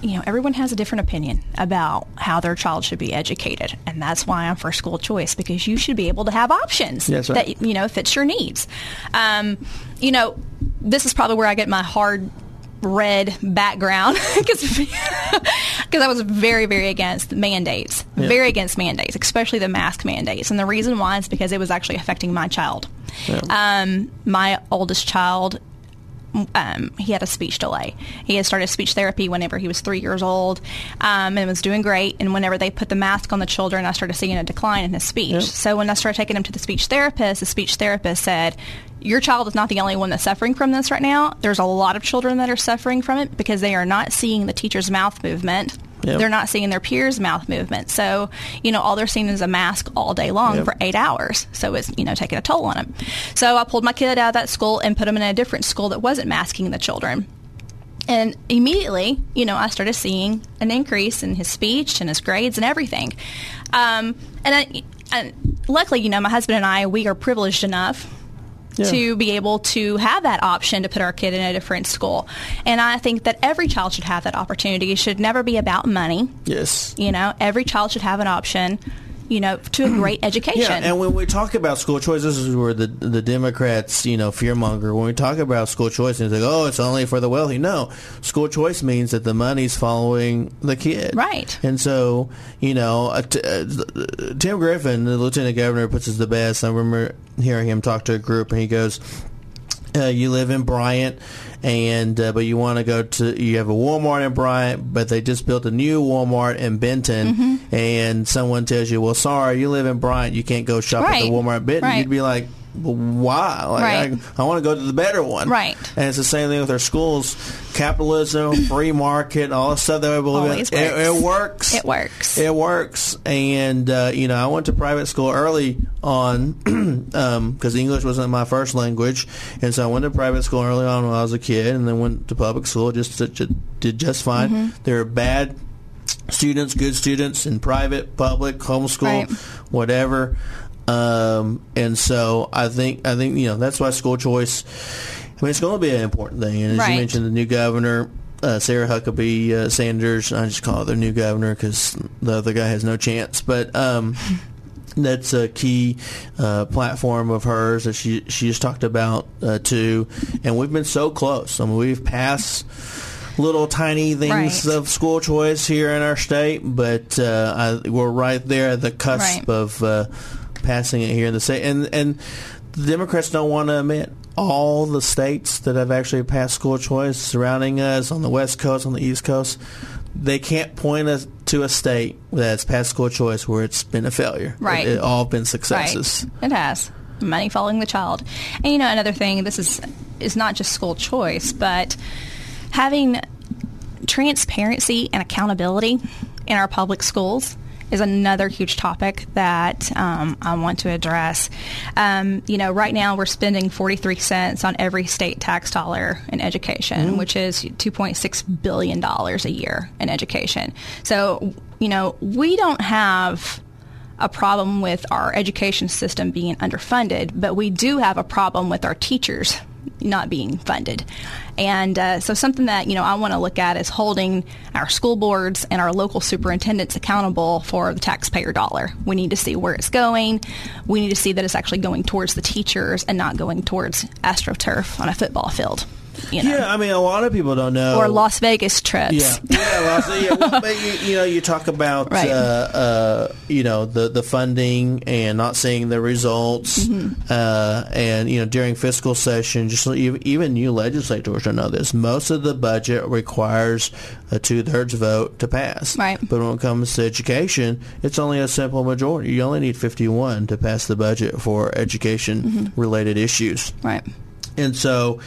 you know, everyone has a different opinion about how their child should be educated. And that's why I'm for school choice, because you should be able to have options right. that, you know, fits your needs. Um, you know, this is probably where I get my hard red background because I was very very against mandates Yeah. very against mandates especially the mask mandates and the reason why is because it was actually affecting my child um, my oldest child um, he had a speech delay. He had started speech therapy whenever he was three years old um, and was doing great. And whenever they put the mask on the children, I started seeing a decline in his speech. So when I started taking him to the speech therapist, the speech therapist said, your child is not the only one that's suffering from this right now. There's a lot of children that are suffering from it because they are not seeing the teacher's mouth movement. Yep. They're not seeing their peers' mouth movement. So, you know, all they're seeing is a mask all day long Yep. for eight hours. So it's, you know, taking a toll on them. So I pulled my kid out of that school and put him in a different school that wasn't masking the children. And immediately, you know, I started seeing an increase in his speech and his grades and everything. Um, and, I, and luckily, you know, my husband and I, we are privileged enough Yeah. to be able to have that option to put our kid in a different school. And I think that every child should have that opportunity. It should never be about money. Yes. You know, every child should have an option, you know, to a great education. Yeah, and when we talk about school choice, this is where the the Democrats, you know, fearmonger. When we talk about school choice, it's like, oh, it's only for the wealthy. No, school choice means that the money's following the kid, Right. And so, you know, uh, t- uh, Tim Griffin, the lieutenant governor, puts it the best. I remember hearing him talk to a group, and he goes, uh, "You live in Bryant." And uh, but you want to go to you have a Walmart in Bryant, but they just built a new Walmart in Benton, Mm-hmm. and someone tells you, "Well, sorry, you live in Bryant, you can't go shop at the Walmart in Benton." Right. You'd be like, "Why? Like, Right. I, I want to go to the better one." Right. And it's the same thing with our schools: capitalism, free market, all the stuff that we believe Always in. It, it works. works. It works. It works. And uh, you know, I went to private school early on because English wasn't my first language, and so I went to private school early on when I was a kid, and then went to public school. Just to, to- did just fine. Mm-hmm. There are bad students, good students in private, public, homeschool, Right. whatever. Um, and so I think I think you know that's why school choice. I mean, it's going to be an important thing. And as Right. you mentioned, the new governor, uh, Sarah Huckabee uh, Sanders. I just call her the new governor because the other guy has no chance. But um, that's a key uh, platform of hers that she she just talked about uh, too. And we've been so close. I mean, we've passed little tiny things Right. of school choice here in our state, but uh, I, we're right there at the cusp Right. of uh, passing it here in the state. And and the Democrats don't want to admit all the states that have actually passed school choice surrounding us on the West Coast, on the East Coast. They can't point us to a state that's passed school choice where it's been a failure. Right. It, it all been successes. Right. It has. Money following the child. And you know, another thing, this is is not just school choice, but having transparency and accountability in our public schools is another huge topic that um, I want to address. Um, you know, right now we're spending 43 cents on every state tax dollar in education, which is 2.6 billion dollars a year in education. So, you know, we don't have a problem with our education system being underfunded, but we do have a problem with our teachers not being funded. And uh, so something that, you know, I want to look at is holding our school boards and our local superintendents accountable for the taxpayer dollar. We need to see where it's going. We need to see that it's actually going towards the teachers and not going towards AstroTurf on a football field. You know? Yeah, I mean, a lot of people don't know. Or Las Vegas trips. Yeah, yeah, well, so, yeah well, but you, you know, you talk about Right. uh, uh, you know the the funding and not seeing the results, Mm-hmm. uh, and you know during fiscal session, just even you legislators don't know this. Most of the budget requires a two thirds vote to pass. Right. But when it comes to education, it's only a simple majority. You only need fifty one to pass the budget for education Mm-hmm. related issues. Right. And so,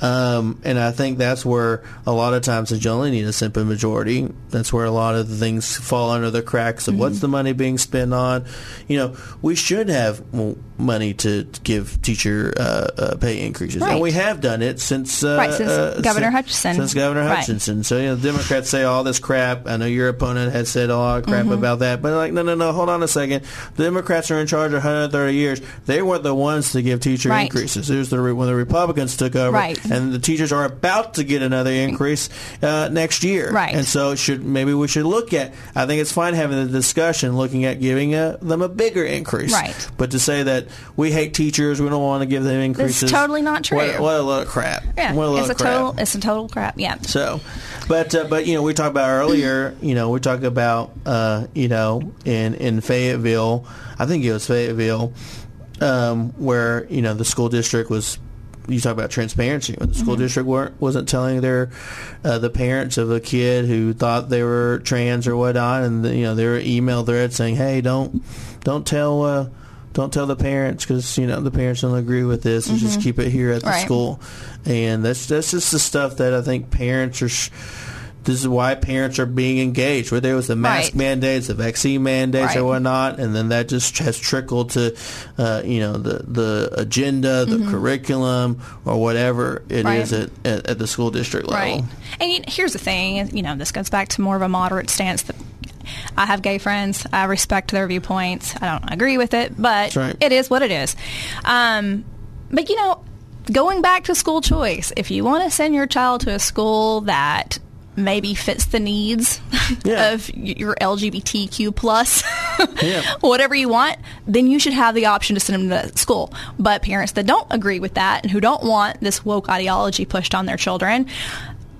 um, and I think that's where a lot of times that you only need a simple majority. That's where a lot of the things fall under the cracks of Mm-hmm. what's the money being spent on. You know, we should have money to give teacher uh, uh, pay increases, and we have done it since uh, Right, since uh, Governor Hutchinson. Since Governor Right. Hutchinson. So you know, the Democrats say all this crap. I know your opponent has said a lot of crap Mm-hmm. about that, but like, no, no, no, hold on a second. The Democrats are in charge of 130 years. They weren't the ones to give teacher Right. increases. It was the when the Republicans took over, Right. And the teachers are about to get another increase uh, next year. Right. And so it should maybe we should look at. I think it's fine having the discussion, looking at giving a, them a bigger increase. Right. But to say that we hate teachers, we don't want to give them increases. totally not true. What, what a load of crap. Yeah. What a load It's a of crap. total. It's a total crap. Yeah. So, but uh, but you know we talked about earlier. You know we talked about uh, you know in in Fayetteville. I think it was Fayetteville um, where you know the school district was. You talk about transparency. When the school Mm-hmm. district weren't, wasn't telling their uh, the parents of a kid who thought they were trans or whatnot, and the, you know their email thread saying, "Hey, don't don't tell." Uh, don't tell the parents because you know the parents don't agree with this, and just keep it here at the Mm-hmm. Right. school. And that's that's just the stuff that I think parents are. Sh- this is why parents are being engaged. Whether it was the mask Right. mandates, the vaccine mandates, or whatnot, and then that just has trickled to, uh, you know, the the agenda, the curriculum, or whatever it is Mm-hmm. Right. at, at, at the school district level. Right. And here's the thing, you know, this goes back to more of a moderate stance that I have gay friends. I respect their viewpoints. I don't agree with it, but right. it is what it is. Um, but you know, going back to school choice, if you want to send your child to a school that maybe fits the needs Yeah. of your LGBTQ plus, Yeah. whatever you want, then you should have the option to send them to school. But parents that don't agree with that and who don't want this woke ideology pushed on their children,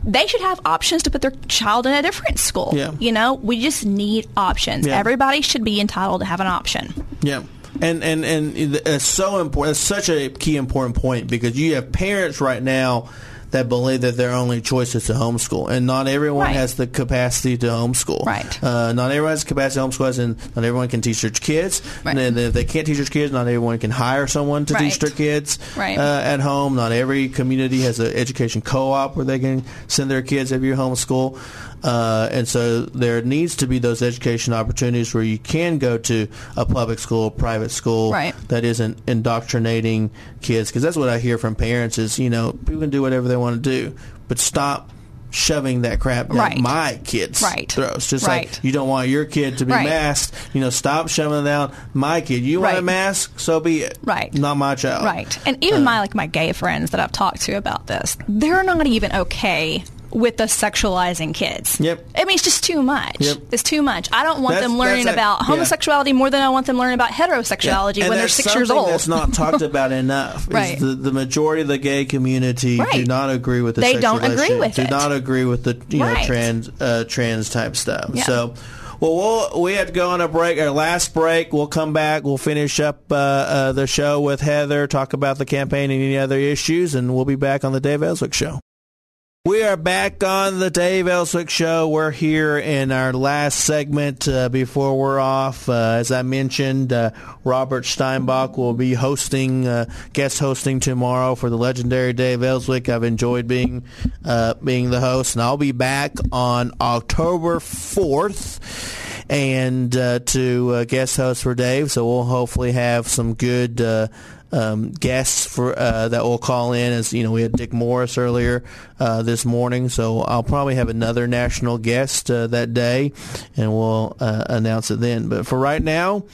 they should have options to put their child in a different school. Yeah. You know, we just need options. Yeah. Everybody should be entitled to have an option. Yeah. And, and and it's so important. It's such a key important point because you have parents right now that believe that their only choice is to homeschool, and not everyone Right. has the capacity to homeschool. Right. Uh, not everyone has the capacity to homeschool, as in not everyone can teach their kids. Right. And if they can't teach their kids, not everyone can hire someone to teach their kids Right. uh, at home. Not every community has an education co-op where they can send their kids if you homeschool. Uh, and so there needs to be those education opportunities where you can go to a public school, private school Right. that isn't indoctrinating kids. Because that's what I hear from parents is, you know, people can do whatever they want to do, but stop shoving that crap down Right. my kids' Right. throats. Just Right. like you don't want your kid to be Right. masked, you know, stop shoving it down my kid. You want a mask, so be it. Right. Not my child. Right. And even my like my gay friends that I've talked to about this, they're not even okay with the sexualizing kids. Yep. I mean, it's just too much. Yep. It's too much. I don't want That's- them learning a- about yeah. homosexuality more than I want them learning about heterosexuality And when they're six years old. That's not talked about enough. is Right. The, the majority of the gay community do not agree with the They don't agree with do it. not agree with the you know trans uh, trans type stuff. Yeah. So. Well, we'll, we have to go on a break, our last break. We'll come back. We'll finish up uh, uh, the show with Heather, talk about the campaign and any other issues, and we'll be back on the Dave Elswick Show. We are back on the Dave Elswick Show. We're here in our last segment uh, before we're off. Uh, as I mentioned, uh, Robert Steinbuch will be hosting, uh, guest hosting tomorrow for the legendary Dave Elswick. I've enjoyed being uh, being the host, and I'll be back on October fourth and uh, to guest host for Dave. So we'll hopefully have some good um, guests for uh, that will call in. As you know, we had Dick Morris earlier uh, this morning, so I'll probably have another national guest uh, that day, and we'll uh, announce it then. But for right now.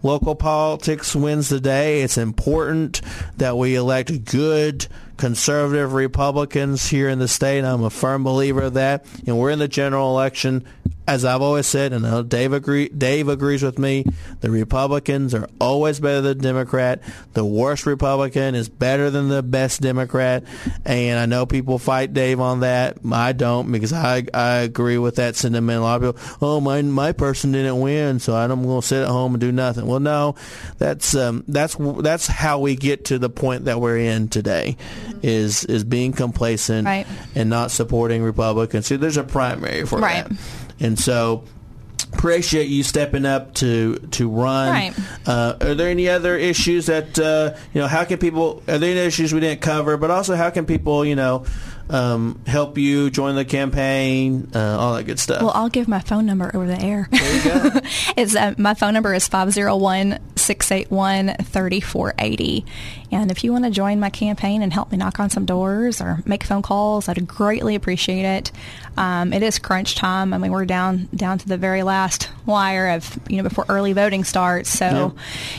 Local politics wins the day. It's important that we elect good conservative Republicans here in the state. I'm a firm believer of that. And we're in the general election. As I've always said, and Dave agree, Dave agrees with me, the Republicans are always better than the Democrat. The worst Republican is better than the best Democrat. And I know people fight Dave on that. I don't because I I agree with that sentiment. A lot of people, oh my my person didn't win, so I'm going to sit at home and do nothing. Well, no, that's um, that's that's how we get to the point that we're in today, is is being complacent Right. and not supporting Republicans. See, there's a primary for Right. that, and so appreciate you stepping up to to run. Right. Uh, are there any other issues that uh, you know? How can people? Are there any issues we didn't cover? But also, how can people you know um, help you join the campaign? Uh, all that good stuff. Well, I'll give my phone number over the air. there you go. it's uh, my phone number is 501-681-3480 and if you want to join my campaign and help me knock on some doors or make phone calls i'd greatly appreciate it. Um, it is crunch time. I mean we're down down to the very last wire of you know before early voting starts. So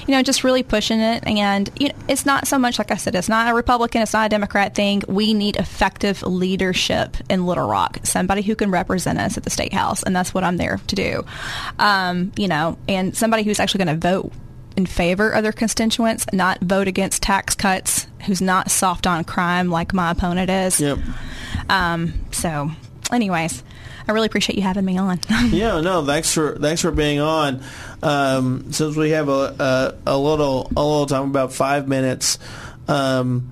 you know just really pushing it. And you know, it's not so much like i said it's not a republican it's not a democrat thing. We need effective leadership in little rock somebody who can represent us at the state house. And that's what i'm there to do. Um, you know and somebody who's actually going to vote in favor of their constituents not vote against tax cuts who's not soft on crime like my opponent is yep. um, so anyways i really appreciate you having me on Yeah, no, thanks for thanks for being on. Um, since we have a, a a little a little time, about five minutes. Um,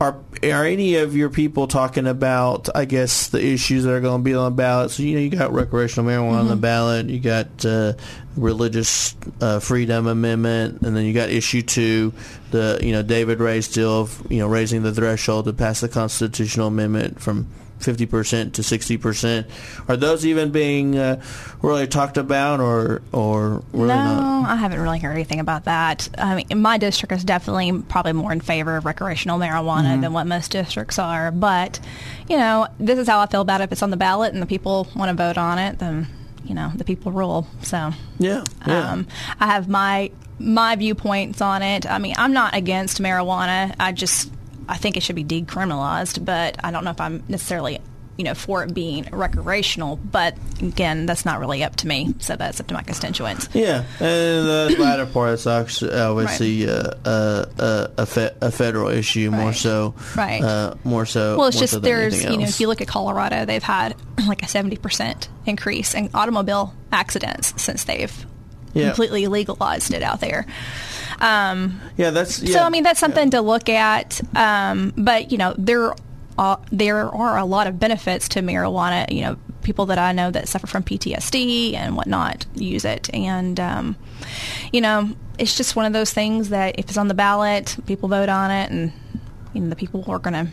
are are any of your people talking about? I guess the issues that are going to be on the ballot. So you know, you got recreational marijuana on the ballot. You got uh, religious uh, freedom amendment, and then you got issue two, the you know David Ray's deal of you know raising the threshold to pass the constitutional amendment from 50% to 60%. Are those even being uh, really talked about or or really no, not? I haven't really heard anything about that. I mean, my district is definitely probably more in favor of recreational marijuana Mm-hmm. than what most districts are. But, you know, this is how I feel about it. If it's on the ballot and the people want to vote on it, then, you know, the people rule. So, Yeah. yeah. um, I have my my viewpoints on it. I mean, I'm not against marijuana. I just I think it should be decriminalized, but I don't know if I'm necessarily you know for it being recreational. But again, that's not really up to me. So that's up to my constituents. Yeah, and the latter part is actually obviously uh, uh, uh, a, fe- a federal issue more so. Right. Uh, more so. Well, it's just so there's you know if you look at Colorado, they've had like a seventy percent increase in automobile accidents since they've Yeah. completely legalized it out there. Um, yeah, that's. Yeah, So I mean that's something to look at. Um, but you know there are, there are a lot of benefits to marijuana. You know people that I know that suffer from PTSD and whatnot use it, and um, you know it's just one of those things that if it's on the ballot, people vote on it, and you know the people are going to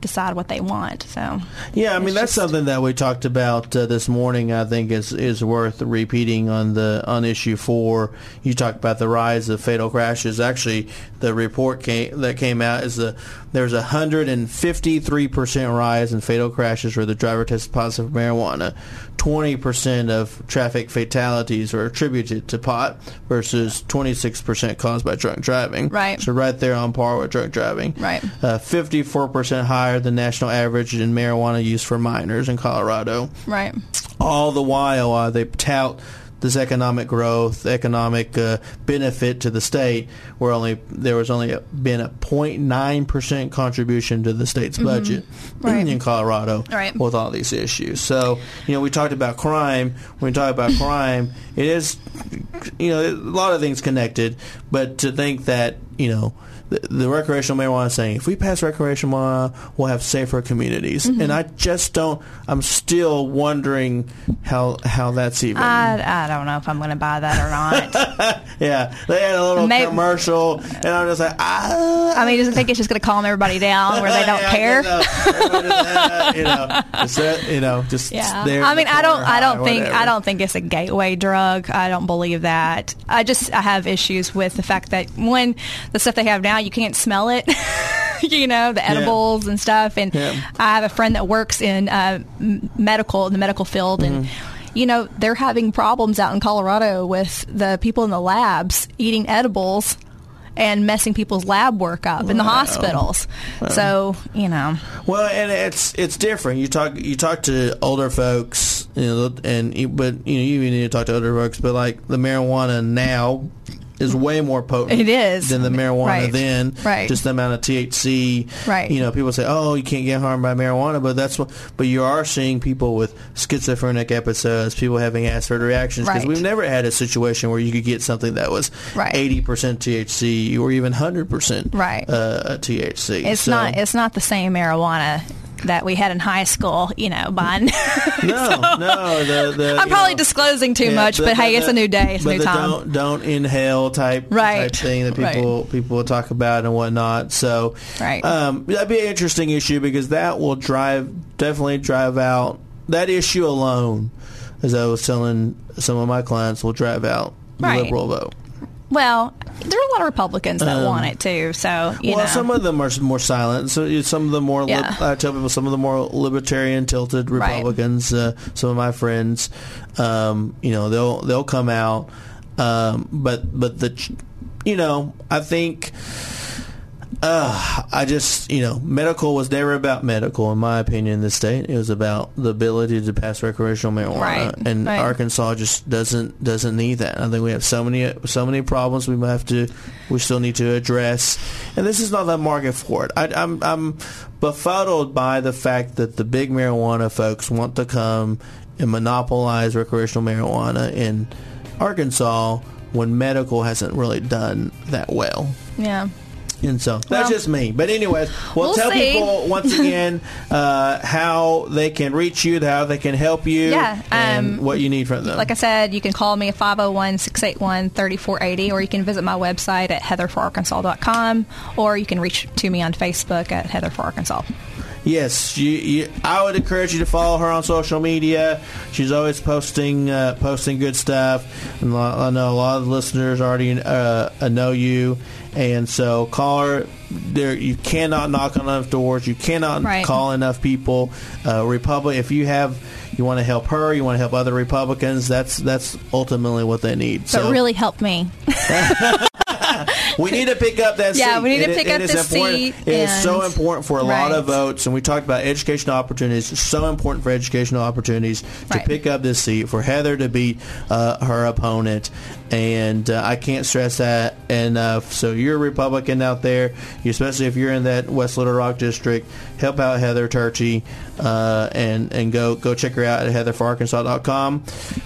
decide what they want. So Yeah, I mean that's just- something that we talked about uh, this morning. I think is is worth repeating on the on issue four. You talked about the rise of fatal crashes. Actually, the report came, that came out is the there's a hundred and fifty three percent rise in fatal crashes where the driver tested positive for marijuana. Twenty percent of traffic fatalities are attributed to pot versus twenty six percent caused by drunk driving. Right. So right there on par with drunk driving. Right. Uh, 54% higher higher than national average in marijuana use for minors in Colorado. Right. All the while, uh, they tout this economic growth, economic uh, benefit to the state, where only there was only a, been a 0.9 percent contribution to the state's budget Mm-hmm. Right. in Colorado Right. with all these issues. So, you know, we talked about crime. When we talk about crime, it is, you know, a lot of things connected. But to think that, you know, the, the recreational marijuana saying if we pass recreational marijuana, we'll have safer communities, Mm-hmm. and I just don't. I'm still wondering how how that's even. I, I don't know if I'm going to buy that or not. yeah, they had a little Maybe- commercial, and I'm just like, ah. I mean, does it think it's just going to calm everybody down where they don't Yeah, care? You know, everybody does that, you know, just you know, just Yeah, there I mean, I don't, I don't think, whatever. I don't think it's a gateway drug. I don't believe that. I just, I have issues with the fact that when the stuff they have now, you can't smell it. you know, the edibles and stuff. And Yeah. I have a friend that works in uh, medical, in the medical field, and. Mm-hmm. You know, they're having problems out in Colorado with the people in the labs eating edibles and messing people's lab work up in the hospitals. So, you know. Well, and it's it's different. You talk you talk to older folks, you know, and but you know you even need to talk to older folks. But like the marijuana now is way more potent. It is. than the marijuana Right. then. Right. Just the amount of THC. Right. You know, people say, "Oh, you can't get harmed by marijuana," but that's what. But you are seeing people with schizophrenic episodes, people having acid reactions because Right. we've never had a situation where you could get something that was eighty percent THC or even hundred percent Right. uh, THC. It's So- not. It's not the same marijuana that we had in high school. You know, buying. No, no. The, the, I'm probably know, disclosing too yeah, much, the- but hey, it's a new day. It's a new the time. Don't don't inhale type Right, type thing that people people will talk about and whatnot. So Right. um, that'd be an interesting issue because that will drive definitely drive out that issue alone. As I was telling some of my clients, will drive out the Right. liberal vote. Well, there are a lot of Republicans that want it too. So you Um, well, know, some of them are more silent. So some of the more, Yeah. lib- I tell people, some of the more libertarian tilted Right. Republicans. Uh, some of my friends, um, you know, they'll they'll come out, um, but but the, you know, I think. Uh, I just, you know, medical was never about medical, in my opinion, in the state. It was about the ability to pass recreational marijuana, Right, and right. Arkansas just doesn't doesn't need that. I think we have so many so many problems we have to we still need to address, and this is not the market for it. I, I'm I'm befuddled by the fact that the big marijuana folks want to come and monopolize recreational marijuana in Arkansas when medical hasn't really done that well. yeah. And so that's Well, just me. But anyways, well, we'll tell see. people once again uh, how they can reach you, how they can help you, Yeah, and um, what you need from them. Like I said, you can call me at 501-681-3480 or you can visit my website at heatherforarkansas.com or you can reach to me on Facebook at Heather for Arkansas. Yes, you, you, I would encourage you to follow her on social media. She's always posting uh, posting good stuff, and I know a lot of the listeners already uh, know you, and so call her. There, you cannot knock on enough doors. You cannot Right. call enough people. Uh, Republic, if you have, you want to help her, you want to help other Republicans. That's that's ultimately what they need. So, it really helped me. We need to pick up that seat. Yeah, we need to It- pick it up is the important. seat It is so important for a lot of votes, and we talked about educational opportunities. It's so important for educational opportunities to pick up this seat for Heather to beat uh, her opponent, and uh, I can't stress that enough. So you're a Republican out there, especially if you're in that West Little Rock district. Help out Heather Turchi, uh, and and go go check her out at heatherforarkansas.com.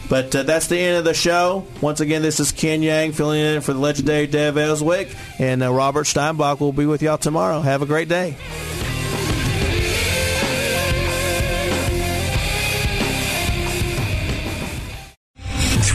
But uh, that's the end of the show. Once again, this is Ken Yang filling in for the legendary Dave Elswick, and uh, Robert Steinbuch will be with y'all tomorrow. Have a great day.